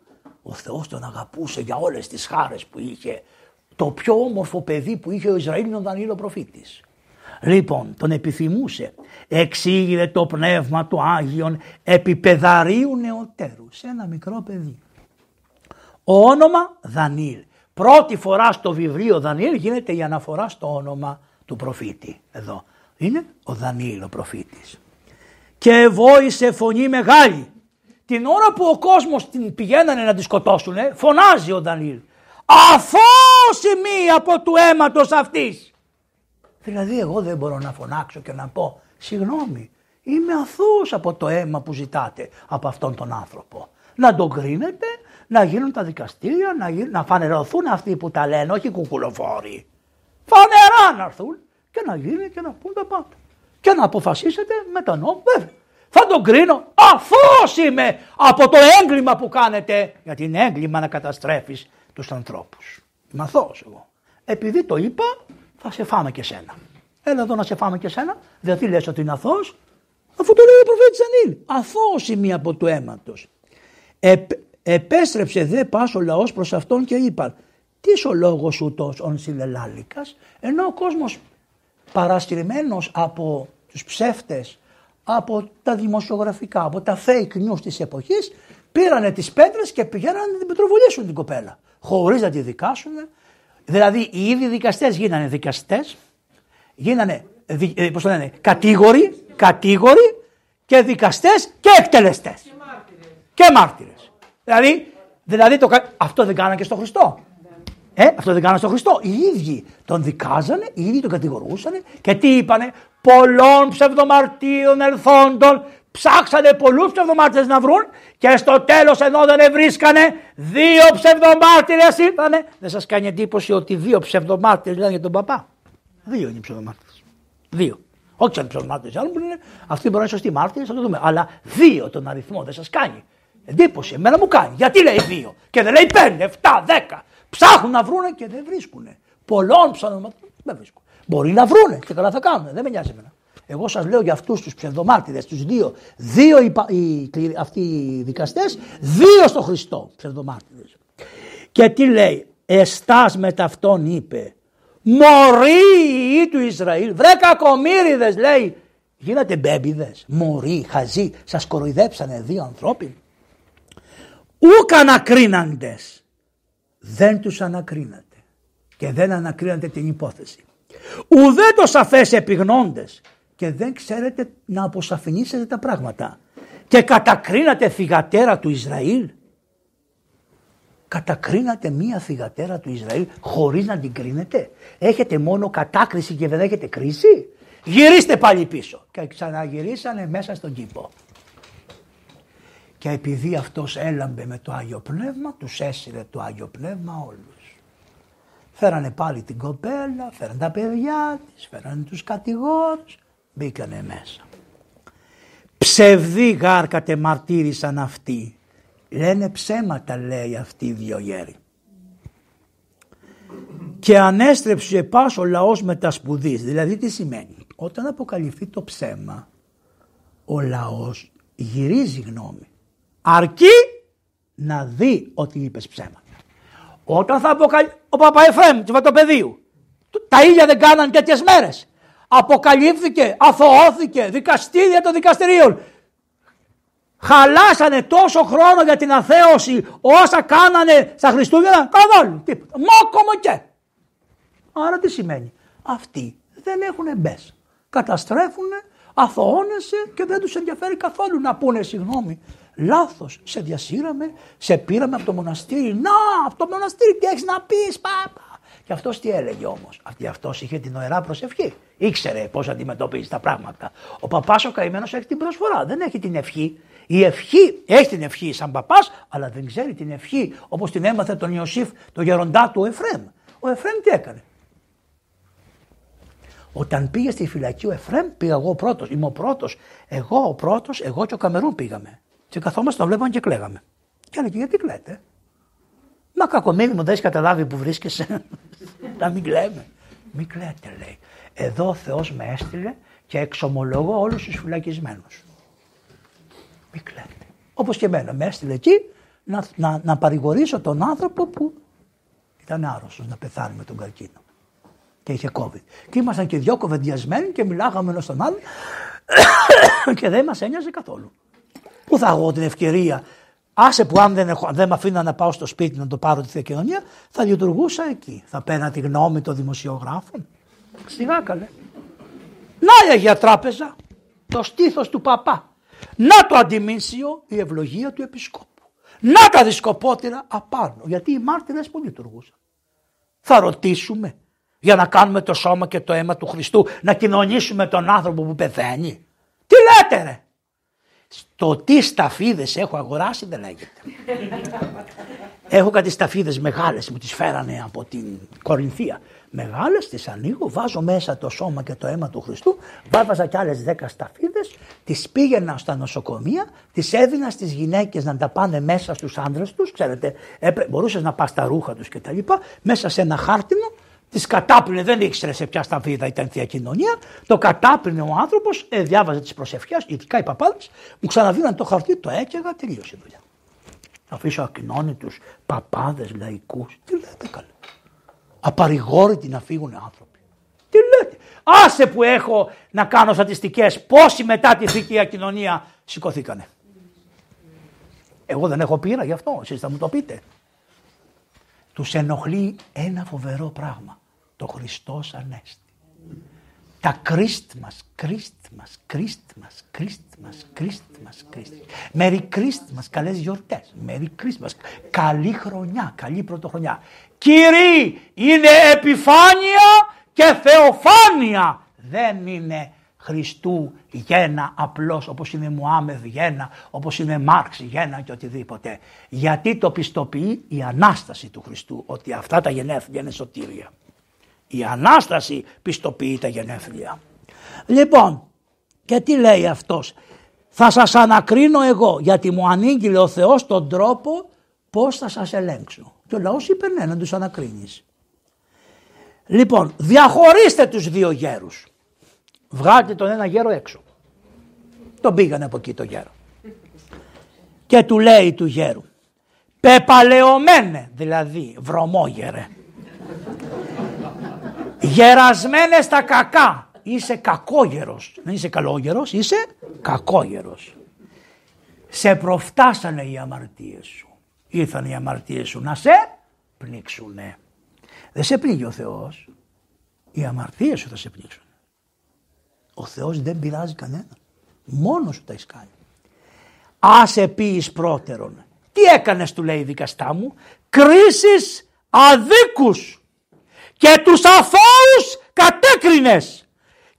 Ο Θεός τον αγαπούσε για όλες τις χάρες που είχε το πιο όμορφο παιδί που είχε ο Ισραήλ είναι ο Δανίλο προφήτης. Λοιπόν, τον επιθυμούσε. Εξήγηλε το πνεύμα του Άγιον επιπεδαρίου νεοτέρου σε ένα μικρό παιδί. Ο όνομα Δανίλ. Πρώτη φορά στο βιβλίο Δανίλ γίνεται η αναφορά στο όνομα του προφήτη. Εδώ είναι ο Δανίλ ο προφήτης. Και βόησε φωνή μεγάλη. Την ώρα που ο κόσμος την πηγαίνανε να τη σκοτώσουν, φωνάζει ο Δανίλ αφόσιμη από του αίματος αυτής. Δηλαδή εγώ δεν μπορώ να φωνάξω και να πω συγγνώμη είμαι αθώος από το αίμα που ζητάτε από αυτόν τον άνθρωπο. Να τον κρίνετε, να γίνουν τα δικαστήρια, να, γίνουν, να φανερωθούν αυτοί που τα λένε, όχι κουκουλοφόροι. Φανερά να έρθουν και να γίνει και να πούν τα πάντα. Και να αποφασίσετε με τον νόμο βέβαια. Θα τον κρίνω αφώς είμαι από το έγκλημα που κάνετε. Γιατί είναι έγκλημα να καταστρέφεις τους ανθρώπους. Είμαι αθώος εγώ. Επειδή το είπα, θα σε φάμε και σένα. Έλα εδώ να σε φάμε και σένα. Δηλαδή λες ότι είναι αθώος, αφού το λέει ο προφήτη Ανήλ. Αθώος η μία από του αίματος. Επ, επέστρεψε δε πας ο λαός προς αυτόν και είπαν, Τι ο λόγος ούτως ον συλλελάλικα, ενώ ο κόσμος παρασκευμένο από τους ψεύτες, από τα δημοσιογραφικά, από τα fake news της εποχής, πήρανε τις πέτρες και πηγαίνανε να την πετροβολήσουν την κοπέλα χωρίς να τη δικάσουν. Δηλαδή οι ίδιοι δικαστές γίνανε δικαστές, γίνανε ε, πώς το λένε, κατήγοροι, κατήγοροι και δικαστές και εκτελεστές. Και μάρτυρες. Δηλαδή, δηλαδή το, αυτό δεν κάνανε και στο Χριστό. Ε, αυτό δεν κάνανε στο Χριστό. Οι ίδιοι τον δικάζανε, οι ίδιοι τον κατηγορούσαν και τι είπανε, πολλών ψευδομαρτύρων ελθόντων Ψάξανε πολλούς ψευδομάρτυρες να βρουν και στο τέλος ενώ δεν βρίσκανε δύο ψευδομάρτυρες ήρθανε. Δεν σας κάνει εντύπωση ότι δύο ψευδομάρτυρες λένε για τον παπά; Δύο είναι οι ψευδομάρτυρες. Δύο. Όχι σαν ψευδομάρτυρες άλλοι που είναι, αυτοί μπορεί να είναι σωστοί μάρτυρες, θα το δούμε. Αλλά δύο τον αριθμό δεν σας κάνει. Εντύπωση, εμένα μου κάνει. Γιατί λέει δύο και δεν λέει πέντε, εφτά, δέκα. Ψάχνουν να βρούνε και δεν βρίσκουν. Πολλών ψευδομάρτυρες δεν βρίσκουν. Μπορεί να βρούνε και καλά θα κάνουν, δεν με νοιάζει εμένα. Εγώ σας λέω για αυτούς τους ψευδομάρτυρες, τους δύο, δύο οι, οι, αυτοί οι δικαστές, δύο στο Χριστό ψευδομάρτυρες. Και τι λέει, εστάς με ταυτόν είπε, μωροί του Ισραήλ, βρε κακομύριδες λέει, γίνατε μπέμπιδες, μωροί, χαζοί, σας κοροϊδέψανε δύο ανθρώποι. Ούκ ανακρίναντες, δεν τους ανακρίνατε και δεν ανακρίνατε την υπόθεση. Ουδέ το σαφές επιγνώντες και δεν ξέρετε να αποσαφηνίσετε τα πράγματα. Και κατακρίνατε θυγατέρα του Ισραήλ. Κατακρίνατε μία θυγατέρα του Ισραήλ χωρίς να την κρίνετε. Έχετε μόνο κατάκριση και δεν έχετε κρίση. Γυρίστε πάλι πίσω. Και ξαναγυρίσανε μέσα στον κήπο. Και επειδή αυτός έλαμπε με το Άγιο Πνεύμα, τους έσυρε το Άγιο Πνεύμα όλους. Φέρανε πάλι την κοπέλα, φέρανε τα παιδιά της, φέρανε τους κατηγόρους, μπήκανε μέσα. Ψευδή γάρ κατεμαρτύρησαν αυτοί. Λένε ψέματα λέει αυτοί οι δυο γέροι. Και ανέστρεψε πάσο ο λαός με τα σπουδής. Δηλαδή τι σημαίνει; Όταν αποκαλυφθεί το ψέμα ο λαός γυρίζει γνώμη. Αρκεί να δει ότι είπες ψέματα. Όταν θα αποκαλυφθεί ο Παπαεφρέμ του Βατοπεδίου τα ήλια δεν κάναν τέτοιες μέρες. Αποκαλύφθηκε, αθωώθηκε, δικαστήρια των δικαστηρίων. Χαλάσανε τόσο χρόνο για την αθέωση όσα κάνανε στα Χριστούγεννα. Καθόλου. Τίποτα. Μόκο και. Άρα τι σημαίνει; Αυτοί δεν έχουν μπες. Καταστρέφουν, αθωώνεσαι και δεν τους ενδιαφέρει καθόλου να πούνε συγγνώμη. Λάθος, σε διασύραμε, σε πήραμε από το μοναστήρι. Να, από το μοναστήρι τι έχεις να πεις πάπα. Και αυτός τι έλεγε όμως. Αυτή αυτός είχε την ωραία προσευχή. Ήξερε πώς αντιμετωπίζει τα πράγματα. Ο παπάς ο καημένος έχει την προσφορά. Δεν έχει την ευχή. Η ευχή έχει την ευχή σαν παπάς, αλλά δεν ξέρει την ευχή όπως την έμαθε τον Ιωσήφ, το γεροντά του Εφρέμ. Ο Εφρέμ τι έκανε; Όταν πήγε στη φυλακή ο Εφρέμ, πήγα εγώ πρώτος. Είμαι ο πρώτος. Εγώ ο πρώτος, εγώ και ο Καμερούν πήγαμε. Και καθόμαστε, το βλέπαμε και κλαίγαμε. Και έλεγε, γιατί κλαίτε; Μα κακομίρι μου δεν έχεις καταλάβει που βρίσκεσαι. Να μην κλαίμε. Μην κλαίτε λέει. Εδώ ο Θεός με έστειλε και εξομολογώ όλους τους φυλακισμένους. Μην κλαίτε. Όπως και εμένα με έστειλε εκεί να, να, να παρηγορήσω τον άνθρωπο που ήταν άρρωστος να πεθάνει με τον καρκίνο. Και είχε COVID. Και ήμασταν και δυο κοβεντιασμένοι και μιλάγαμε ένας στον άλλο [coughs] και δεν μας ένοιαζε καθόλου. Πού θα έχω την ευκαιρία; Άσε που αν δεν, έχω, δεν με αφήναν να πάω στο σπίτι να το πάρω τη Θεοκοινωνία, θα λειτουργούσα εκεί. Θα παίρνα τη γνώμη των δημοσιογράφων. Σιγά καλέ. Να η Αγία Τράπεζα, το στήθος του παπά. Να το αντιμήσιο, η ευλογία του επισκόπου. Να τα δισκοπότερα απάνω, γιατί οι μάρτυρες που λειτουργούσαν. Θα ρωτήσουμε για να κάνουμε το σώμα και το αίμα του Χριστού, να κοινωνήσουμε τον άνθρωπο που πεθαίνει. Τι λέτε ρε; Στο τι σταφίδες έχω αγοράσει δεν λέγεται. έχω κάτι σταφίδες μεγάλες μου τις φέρανε από την Κορινθία. Μεγάλες τις ανοίγω, βάζω μέσα το σώμα και το αίμα του Χριστού, βάβαζα κι άλλες δέκα σταφίδες, τις πήγαινα στα νοσοκομεία, τις έδινα στις γυναίκες να τα πάνε μέσα στους άνδρες τους, ξέρετε, μπορούσες να πας τα ρούχα τους κτλ. Μέσα σε ένα χάρτινο Τη κατάπλυνε, δεν ήξερε σε ποια σταφίδα ήταν θεία κοινωνία. Το κατάπλυνε ο άνθρωπος, ε, διάβαζε τις προσευχές, ειδικά οι παπάδες, μου ξαναδίναν το χαρτί, το έκαιγα, τελείωσε η δουλειά. Αφήσω ακοινώνητους παπάδες, λαϊκούς. Τι λέτε καλέ. Απαρηγόρητοι να φύγουν άνθρωποι. Τι λέτε. Άσε που έχω να κάνω στατιστικές πόσοι μετά τη θήκη κοινωνία σηκωθήκανε. Εγώ δεν έχω πείρα γι' αυτό, εσείς θα μου το πείτε. Τους ενοχλεί ένα φοβερό πράγμα. Το Χριστός Ανέστη. Τα Christmas, Christmas, Christmas, Christmas, Christmas, Christmas. Merry Christmas, καλές γιορτές. Merry Christmas, καλή χρονιά, καλή πρωτοχρονιά. Κύριοι, είναι επιφάνεια και θεοφάνεια. Δεν είναι Χριστού γένα απλώς όπως είναι Μουάμεδ γένα, όπως είναι Μάρξ γένα και οτιδήποτε. Γιατί το πιστοποιεί η Ανάσταση του Χριστού ότι αυτά τα γενέθλια είναι σωτήρια. Η Ανάσταση πιστοποιεί τα γενέθλια. Λοιπόν και τι λέει αυτός; Θα σας ανακρίνω εγώ γιατί μου ανήγγειλε ο Θεός τον τρόπο πώς θα σας ελέγξω. Και ο λαός είπε ναι να τους ανακρίνεις. Λοιπόν διαχωρίστε τους δύο γέρους. Βγάλτε τον ένα γέρο έξω. Τον πήγανε από εκεί το γέρο. Και του λέει του γέρου. Πεπαλαιωμένε, δηλαδή βρωμόγερε. Γερασμένε στα κακά. Είσαι κακόγερος. Δεν είσαι καλόγερος, είσαι κακόγερος. Σε προφτάσανε οι αμαρτίες σου. Ήρθαν οι αμαρτίες σου να σε πνίξουνε. Δεν σε πνίγει ο Θεός. Οι αμαρτίες σου θα σε πνίξουν. Ο Θεός δεν πειράζει κανένα. Μόνος σου τα έχεις κάνει. Άσε πει πρώτερον. Τι έκανες του λέει δικαστά μου. Κρίσεις αδίκους και τους αθώους κατέκρινες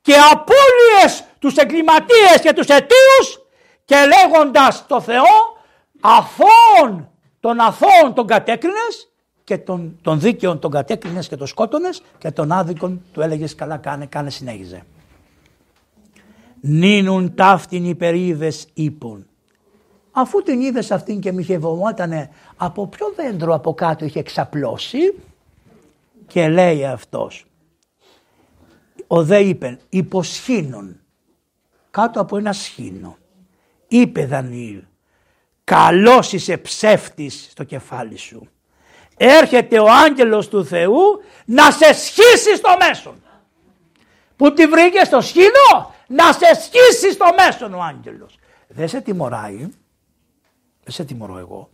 και απώλειες τους εγκληματίες και τους αιτίους και λέγοντας το Θεό αθώων των αθώων τον κατέκρινες και τον, τον δίκαιων τον κατέκρινες και τον σκότωνες και τον άδικον του έλεγες καλά κάνε, κάνε συνέχιζε νίνουν ταύτην υπερίδες ύπων. Αφού την είδες αυτήν και μοιχευόμότανε από ποιο δέντρο από κάτω είχε εξαπλώσει και λέει αυτός ο δε είπε υποσχήνων κάτω από ένα σχήνο είπε Δανιήλ καλός είσαι ψεύτης στο κεφάλι σου έρχεται ο άγγελος του Θεού να σε σχίσει στο μέσον που τη βρήκες στο σχήνο να σε σχίσει στο μέσον ο άγγελος. Δεν σε τιμωράει, δεν σε τιμωρώ εγώ,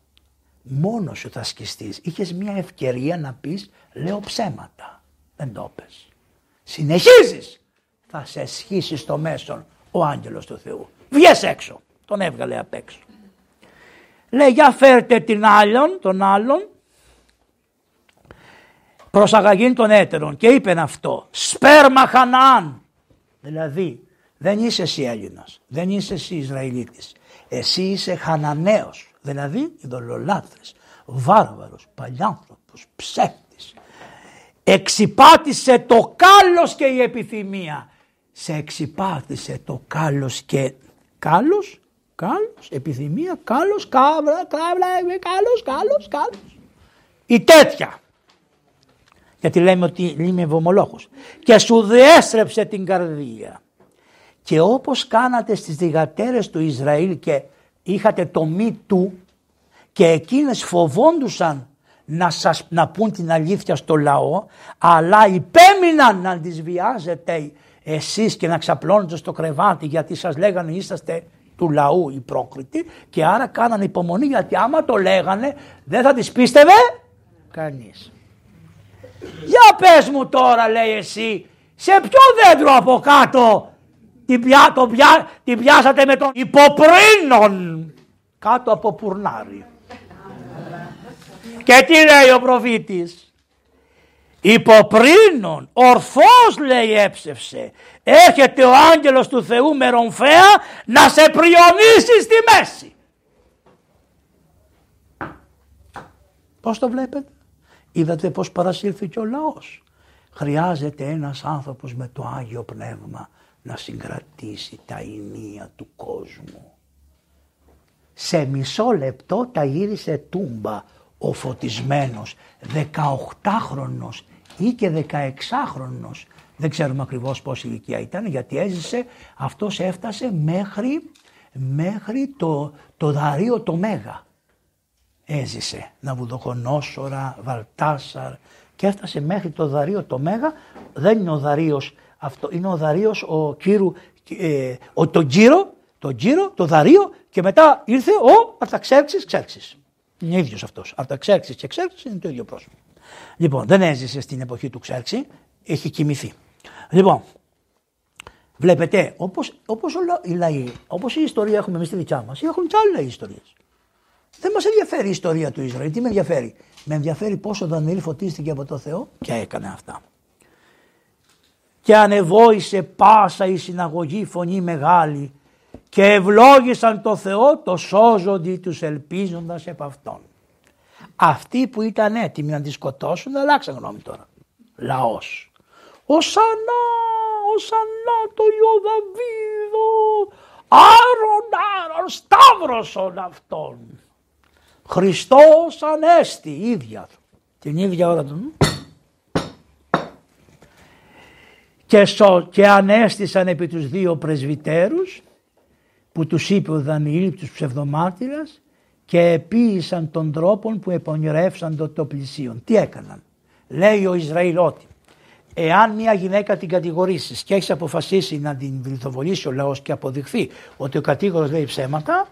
μόνος σου θα σκιστείς. Είχες μια ευκαιρία να πεις λέω ψέματα, δεν το πες. Συνεχίζεις, θα σε σχίσει στο μέσον ο άγγελος του Θεού. Βγες έξω, τον έβγαλε απ' έξω. Λέει για φέρτε την άλλον, τον άλλον προς αγαγήν των έτερων και είπεν αυτό σπέρμα Χαναάν δηλαδή δεν είσαι εσύ Έλληνας δεν είσαι εσύ Ισραηλίτης. Εσύ είσαι Χαναναίος δηλαδή ειδωλολάτρες βάρβαρος, παλιάνθρωπος, ψεύτης. Εξυπάτησε το κάλος και η επιθυμία. Σε εξυπάτησε το κάλος και κάλος, κάλος, επιθυμία, κάλος, κάβρα, κάβρα, κάλος, κάλος, κάλος. Η τέτοια. Γιατί λέμε ότι είμαι ευωμολόχος και σου διέστρεψε την καρδία και όπως κάνατε στις διγατέρες του Ισραήλ και είχατε το μη του και εκείνες φοβόντουσαν να, σας, να πούν την αλήθεια στο λαό αλλά υπέμειναν να τις βιάζετε εσείς και να ξαπλώνετε στο κρεβάτι γιατί σας λέγανε είσαστε του λαού οι πρόκριτοι και άρα κάνανε υπομονή γιατί άμα το λέγανε δεν θα τις πίστευε κανείς. Για πες μου τώρα λέει εσύ σε ποιο δέντρο από κάτω την, πιά, το πιά, την πιάσατε με τον υποπρίνον κάτω από πουρνάρι. Και τι λέει ο προφήτης; Υποπρίνον, ορθώς λέει έψευσε. Έρχεται ο άγγελος του Θεού με ρομφέα να σε πριονίσει στη μέση. Πώς το βλέπετε; Είδατε πώς παρασύρθηκε ο λαός; Χρειάζεται ένας άνθρωπος με το Άγιο Πνεύμα να συγκρατήσει τα ηνία του κόσμου. Σε μισό λεπτό τα γύρισε τούμπα ο φωτισμένος 18χρονος ή και 16χρονος. Δεν ξέρουμε ακριβώς πόση ηλικία ήταν γιατί έζησε, αυτός έφτασε μέχρι, μέχρι το, το δαρείο το Μέγα έζησε. Ναβουδοχονόσορα, Βαλτάσαρ και έφτασε μέχρι το Δαρείο το Μέγα. Δεν είναι ο Δαρίος αυτό, είναι ο Δαρίος ο Κύρου, ε, ο, το Γύρο, το Γύρο, το Δαρείο και μετά ήρθε ο Αρταξέρξης Ξέρξης. Είναι ίδιος αυτός. Αρταξέρξης και Ξέρξης είναι το ίδιο πρόσωπο. Λοιπόν, δεν έζησε στην εποχή του Ξέρξη, έχει κοιμηθεί. Λοιπόν, βλέπετε, όπως, όπως οι λαοί, όπως η ιστορία έχουμε εμείς στη δικιά μας, έχουν και άλλες ιστορίες. Δεν μας ενδιαφέρει η ιστορία του Ισραήλ. Τι με ενδιαφέρει; Με ενδιαφέρει πόσο ο Δανιήλ φωτίστηκε από το Θεό και έκανε αυτά. Και ανεβόησε πάσα η συναγωγή φωνή μεγάλη και ευλόγησαν το Θεό το σώζοντι τους ελπίζοντας επ' Αυτόν. Αυτοί που ήταν έτοιμοι να τη σκοτώσουν αλλάξαν γνώμη τώρα. Λαός. Οσανά, οσανά το Ιωδαβίδο, άρον, άρον, σταύρωσον αυτόν. Χριστός Ανέστη, ίδια του. Την ίδια ώρα του. Και, σο, και ανέστησαν επί τους δύο πρεσβυτέρους που τους είπε ο Δανιήλ τους ψευδομάρτυρας και επίησαν τον τρόπο που επονηρεύσαν το, το πλησίον. Τι έκαναν; Λέει ο Ισραήλ ότι εάν μια γυναίκα την κατηγορήσεις και έχεις αποφασίσει να την λιθοβολήσει ο λαός και αποδειχθεί ότι ο κατήγορος λέει ψέματα,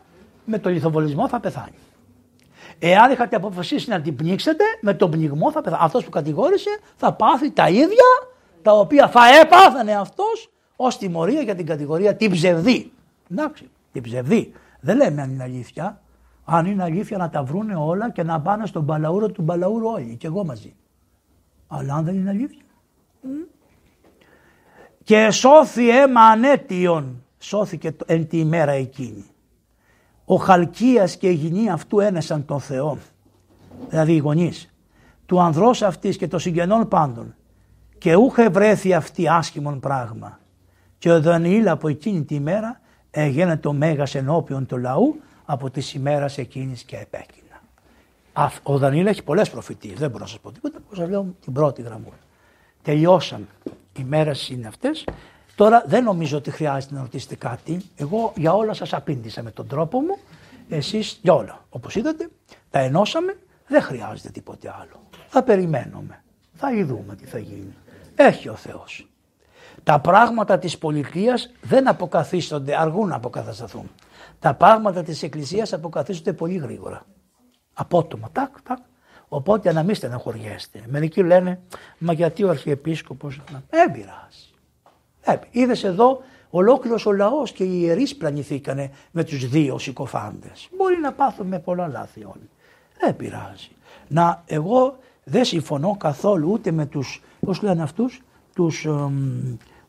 με το λιθοβολισμό θα πεθάνει. Εάν είχατε αποφασίσει να την πνίξετε, με τον πνιγμό θα πεθάνει. Αυτός που κατηγόρησε θα πάθει τα ίδια τα οποία θα έπαθανε αυτός ως τιμωρία για την κατηγορία την ψευδή. Εντάξει, την ψευδή. Δεν λέμε αν είναι αλήθεια. Αν είναι αλήθεια να τα βρούνε όλα και να πάνε στον μπαλαούρο του μπαλαούρου όλοι και εγώ μαζί. Αλλά αν δεν είναι αλήθεια. Και σώθη αίμα ανέτιον. Σώθηκε εν τη ημέρα εκείνη ο Χαλκίας και η γυνή αυτού ένεσαν τον Θεό, δηλαδή οι γονείς, του ανδρός αυτής και των συγγενών πάντων και ούχε βρέθη αυτή άσχημον πράγμα. Και ο Δανιήλ από εκείνη τη μέρα έγινε το μέγας ενώπιον του λαού από τη ημέρας εκείνης και επέκεινα. Ο Δανιήλ έχει πολλές προφητείες, δεν μπορώ να σας πω τίποτα, πώς σας λέω την πρώτη γραμμούλα. Τελειώσαν οι μέρες είναι αυτές Τώρα δεν νομίζω ότι χρειάζεται να ρωτήσετε κάτι. Εγώ για όλα σας απήντησα με τον τρόπο μου. Εσείς για όλα. Όπως είδατε τα ενώσαμε. Δεν χρειάζεται τίποτε άλλο. Θα περιμένουμε. Θα ειδούμε τι θα γίνει. Έχει ο Θεός. Τα πράγματα της πολιτείας δεν αποκαθίστονται, αργούν να αποκατασταθούν. Τα πράγματα της εκκλησίας αποκαθίστονται πολύ γρήγορα. Απότομα, τάκ, τάκ. Οπότε να μην στεναχωριέστε. Μερικοί λένε, μα γιατί ο Αρχιεπίσκοπος, δεν πειράζει. Είδες εδώ ολόκληρος ο λαός και οι ιερείς πλανηθήκανε με τους δύο συκοφάντες. Μπορεί να πάθουμε πολλά λάθη όλοι. Δεν πειράζει. Να, εγώ δεν συμφωνώ καθόλου ούτε με τους, πώς λένε αυτούς, τους,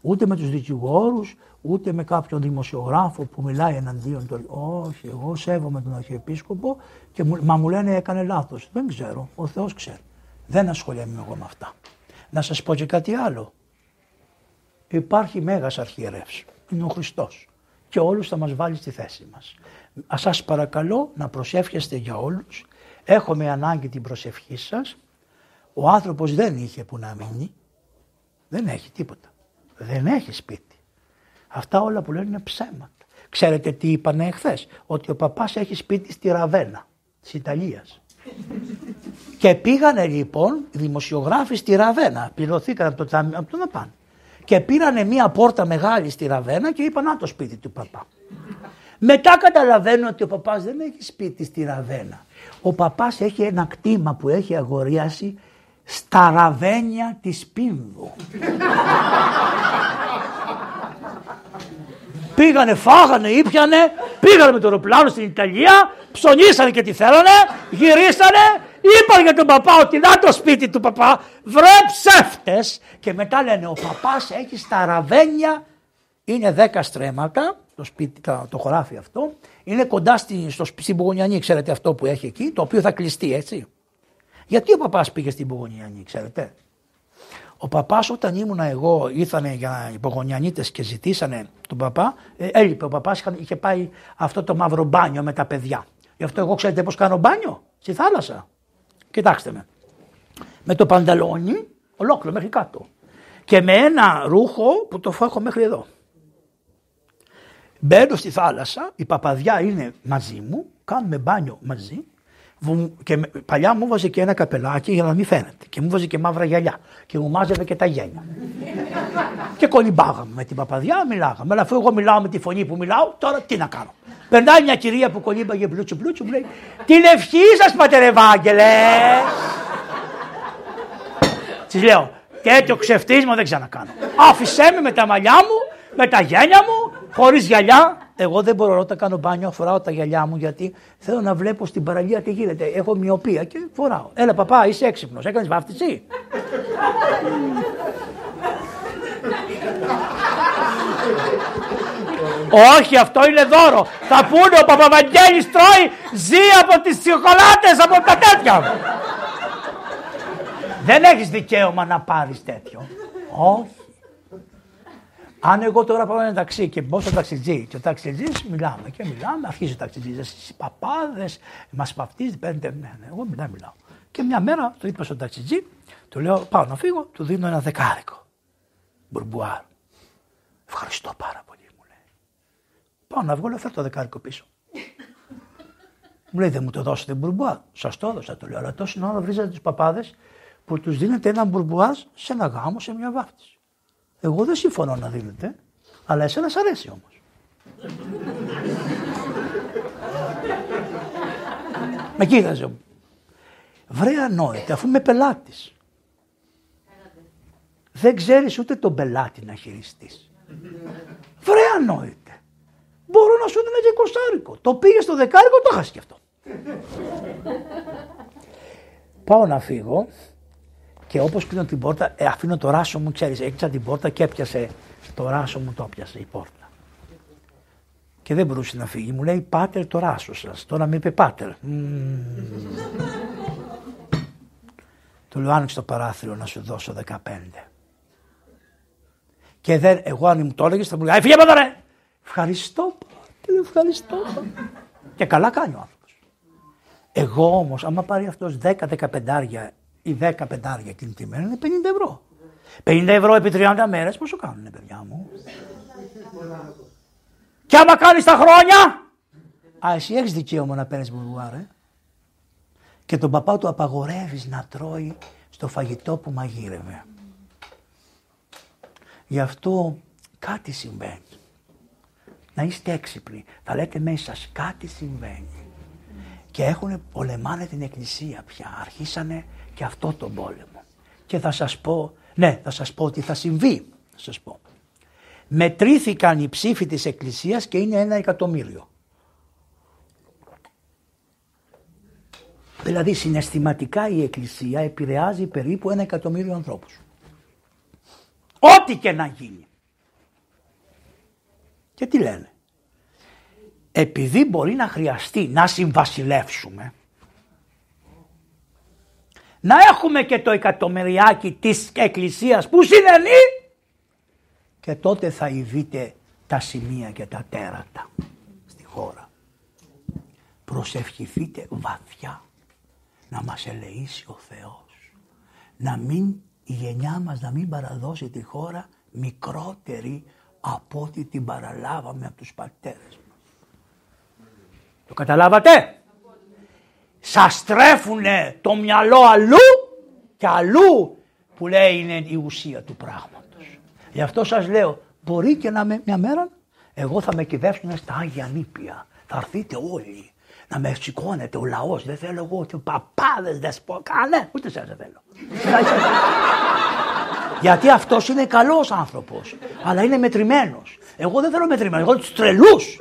ούτε με τους δικηγόρους, ούτε με κάποιον δημοσιογράφο που μιλάει εναντίον του. Όχι, εγώ σέβομαι τον Αρχιεπίσκοπο και μου, μα μου λένε έκανε λάθος. Δεν ξέρω, ο Θεός ξέρει. Δεν ασχολιάμαι εγώ με αυτά. Να σας πω και κάτι άλλο. Υπάρχει μέγας αρχιερεύς. Είναι ο Χριστός. Και όλους θα μας βάλει στη θέση μας. Σας παρακαλώ να προσεύχεστε για όλους. Έχουμε ανάγκη την προσευχή σας. Ο άνθρωπος δεν είχε που να μείνει. Δεν έχει τίποτα. Δεν έχει σπίτι. Αυτά όλα που λένε είναι ψέματα. Ξέρετε τι είπανε εχθές, ότι ο παπάς έχει σπίτι στη Ραβένα της Ιταλίας. και πήγανε λοιπόν οι δημοσιογράφοι στη Ραβένα, πληρωθήκαν από το, από το να πάνε. Και πήρανε μία πόρτα μεγάλη στη Ραβένα και είπαν να το σπίτι του παπά. Μετά καταλαβαίνω ότι ο παπάς δεν έχει σπίτι στη Ραβένα. Ο παπάς έχει ένα κτήμα που έχει αγοριάσει στα ραβένια της Πίνδου. Πήγανε, φάγανε, ήπιανε, πήγανε με το αεροπλάνο στην Ιταλία, ψωνίσανε και τι θέλανε, γυρίσανε, είπαν για τον παπά ότι να το σπίτι του παπά, βρε ψεύτες. Και μετά λένε ο παπάς έχει στα ραβένια, είναι δέκα στρέμματα, το, σπίτι, το, χωράφι αυτό, είναι κοντά στη, στο, στην Πουγονιανή, ξέρετε αυτό που έχει εκεί, το οποίο θα κλειστεί έτσι. Γιατί ο παπάς πήγε στην Πογονιανή, ξέρετε; Ο παπάς, όταν ήμουνα εγώ, ήρθανε για υπογονιανίτε και ζητήσανε τον παπά, ε, έλειπε. Ο παπάς είχε πάει αυτό το μαύρο μπάνιο με τα παιδιά. Γι' αυτό εγώ ξέρετε πώς κάνω μπάνιο, στη θάλασσα. Κοιτάξτε με. Με το πανταλόνι, ολόκληρο μέχρι κάτω. Και με ένα ρούχο που το έχω μέχρι εδώ. Μπαίνω στη θάλασσα, η παπαδιά είναι μαζί μου, κάνουμε μπάνιο μαζί και παλιά μου βάζει και ένα καπελάκι για να μην φαίνεται. Και μου βάζει και μαύρα γυαλιά. Και μου μάζευε και τα γένια. και κολυμπάγαμε με την παπαδιά, μιλάγαμε. Αλλά αφού εγώ μιλάω με τη φωνή που μιλάω, τώρα τι να κάνω. Περνάει μια κυρία που κολύμπαγε μπλούτσου μπλούτσου, μου λέει Την ευχή σας, πατέρ Ευάγγελε. Της λέω, τέτοιο ξεφτίσμα δεν ξανακάνω. Άφησέ με με τα μαλλιά μου, με τα γένια μου, χωρίς γυαλιά, εγώ δεν μπορώ να κάνω μπάνιο, φοράω τα γυαλιά μου γιατί θέλω να βλέπω στην παραλία τι γίνεται. Έχω μοιοπία και φοράω. Έλα, παπά, είσαι έξυπνος. Έκανες βάφτιση; Όχι, αυτό είναι δώρο. Θα πούνε ο Παπαβαγγέλης τρώει, ζει από τις σοκολάτες, από τα τέτοια. Δεν έχεις δικαίωμα να πάρεις τέτοιο. Όχι. Αν εγώ τώρα πάω ένα ταξί και μπω στο ταξιτζί και ο ταξιτζής μιλάμε και μιλάμε, αρχίζει ο ταξιτζής. Εσεί παπάδες, μας παυτίζεις, παίρνετε. Ναι, ναι, εγώ μιλάω, μιλάω. Και μια μέρα το είπα στον ταξιτζή, του λέω πάω να φύγω, του δίνω ένα δεκάρικο. Πουρμπουάρ. Ευχαριστώ πάρα πολύ, μου λέει. Πάω να βγω, λέω φέρω το δεκάρικο πίσω. μου λέει δεν μου το δώσετε πουρμπουάρ. Σας το έδωσα, του λέω, αλλά τόσο ώρα βρίζατε τους παπάδες που τους δίνετε ένα πουρμπουάρ σε ένα γάμο, σε μια βάφτιση. Εγώ δεν συμφωνώ να δίνετε, αλλά εσένα σ' αρέσει όμως. [laughs] με κοίταζε μου. Βρε ανόητε, αφού είμαι πελάτης. Δεν ξέρεις ούτε τον πελάτη να χειριστείς. Βρε ανόητε. Μπορώ να σου δίνω και κοστάρικο. Το πήγε στο δεκάρικο, το χάσει και αυτό. Πάω να φύγω και όπως κλείνω την πόρτα, ε, αφήνω το ράσο μου, ξέρεις, έκλεισα την πόρτα και έπιασε το ράσο μου, το έπιασε η πόρτα. Και δεν μπορούσε να φύγει. Μου λέει Πάτερ το ράσο σας. Τώρα με είπε Πάτερ. Του λέω άνοιξε το παράθυρο να σου δώσω 15. Και δεν, εγώ αν μου το έλεγες θα μου λέει Φύγε από ρε! Ευχαριστώ, Πάτερ, ευχαριστώ. και καλά κάνει ο άνθρωπος. Εγώ όμως, άμα πάρει αυτός 10-15 οι 10 πεντάρια εκείνη τη μέρα είναι 50 ευρώ. 50 ευρώ επί 30 μέρες πόσο κάνουν, παιδιά μου; Και άμα κάνεις τα χρόνια. Α, εσύ έχεις δικαίωμα να παίρνεις μπουρμπουάρ, ε. Και τον παπά του απαγορεύεις να τρώει στο φαγητό που μαγείρευε. Γι' αυτό κάτι συμβαίνει. Να είστε έξυπνοι. Θα λέτε μέσα σας κάτι συμβαίνει. Και έχουν πολεμάνε την εκκλησία πια. Αρχίσανε και αυτό τον πόλεμο. Και θα σας πω, ναι θα σας πω ότι θα συμβεί. Θα σας πω. Μετρήθηκαν οι ψήφοι της εκκλησίας και είναι ένα εκατομμύριο. Δηλαδή συναισθηματικά η εκκλησία επηρεάζει περίπου ένα εκατομμύριο ανθρώπους. Ό,τι και να γίνει. Και τι λένε; Επειδή μπορεί να χρειαστεί να συμβασιλεύσουμε, να έχουμε και το εκατομμυριάκι της εκκλησίας που συνενεί και τότε θα ειδείτε τα σημεία και τα τέρατα στη χώρα. Προσευχηθείτε βαθιά να μας ελεήσει ο Θεός. Να μην η γενιά μας να μην παραδώσει τη χώρα μικρότερη από ό,τι την παραλάβαμε από τους πατέρες μας. Το καταλάβατε; Σας στρέφουνε το μυαλό αλλού και αλλού που λέει είναι η ουσία του πράγματος. Γι' αυτό σας λέω μπορεί και να με μια μέρα εγώ θα με κυδεύσουν στα Άγια Νήπια. Θα έρθείτε όλοι να με σηκώνετε ο λαός. Δεν θέλω εγώ ότι παπάδες δεσπο... Κανέ, ούτε σε δεν θέλω. Γιατί αυτός είναι καλός άνθρωπος, αλλά είναι μετρημένος. Εγώ δεν θέλω μετρημένο, εγώ τους τρελούς.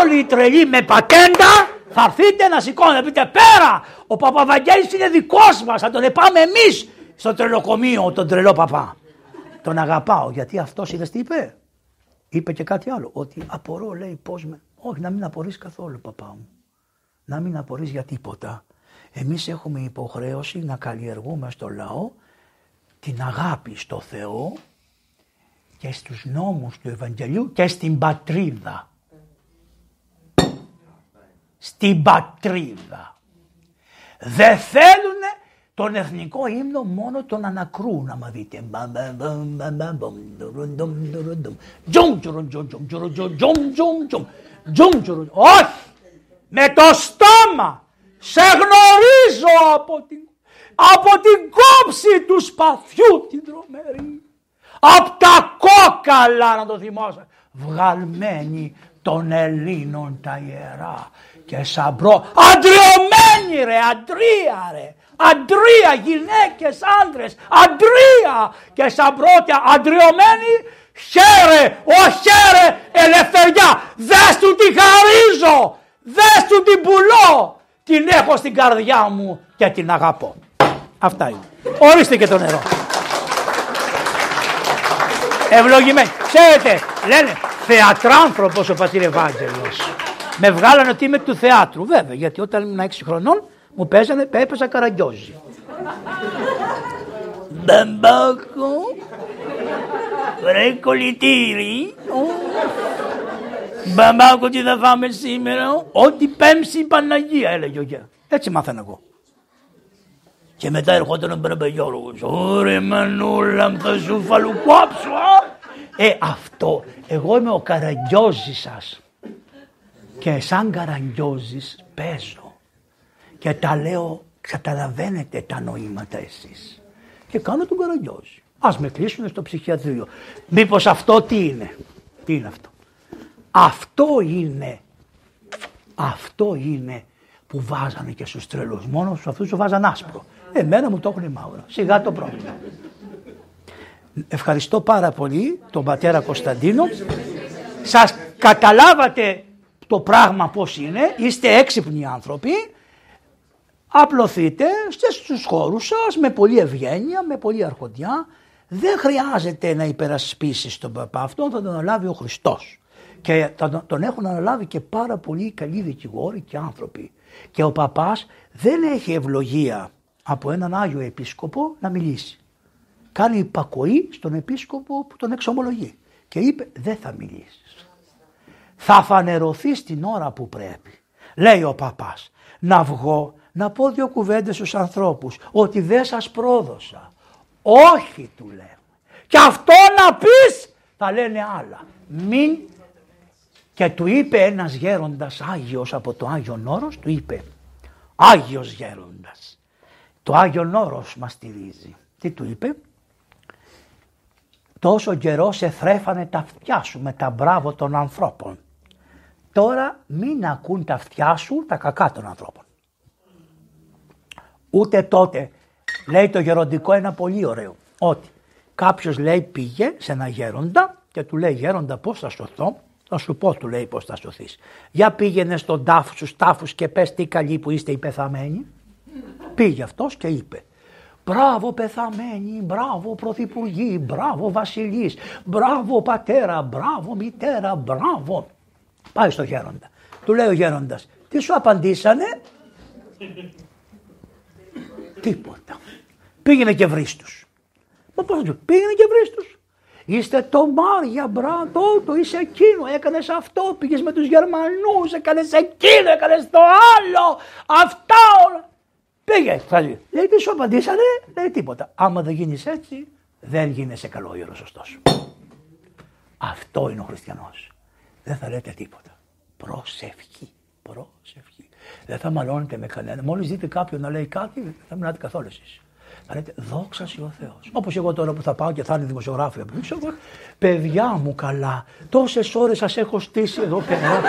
Όλοι οι τρελοί με πατέντα θα έρθετε να σηκώνετε, πείτε πέρα. Ο Παπαβαγγέλης είναι δικός μας, θα τον πάμε εμείς στο τρελοκομείο, τον τρελό παπά. Τον αγαπάω, γιατί αυτός είδες τι είπε; Είπε και κάτι άλλο, ότι απορώ λέει πώς με... Όχι να μην απορείς καθόλου παπά μου. Να μην απορείς για τίποτα. Εμείς έχουμε υποχρέωση να καλλιεργούμε στο λαό την αγάπη στο Θεό και στους νόμους του Ευαγγελίου και στην πατρίδα. Στην πατρίδα. Δεν θέλουν τον εθνικό ύμνο μόνο τον ανακρούν άμα δείτε. Όχι! Με το στόμα σε γνωρίζω από την από την κόψη του σπαθιού την τρομερή. Από τα κόκαλα να το θυμάσαι. Βγαλμένη των Ελλήνων τα ιερά και σαμπρό. Αντριωμένη ρε, αντρία ρε. Αντρία, γυναίκες, άντρες, αντρία και σαμπρότια, αντριωμένη, χαίρε, ο χαίρε, ελευθεριά, δες του τη χαρίζω, δες του την πουλώ, την έχω στην καρδιά μου και την αγαπώ. Αυτά είναι. Ορίστε και το νερό. Ευλογημένη. Ξέρετε, λένε θεατράνθρωπος ο πατήρ Ευάγγελος. Με βγάλανε ότι είμαι του θεάτρου. Βέβαια, γιατί όταν ήμουν 6 χρονών μου παίζανε, έπαιζα καραγκιόζι. Μπαμπάκο, βρε κολλητήρι. Μπαμπάκο τι θα φάμε σήμερα, ό,τι πέμψει η Παναγία έλεγε ο γέρος. Έτσι μάθαινα εγώ. Και μετά ερχόταν ο Μπραμπαγιώργος. Ωρε μανούλα θα σου φαλουκόψω. Ε αυτό, εγώ είμαι ο καραγκιόζης σας. Και σαν καραγκιόζης παίζω. Και τα λέω, καταλαβαίνετε τα νοήματα εσείς. Και κάνω τον καραγκιόζη. Ας με κλείσουν στο ψυχιατρίο. Μήπως αυτό τι είναι; Τι είναι αυτό; Αυτό είναι. Αυτό είναι που βάζανε και στους τρελούς. Μόνος στους αυτούς τους βάζαν άσπρο. Εμένα μου το έχουν μαύρο. Σιγά το πρόβλημα. Ευχαριστώ πάρα πολύ τον πατέρα Κωνσταντίνο. Σας καταλάβατε το πράγμα πώς είναι. Είστε έξυπνοι άνθρωποι. Απλωθείτε στους χώρους σας με πολλή ευγένεια, με πολλή αρχοντιά. Δεν χρειάζεται να υπερασπίσεις τον παπά αυτό, θα τον αναλάβει ο Χριστός. Και τον έχουν αναλάβει και πάρα πολλοί καλοί δικηγόροι και άνθρωποι. Και ο παπάς δεν έχει ευλογία από έναν Άγιο Επίσκοπο να μιλήσει. Κάνει υπακοή στον Επίσκοπο που τον εξομολογεί και είπε δεν θα μιλήσεις. Θα φανερωθεί την ώρα που πρέπει. Λέει ο παπάς να βγω να πω δύο κουβέντες στους ανθρώπους ότι δεν σας πρόδωσα. Όχι του λέω. Και αυτό να πεις θα λένε άλλα. Μην και του είπε ένας γέροντας Άγιος από το Άγιο Όρος, του είπε Άγιος γέροντας το Άγιο Όρος μας στηρίζει. Τι του είπε. τόσο καιρό σε θρέφανε τα αυτιά σου με τα μπράβο των ανθρώπων. Τώρα μην ακούν τα αυτιά σου τα κακά των ανθρώπων. Ούτε τότε λέει το γεροντικό ένα πολύ ωραίο. Ότι κάποιος λέει πήγε σε ένα γέροντα και του λέει γέροντα πώς θα σωθώ; Θα σου πω του λέει πώς θα σωθείς. Για πήγαινε στον τάφο στους τάφους και πες τι καλή που είστε οι πεθαμένοι. Πήγε αυτός και είπε Μπράβο πεθαμένοι, μπράβο πρωθυπουργοί, μπράβο βασιλείς, μπράβο πατέρα, μπράβο μητέρα, μπράβο. Πάει στο γέροντα. Του λέει ο γέροντας, τι σου απαντήσανε; Τίποτα. Πήγαινε και βρεις τους. Μα πώς του, πήγαινε και βρεις τους. Είστε το Μάρια, μπράβο, το είσαι εκείνο, έκανες αυτό, πήγες με τους Γερμανούς, έκανες εκείνο, έκανες το άλλο, αυτά όλα. Πήγε, θα λέει. Λέει τι σου απαντήσανε, λέει τίποτα. Άμα δεν γίνεις έτσι, δεν γίνεσαι καλό ή σωστός. Αυτό είναι ο χριστιανός. Δεν θα λέτε τίποτα. Προσευχή. Προσευχή. Δεν θα μαλώνετε με κανένα. Μόλις δείτε κάποιον να λέει κάτι, θα μιλάτε καθόλου εσείς. Θα λέτε δόξα ο Θεός. Όπως εγώ τώρα που θα πάω και θα είναι δημοσιογράφοι από πίσω, παιδιά μου καλά. Τόσες ώρες σας έχω στήσει εδώ πέρα.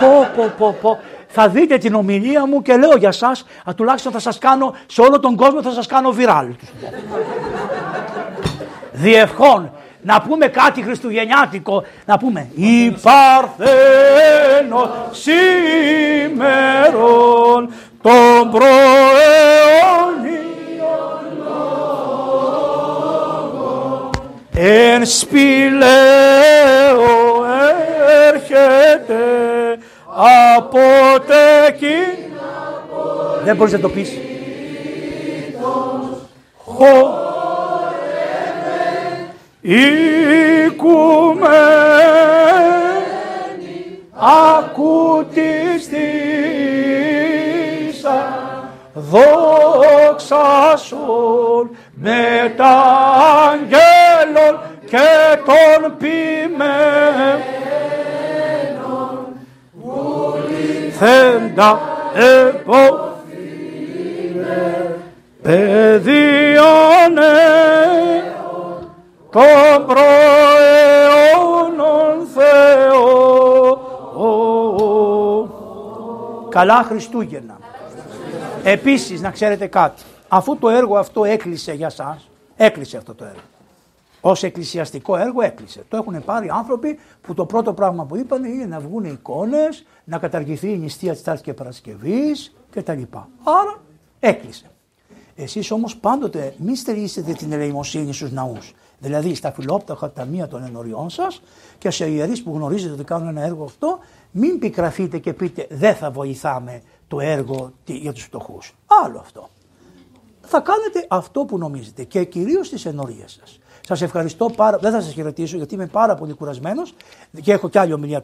πω, πω, πω, πω. Θα δείτε την ομιλία μου και λέω για εσά, τουλάχιστον θα σας κάνω, σε όλο τον κόσμο θα σας κάνω βιράλ. Διευχών να πούμε κάτι χριστουγεννιάτικο, να πούμε «Η Παρθένος σήμερον τον προαιώνιον λόγος εν σπηλαίο έρχεται από τεκεί». Δεν μπορείς να το πεις. Χω Οικουμένη ακούτιστήσα δόξα σου με τα αγγέλων και των ποιμένων. Θέντα εποφήνε παιδιώνε τον προαιώνων Θεό. Καλά Χριστούγεννα. Επίσης να ξέρετε κάτι. Αφού το έργο αυτό έκλεισε για σας, έκλεισε αυτό το έργο. Ω εκκλησιαστικό έργο έκλεισε. Το έχουν πάρει άνθρωποι που το πρώτο πράγμα που είπαν είναι να βγουν εικόνες, να καταργηθεί η νηστεία της Τάρτης και Παρασκευής κτλ. Άρα έκλεισε. Εσείς όμως πάντοτε μη στερήσετε την ελεημοσύνη στους ναούς δηλαδή στα φιλόπτωχα ταμεία των ενωριών σας και σε ιερείς που γνωρίζετε ότι κάνουν ένα έργο αυτό, μην πικραφείτε και πείτε δεν θα βοηθάμε το έργο για τους φτωχούς. Άλλο αυτό. Θα κάνετε αυτό που νομίζετε και κυρίως στις ενορίε σας. Σας ευχαριστώ πάρα Δεν θα σας χαιρετήσω γιατί είμαι πάρα πολύ κουρασμένος και έχω κι άλλη ομιλία